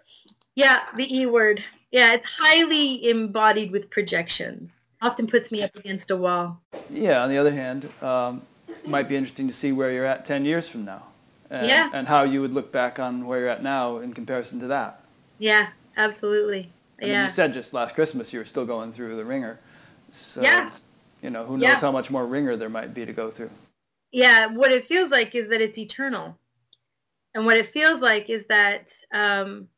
B: Yeah, the E word. Yeah, it's highly embodied with projections. Often puts me up against a wall.
A: Yeah, on the other hand, um, it might be interesting to see where you're at 10 years from now. And,
B: Yeah.
A: and how you would look back on where you're at now in comparison to that.
B: Yeah, absolutely.
A: I mean, you said just last Christmas you were still going through the ringer. So,
B: Yeah.
A: you know, who knows
B: Yeah.
A: how much more ringer there might be to go through.
B: yeah, what it feels like is that it's eternal. And what it feels like is that um,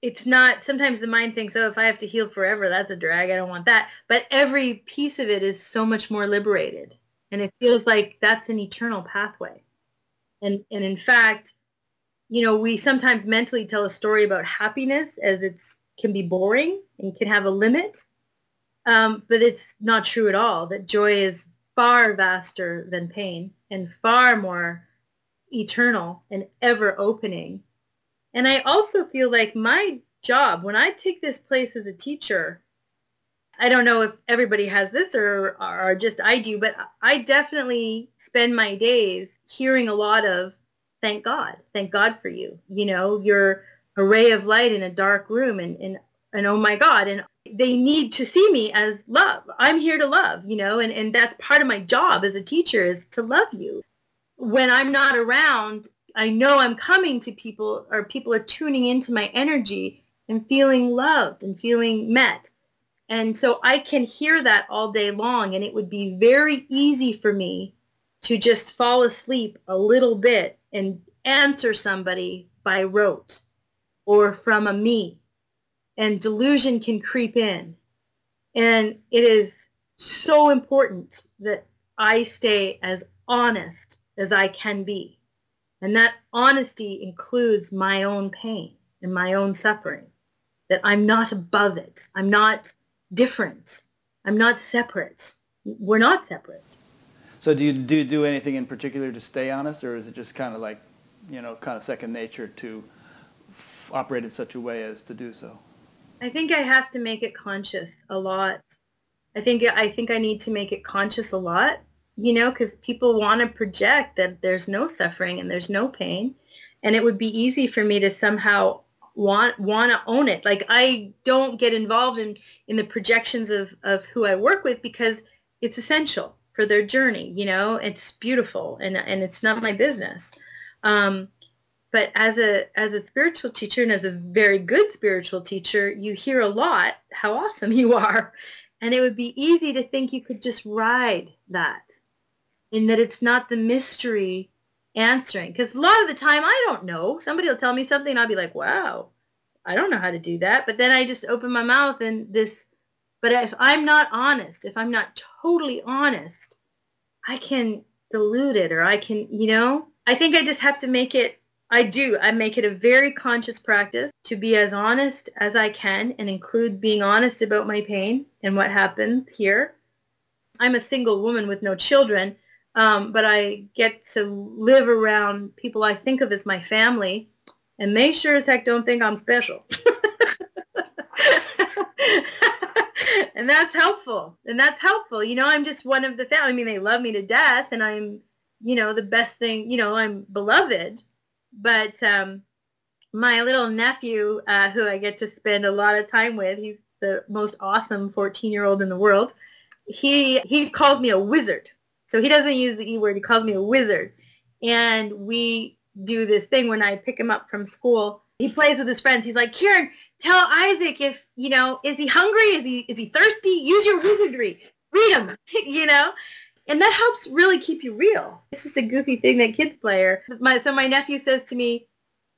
B: it's not, sometimes the mind thinks, oh, if I have to heal forever, that's a drag. I don't want that. But every piece of it is so much more liberated. And it feels like that's an eternal pathway. And, and in fact, you know, we sometimes mentally tell a story about happiness as it's can be boring and can have a limit. Um, but it's not true at all, that joy is far vaster than pain and far more eternal and ever opening. And I also feel like my job, when I take this place as a teacher, I don't know if everybody has this or, or just I do, but I definitely spend my days hearing a lot of thank God, thank God for you. You know, you're a ray of light in a dark room and, and, and oh my God, and they need to see me as love. I'm here to love, you know, and, and that's part of my job as a teacher is to love you. When I'm not around, I know I'm coming to people or people are tuning into my energy and feeling loved and feeling met. And so I can hear that all day long and it would be very easy for me to just fall asleep a little bit and answer somebody by rote or from a me and delusion can creep in. And it is so important that I stay as honest as I can be. And that honesty includes my own pain and my own suffering, that I'm not above it. I'm not different. I'm not separate. We're not separate.
A: So do you do, you do anything in particular to stay honest, or is it just kind of like, you know, kind of second nature to f- operate in such a way as to do so?
B: I think I have to make it conscious a lot. I think I think I need to make it conscious a lot, you know, because people want to project that there's no suffering and there's no pain, and it would be easy for me to somehow want want to own it. Like I don't get involved in in the projections of of who I work with because it's essential for their journey. You know, it's beautiful and and it's not my business. Um, but as a as a spiritual teacher and as a very good spiritual teacher you hear a lot how awesome you are and it would be easy to think you could just ride that in that it's not the mystery answering because a lot of the time i don't know somebody will tell me something and i'll be like wow i don't know how to do that but then i just open my mouth and this but if i'm not honest if i'm not totally honest i can dilute it or i can you know i think i just have to make it I do. I make it a very conscious practice to be as honest as I can and include being honest about my pain and what happened here. I'm a single woman with no children, um, but I get to live around people I think of as my family, and they sure as heck don't think I'm special. and that's helpful. And that's helpful. You know, I'm just one of the family. I mean, they love me to death, and I'm, you know, the best thing. You know, I'm beloved but um, my little nephew, uh, who I get to spend a lot of time with, he's the most awesome 14-year-old in the world. He he calls me a wizard. So he doesn't use the E word. He calls me a wizard. And we do this thing when I pick him up from school. He plays with his friends. He's like, Kiran, tell Isaac if, you know, is he hungry? Is he is he thirsty? Use your wizardry. Read him, you know? and that helps really keep you real. It's just a goofy thing that kids play. Or my so my nephew says to me,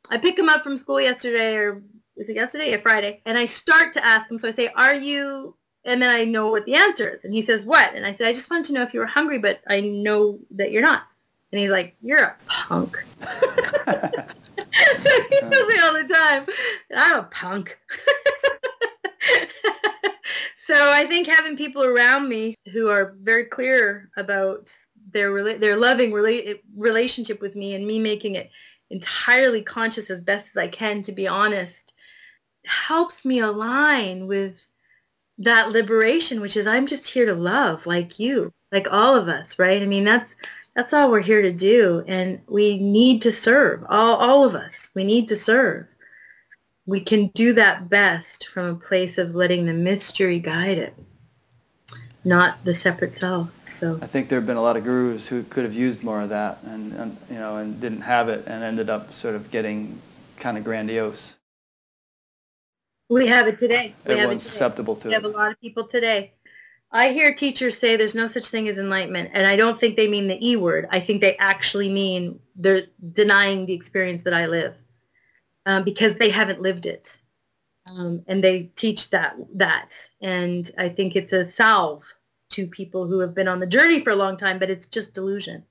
B: I pick him up from school yesterday, or is it yesterday or Friday? And I start to ask him. So I say, "Are you?" And then I know what the answer is. And he says, "What?" And I said, "I just wanted to know if you were hungry, but I know that you're not." And he's like, "You're a punk." he tells me all the time, "I'm a punk." So I think having people around me who are very clear about their rela- their loving rela- relationship with me and me making it entirely conscious as best as I can to be honest helps me align with that liberation which is I'm just here to love like you like all of us right? I mean that's that's all we're here to do and we need to serve all all of us we need to serve. We can do that best from a place of letting the mystery guide it not the separate self so.
A: I think there have been a lot of gurus who could have used more of that and, and you know and didn't have it and ended up sort of getting kind of grandiose.
B: We have it today. We
A: Everyone's
B: have it today.
A: susceptible to
B: We have a lot of people today. I hear teachers say there's no such thing as enlightenment, and I don't think they mean the E word. I think they actually mean they're denying the experience that I live um, because they haven't lived it. Um, and they teach that that and i think it's a salve to people who have been on the journey for a long time but it's just delusion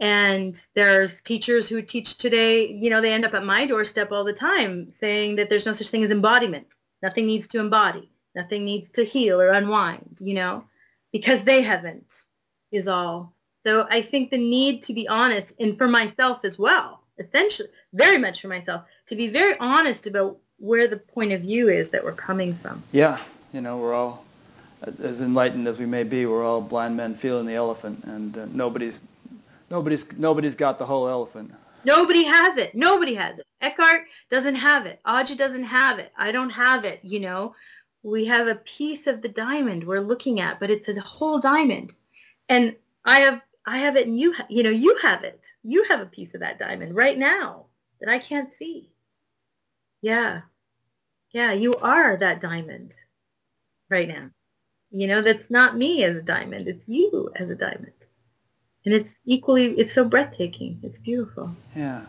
B: and there's teachers who teach today you know they end up at my doorstep all the time saying that there's no such thing as embodiment nothing needs to embody nothing needs to heal or unwind you know because they haven't is all so i think the need to be honest and for myself as well essentially very much for myself to be very honest about where the point of view is that we're coming from.
A: Yeah, you know, we're all as enlightened as we may be. We're all blind men feeling the elephant, and uh, nobody's nobody's nobody's got the whole elephant.
B: Nobody has it. Nobody has it. Eckhart doesn't have it. Adya doesn't have it. I don't have it. You know, we have a piece of the diamond we're looking at, but it's a whole diamond, and I have I have it, and you ha- you know you have it. You have a piece of that diamond right now that I can't see. Yeah. Yeah, you are that diamond right now. You know, that's not me as a diamond. It's you as a diamond. And it's equally, it's so breathtaking. It's beautiful.
A: Yeah.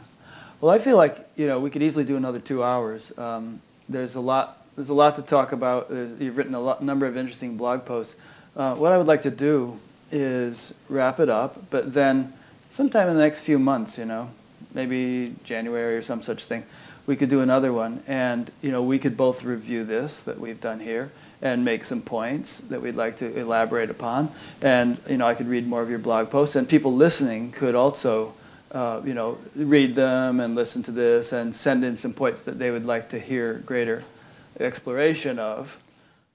A: Well, I feel like you know we could easily do another two hours. Um, there's a lot. There's a lot to talk about. There's, you've written a lot, number of interesting blog posts. Uh, what I would like to do is wrap it up, but then sometime in the next few months, you know, maybe January or some such thing, we could do another one, and you know we could both review this that we've done here and make some points that we'd like to elaborate upon. And you know I could read more of your blog posts, and people listening could also uh, you know read them and listen to this and send in some points that they would like to hear greater exploration of.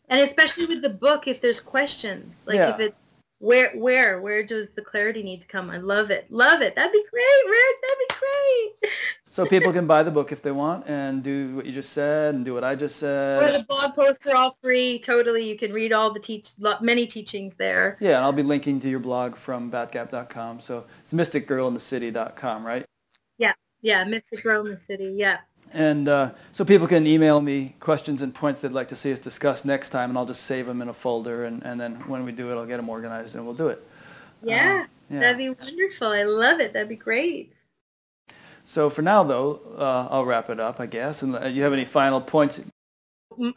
B: And especially with the book, if there's questions, like
A: Yeah.
B: if it's where, where, where does the clarity need to come? I love it. Love it. That'd be great, Rick. That'd be great.
A: So people can buy the book if they want and do what you just said and do what I just
B: Or
A: said.
B: the blog posts are all free. Totally. You can read all the teach, many teachings there.
A: Yeah, and I'll be linking to your blog from batgap.com. So it's mysticgirlinthecity.com, right?
B: Yeah. Yeah, Mystic Rome, the city. Yeah.
A: And uh, so people can email me questions and points they'd like to see us discuss next time, and I'll just save them in a folder, and, and then when we do it, I'll get them organized, and we'll do it.
B: Yeah.
A: yeah.
B: That'd be wonderful. I love it. That'd be great.
A: So for now, though, uh, I'll wrap it up, I guess. And uh, you have any final points?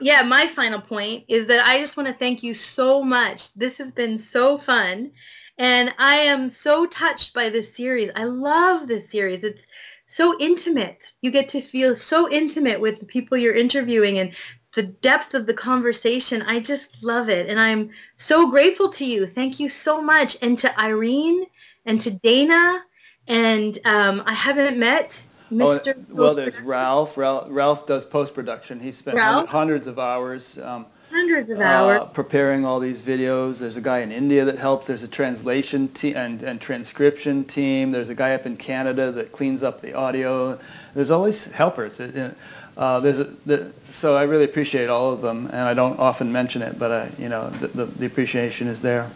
B: Yeah, my final point is that I just want to thank you so much. This has been so fun. And I am so touched by this series. I love this series. It's so intimate. You get to feel so intimate with the people you're interviewing and the depth of the conversation. I just love it. And I'm so grateful to you. Thank you so much. And to Irene and to Dana. And um, I haven't met Mr.
A: Oh, well, there's Ralph. Ralph. Ralph does post-production. He spent
B: Ralph?
A: hundreds of hours um,
B: Hundreds of hours.
A: uh, preparing all these videos. There's a guy in India that helps. There's a translation team and, and transcription team. There's a guy up in Canada that cleans up the audio. There's always helpers. It- uh, there's a, the, so I really appreciate all of them, and I don't often mention it, but I, you know, the, the, the appreciation is there.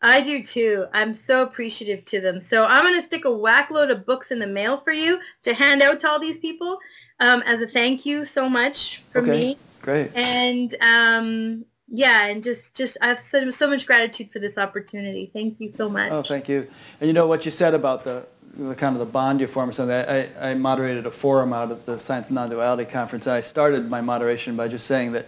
B: I do too. I'm so appreciative to them. So I'm going to stick a whack load of books in the mail for you to hand out to all these people um, as a thank you so much from
A: Okay.
B: me.
A: Great.
B: And um, yeah, and just, just I have so, so much gratitude for this opportunity. Thank you so much.
A: Oh, thank you. And you know what you said about the, the kind of the bond you form or something. I, I moderated a forum out at the Science Non-Duality Conference, and I started my moderation by just saying that,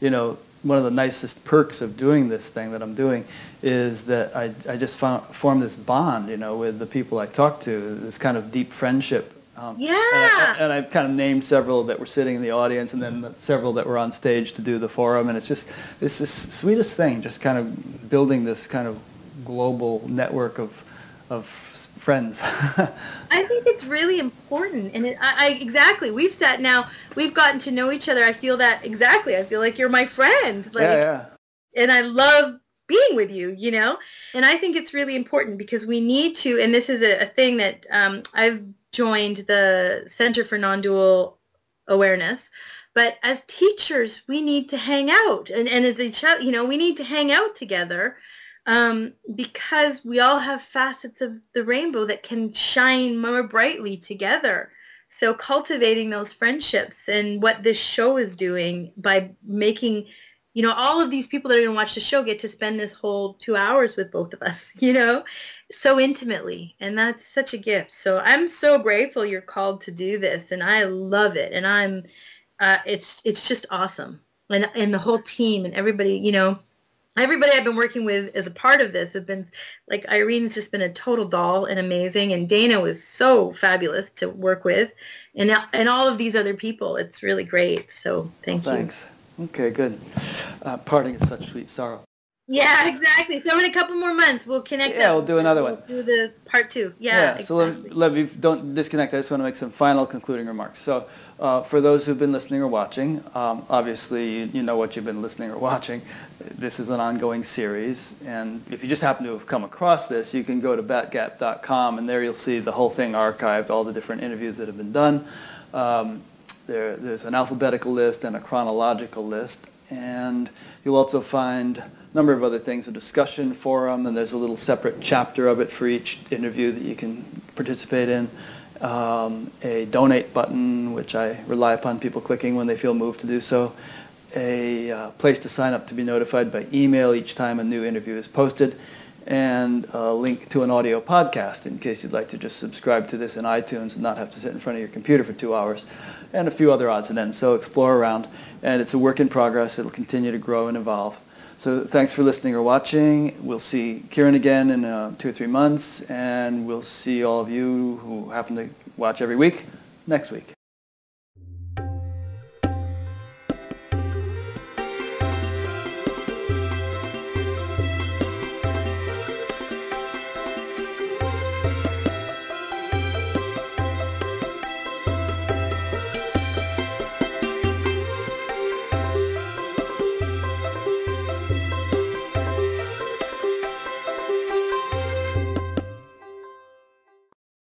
A: you know, one of the nicest perks of doing this thing that I'm doing is that I, I just found, formed this bond, you know, with the people I talk to, this kind of deep friendship. Um,
B: Yeah.
A: And, I, and I've kind of named several that were sitting in the audience and then several that were on stage to do the forum. And it's just, it's the sweetest thing, just kind of building this kind of global network of of friends.
B: I think it's really important, and it, I, I exactly. We've sat now. We've gotten to know each other. I feel that exactly. I feel like you're my friend. Like,
A: yeah, yeah.
B: And I love being with you. You know, and I think it's really important because we need to. And this is a, a thing that um, I've joined the Center for Non-Dual Awareness. But as teachers, we need to hang out, and, and as a child, you know, we need to hang out together um, because we all have facets of the rainbow that can shine more brightly together. So cultivating those friendships and what this show is doing by making, you know, all of these people that are going to watch the show get to spend this whole two hours with both of us, you know, so intimately. And that's such a gift. So I'm so grateful you're called to do this and I love it. And I'm, uh, it's, it's just awesome. And, and the whole team and everybody, you know, everybody I've been working with as a part of this have been like Irene's just been a total doll and amazing, and Dana was so fabulous to work with, and and all of these other people. It's really great. So thank
A: well,
B: you.
A: Thanks. Okay, good. Uh, parting is such sweet sorrow.
B: Yeah, exactly. So in a couple more months, we'll connect.
A: Yeah, we'll do another
B: we'll
A: one.
B: Do the part two. Yeah.
A: Yeah.
B: Exactly.
A: So let, let me don't disconnect. I just want to make some final concluding remarks. So uh, for those who've been listening or watching, um, obviously you, you know what you've been listening or watching. This is an ongoing series, and if you just happen to have come across this, you can go to batgap.com, and there you'll see the whole thing archived, all the different interviews that have been done. Um, there, there's an alphabetical list and a chronological list, and you'll also find number of other things, a discussion forum, and there's a little separate chapter of it for each interview that you can participate in. Um, a donate button, which I rely upon people clicking when they feel moved to do so. A uh, place to sign up to be notified by email each time a new interview is posted. And a link to an audio podcast in case you'd like to just subscribe to this in iTunes and not have to sit in front of your computer for two hours. And a few other odds and ends. So explore around. And it's a work in progress. It'll continue to grow and evolve. So thanks for listening or watching. We'll see Kiran again in uh, two or three months, and we'll see all of you who happen to watch every week next week.